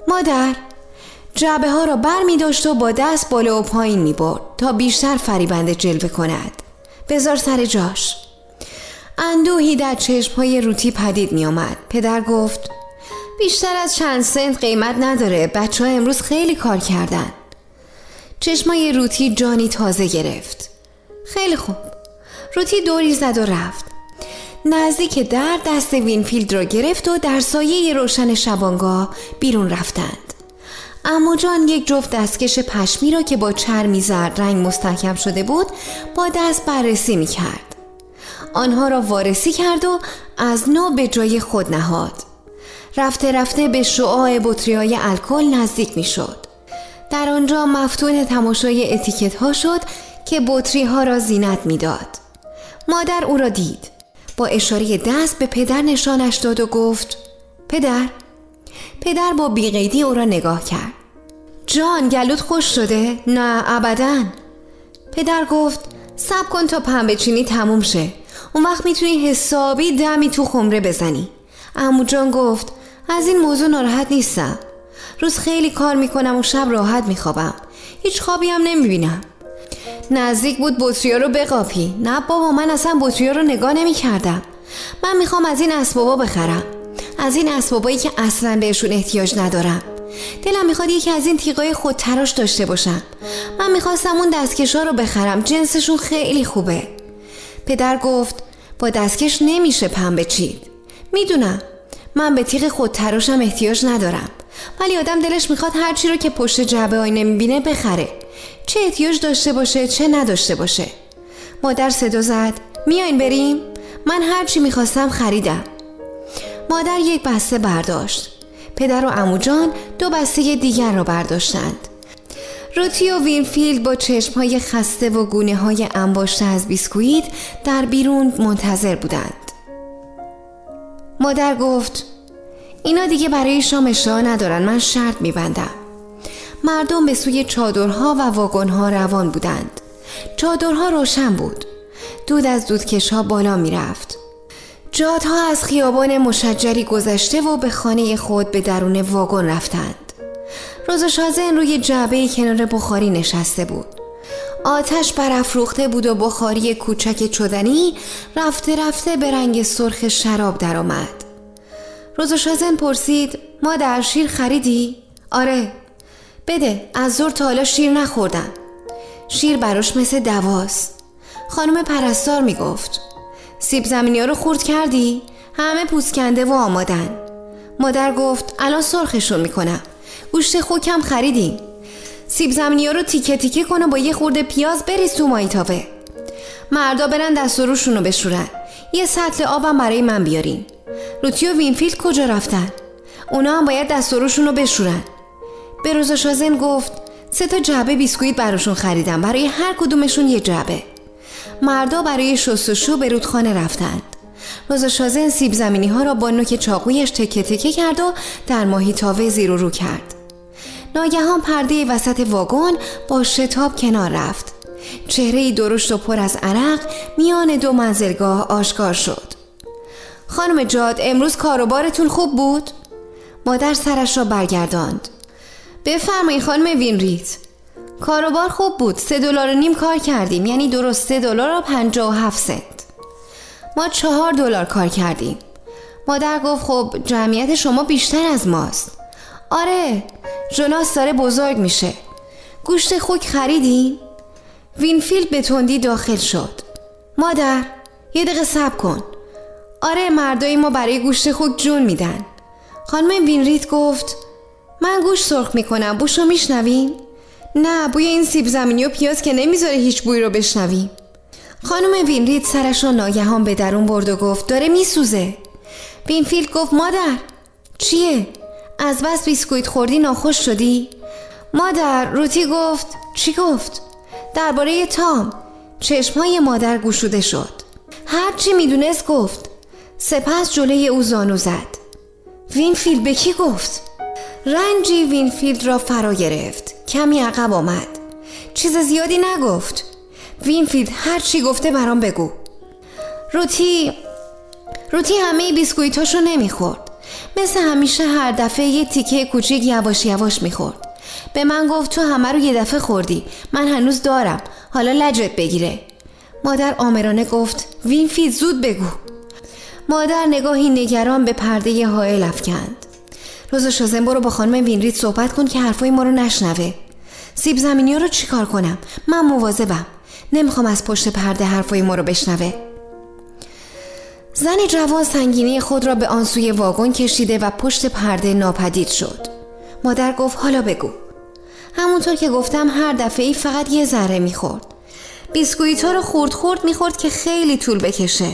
مادر جعبه ها را بر می داشت و با دست بالا و پایین می برد تا بیشتر فریبنده جلوه کند. بذار سر جاش. اندوهی در چشم های روتی پدید می آمد پدر گفت بیشتر از چند سنت قیمت نداره. بچه ها امروز خیلی کار کردن. چشمای روتی جانی تازه گرفت. خیلی خوب. روتی دوری زد و رفت. نزدیک در دست وینفیلد را گرفت و در سایه روشن شبانگاه بیرون رفتند. عمو جان یک جفت دستکش پشمی را که با چرمی زرد رنگ مستحکم شده بود با دست بررسی می کرد. آنها را وارسی کرد و از نو به جای خود نهاد. رفته رفته به شعاع بطری الکل نزدیک می شد. در آنجا مفتون تماشای اتیکت ها شد که بطری ها را زینت می‌داد. مادر او را دید. با اشاره دست به پدر نشانش داد و گفت پدر پدر با بیقیدی او را نگاه کرد جان گلوت خوش شده؟ نه ابدا پدر گفت سب کن تا پنبه چینی تموم شه اون وقت می‌تونی حسابی دمی تو خمره بزنی. امو جان گفت از این موضوع ناراحت نیستم. روز خیلی کار می‌کنم و شب راحت میخوابم. هیچ خوابی هم نمی‌بینم. نزدیک بود بطریا رو بقاپی. نه بابا من اصلا بطریا رو نگاه نمی‌کردم. من می‌خوام از این اسبابا بخرم. از این اسبابایی که اصلا بهشون احتیاج ندارم. دلم می‌خواد یکی از این تیغای خود تراش داشته باشم. من می‌خواستم اون دستکشا رو بخرم. جنسشون خیلی خوبه. پدر گفت با دستکش نمیشه پنبه چید می‌دونم. من به تیغ خود تراشم احتیاج ندارم. ولی آدم دلش می‌خواد هرچی رو که پشت جعبه آینه می‌بینه بخره. چه احتیاج داشته باشه چه نداشته باشه. مادر صدا زد. میاین بریم؟ من هرچی می‌خواستم خریدم. مادر یک بسته برداشت. پدر و عموجان دو بسته دیگر را برداشتند. روتی و وینفیلد با چشم های خسته و گونه های انباشته از بیسکویت در بیرون منتظر بودند. مادر گفت اینا دیگه برای شام اشتها ندارن من شرط میبندم. مردم به سوی چادرها و واگنها روان بودند. چادرها روشن بود. دود از دودکش ها بالا می‌رفت. جادها از خیابان مشجری گذشته و به خانه خود به درون واگن رفتند. روز شازن روی جعبه کنار بخاری نشسته بود آتش برافروخته بود و بخاری کوچک چدنی رفته رفته به رنگ سرخ شراب درآمد. روز شازن پرسید ما در شیر خریدی؟ آره بده از زور تا حالا شیر نخوردم شیر براش مثل دواست خانم پرستار می‌گفت سیب زمینی ها رو خرد کردی؟ همه پوست کنده و آمادن مادر گفت الان سرخشون می‌کنم گوشت خوکم خریدیم. سیب زمینی ها رو تیکه تیکه کن با یه خورده پیاز بریز تو مایتاوه مردا برن دستا رو بشورن. یه سطل آبم برای من بیارین. روتی و وینفیلد کجا رفتن؟ اونا هم باید دست رو بشورن. به روزا شازن گفت سه تا جعبه بیسکویت براشون خریدم. برای هر کدومشون یه جعبه. مردا برای شستشو به رودخانه رفتند روزا شازن سیب زمینی ها را با نوک چاقویش تکه تکه کرد و در ماهی تاوه زیر و رو کرد. ناگهان پرده وسط واگن با شتاب کنار رفت. چهره درشت و پر از عرق میان دو منزلگاه آشکار شد. خانم جاد امروز کاروبارتون خوب بود؟ مادر سرش را برگرداند. بفرمایید خانم وینریت. کاروبار خوب بود. سه دلار و نیم کار کردیم. یعنی درست سه دلار و پنجاه و هفت سنت. ما چهار دلار کار کردیم. مادر گفت خب جمعیت شما بیشتر از ماست. آره جوناس داره بزرگ میشه گوشت خوک خریدین؟ وینفیلد به تندی داخل شد مادر یه دقیقه صبر کن آره مردای ما برای گوشت خوک جون میدن خانم وینریت گفت من گوشت سرخ می‌کنم بوشو میشنوین؟ نه بوی این سیب زمینی و پیاز که نمی‌ذاره هیچ بوی رو بشنویم خانم وینریت سرش رو ناگهان به درون برد و گفت داره میسوزه وینفیلد گفت مادر چیه؟ از بس بیسکویت خوردی ناخوش شدی؟ مادر روتی گفت چی گفت؟ درباره تام چشمهای مادر گشوده شد. هرچی می‌دونست گفت. سپس جلوی او زانو زد. وینفیلد به کی گفت؟ رنجی وینفیلد را فرا گرفت. کمی عقب آمد. چیز زیادی نگفت. وینفیلد هر چی گفته برام بگو. روتی روتی همه بیسکویتاشو نمی‌خورد. مثل همیشه هر دفعه یه تیکه کوچیک یواش یواش می‌خورد. به من گفت تو همه رو یه دفعه خوردی. من هنوز دارم. حالا لجت بگیره. مادر آمرانه گفت وینفیلد زود بگو. مادر نگاهی نگران به پرده حائل افکند. روز شازن برو با خانم وینریت صحبت کن که حرفای ما رو نشنوه. سیب زمینی ها رو چیکار کنم؟ من مواظبم. نمی‌خوام از پشت پرده حرفای ما رو بشنوه. زن جوان سنگینی خود را به آن سوی واگن کشیده و پشت پرده ناپدید شد. مادر گفت حالا بگو. همونطور که گفتم هر دفعه ای فقط یه ذره می‌خورد. بیسکویت ها رو خرد خرد می‌خورد که خیلی طول بکشه.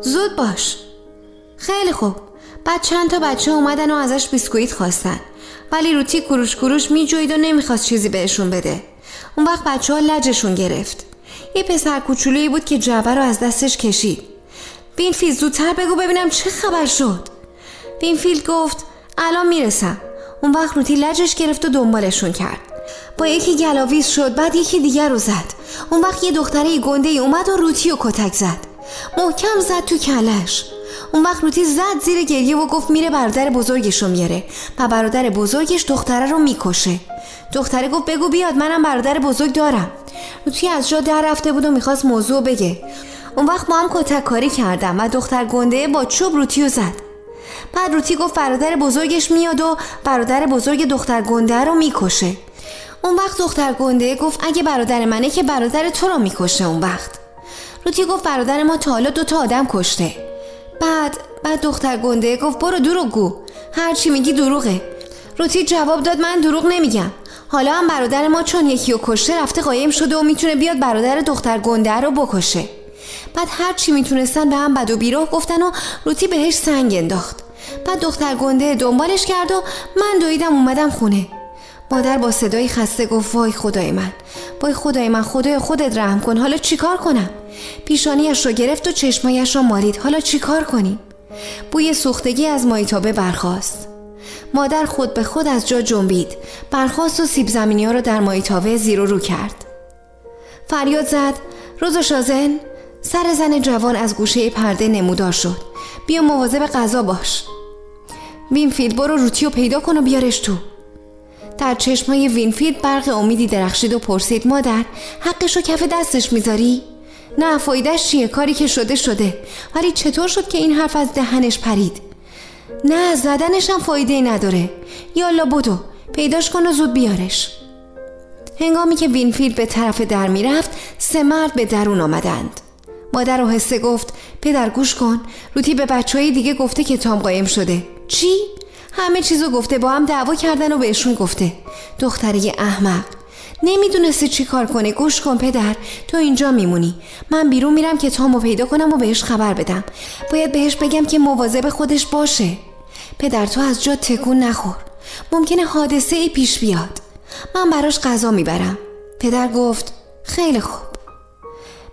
زود باش. خیلی خوب. بعد چند تا بچه اومدن و ازش بیسکویت خواستن. ولی روتی کروچ کروچ میجوید و نمی‌خواست چیزی بهشون بده. اون وقت بچه ها لجشون گرفت. یه پسر کوچولویی بود که جعبه رو از دستش کشید. وینفیلد زودتر بگو ببینم چه خبر شد. بینفیلد گفت الان می‌رسم. اون وقت روتی لجش گرفت و دنبالشون کرد. با یکی گلاویز شد بعد یکی دیگر رو زد. اون وقت یه دختره گنده ای اومد و روتی و کتک زد. محکم زد تو کلش. اون وقت روتی زد زیر گریه و گفت میره برادر بزرگش رو میاره و برادر بزرگش دختره رو می‌کشه. دختره گفت بگو بیاد منم برادر بزرگ دارم. روتی از جا در رفته بود و می‌خواست موضوع بگه. اون وقت ما هم کتک کاری کردم و دختر گنده با چوب روتیو زد. بعد روتی گفت برادر بزرگش میاد و برادر بزرگ دختر گنده رو می‌کشه. اون وقت دختر گنده گفت اگه برادر منه که برادر تو رو می‌کشه اون وقت. روتی گفت برادر ما تا حالا دو تا آدم کشته. بعد بعد دختر گنده گفت برو دروغ گو. هر چی میگی دروغه. روتی جواب داد من دروغ نمیگم. حالا هم برادر ما چون یکی رو کشته رفته قایم شده و می‌تونه بیاد برادر دختر گنده رو بکشه. بعد هر چی می‌تونستن به هم بد و بیراه گفتن و روتی بهش سنگ انداخت. بعد دختر گنده دنبالش کرد و من دویدم اومدم خونه. مادر با صدای خسته گفت وای خدای من وای خدای من خدای خودت رحم کن حالا چیکار کنم؟ پیشانیش رو گرفت و چشمایش رو مالید حالا چیکار کنیم؟ بوی سوختگی از مایتابه برخاست. مادر خود به خود از جا جنبید. برخاست و سیب زمینی ها رو در مایتابه زیر و رو کرد. فریاد زد رزاشارن سر زن جوان از گوشه پرده نمودار شد. بیا مواظب غذا باش. وینفیلد برو روتیو پیدا کن و بیارش تو. در چشمای وینفیلد برق امیدی درخشید و پرسید مادر حقش رو کف دستش می‌ذاری؟ نه فایدهش چیه؟ کاری که شده شده. ولی چطور شد که این حرف از دهنش پرید؟ نه زدنش هم فایده نداره. یالا بدو پیداش کن و زود بیارش. هنگامی که وینفیلد به طرف در می‌رفت سه مرد به درون آمدند. مادر آهسته گفت پدر گوش کن. روتی به بچه های دیگه گفته که تام قایم شده. چی؟ همه چیزو گفته با هم دعوا کردن و بهشون گفته. دختره احمق. نمی‌دونسته چی کار کنه. گوش کن پدر تو اینجا میمونی. من بیرون میرم که تامو پیدا کنم و بهش خبر بدم. باید بهش بگم که مواظب خودش باشه. پدر تو از جا تکون نخور. ممکنه حادثه ای پیش بیاد. من براش غذا می‌برم. پدر گفت خیلی خوب.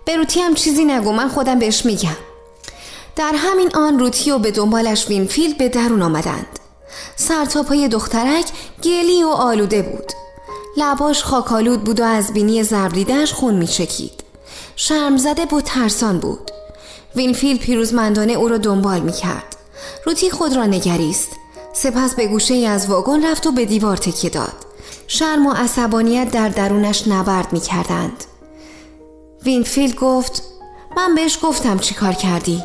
به روتی هم چیزی نگو من خودم بهش میگم. در همین آن روتی و به دنبالش وینفیلد به درون آمدند. سرتاپای دخترک گلی و آلوده بود. لباش خاکالود بود و از بینی زبریدش خون میچکید. شرم زده بود ترسان بود. وینفیلد پیروزمندانه او را دنبال می‌کرد. روتی خود را نگریست. سپس به گوشه ای از واگن رفت و به دیوار تکیه داد. شرم و عصبانیت در درونش نبرد می‌کردند. وینفیلد گفت من بهش گفتم چی کار کردی.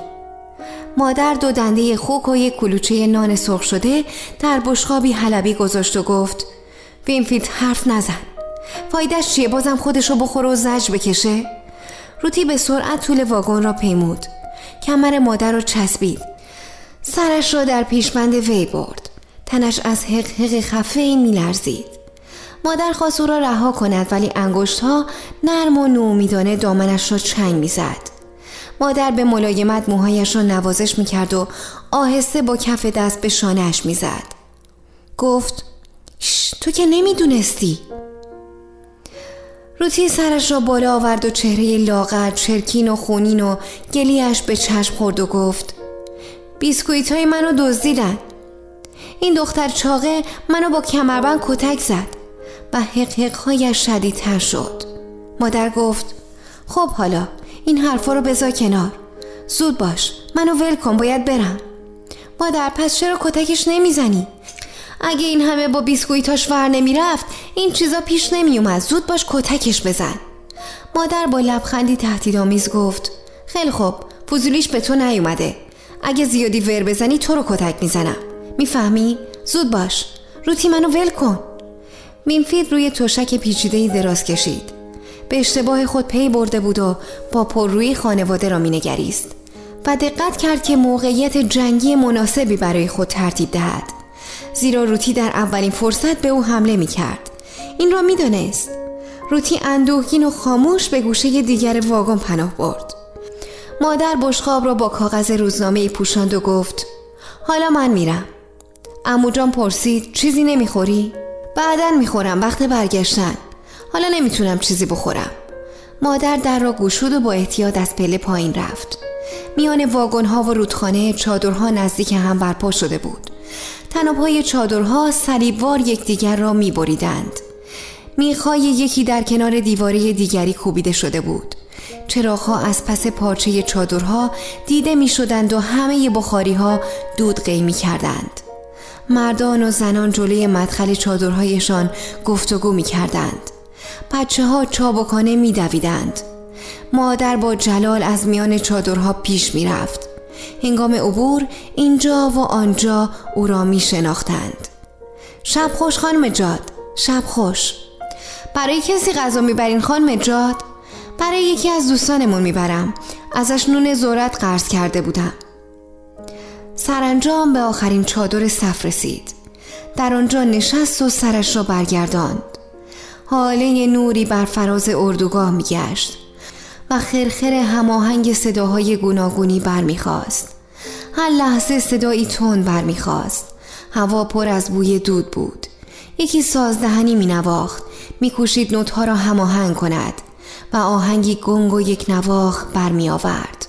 مادر دو دنده خوک و یک کلوچه نان سرخ شده در بشقابی حلبی گذاشت و گفت وینفیلد حرف نزن. فایدهش چیه؟ بازم خودشو بخوره و زجر بکشه. روتی به سرعت طول واگن را پیمود. کمر مادر را چسبید. سرش را در پیشبند وی برد. تنش از حق حق خفه ای می لرزید. مادر خواست او را رها کند ولی انگشت ها نرم و نومیدانه دامنش را چنگ می‌زد. مادر به ملایمت موهایش را نوازش می‌کرد و آهسته با کف دست به شانهش می‌زد. گفت شش تو که نمی‌دونستی روتی سرش را بالا آورد و چهره لاغر چرکین و خونین و گلیش به چشم خورد و گفت بیسکویت های منو دزدیدن این دختر چاقه منو با کمربند کتک زد و حقحقهایش شدیدتر شد. مادر گفت خب حالا این حرفا رو بذار کنار. زود باش منو ول کن باید برم. مادر پس چرا کتکش نمی‌زنی؟ اگه این همه با بیسکویتاش ور نمی‌رفت این چیزا پیش نمیومد. زود باش کتکش بزن. مادر با لبخندی تهدیدآمیز گفت خیلی خوب فضولیش به تو نیومده. اگه زیادی ور بزنی تو رو کتک می‌زنم. می‌فهمی؟ زود باش. روتی منو ول کن. وینفیلد روی تشک پیچیده دراز کشید. به اشتباه خود پی برده بود و با پررویی خانواده را مینگریست و دقت کرد که موقعیت جنگی مناسبی برای خود ترتیب دهد. زیرا روتی در اولین فرصت به او حمله می کرد این را می دانست. روتی اندوهگین و خاموش به گوشه دیگر واگن پناه برد. مادر بشخاب را با کاغذ روزنامه پوشاند و گفت حالا من میرم. اموجان پرسید چیزی نمی‌خوری؟ بعدا می‌خورم وقت برگشتن. حالا نمی‌تونم چیزی بخورم. مادر در را گوشود و با احتیاط از پله پایین رفت. میان واگن ها و رودخانه چادرها نزدیک هم برپا شده بود. تنابهای چادرها صلیبوار یکدیگر را میبریدند. میخای یکی در کنار دیواره دیگری کوبیده شده بود. چراغها از پس پارچه چادرها دیده می شدند و همه بخاری ها دود قی می کردند. مردان و زنان جلوی مدخل چادرهایشان گفتگو می کردند. بچه ها چابکانه می دویدند. مادر با جلال از میان چادرها پیش می رفت. هنگام عبور اینجا و آنجا او را می شناختند. شب خوش خانم جاد شب خوش برای کسی غذا می‌برین خانم جاد برای یکی از دوستانمون می‌برم ازش نون ذرت قرض کرده بودم سرانجام به آخرین چادر صف رسید. در آنجا نشست و سرش را برگرداند. حاله نوری بر فراز اردوگاه میگشت و خرخر هماهنگ صداهای گوناگونی برمیخواست. هر لحظه صدایی تند برمیخواست. هوا پر از بوی دود بود. یکی سازدهنی مینواخت. میکوشید نوتها را هماهنگ کند و آهنگی گنگ و یک نواخ برمی آورد.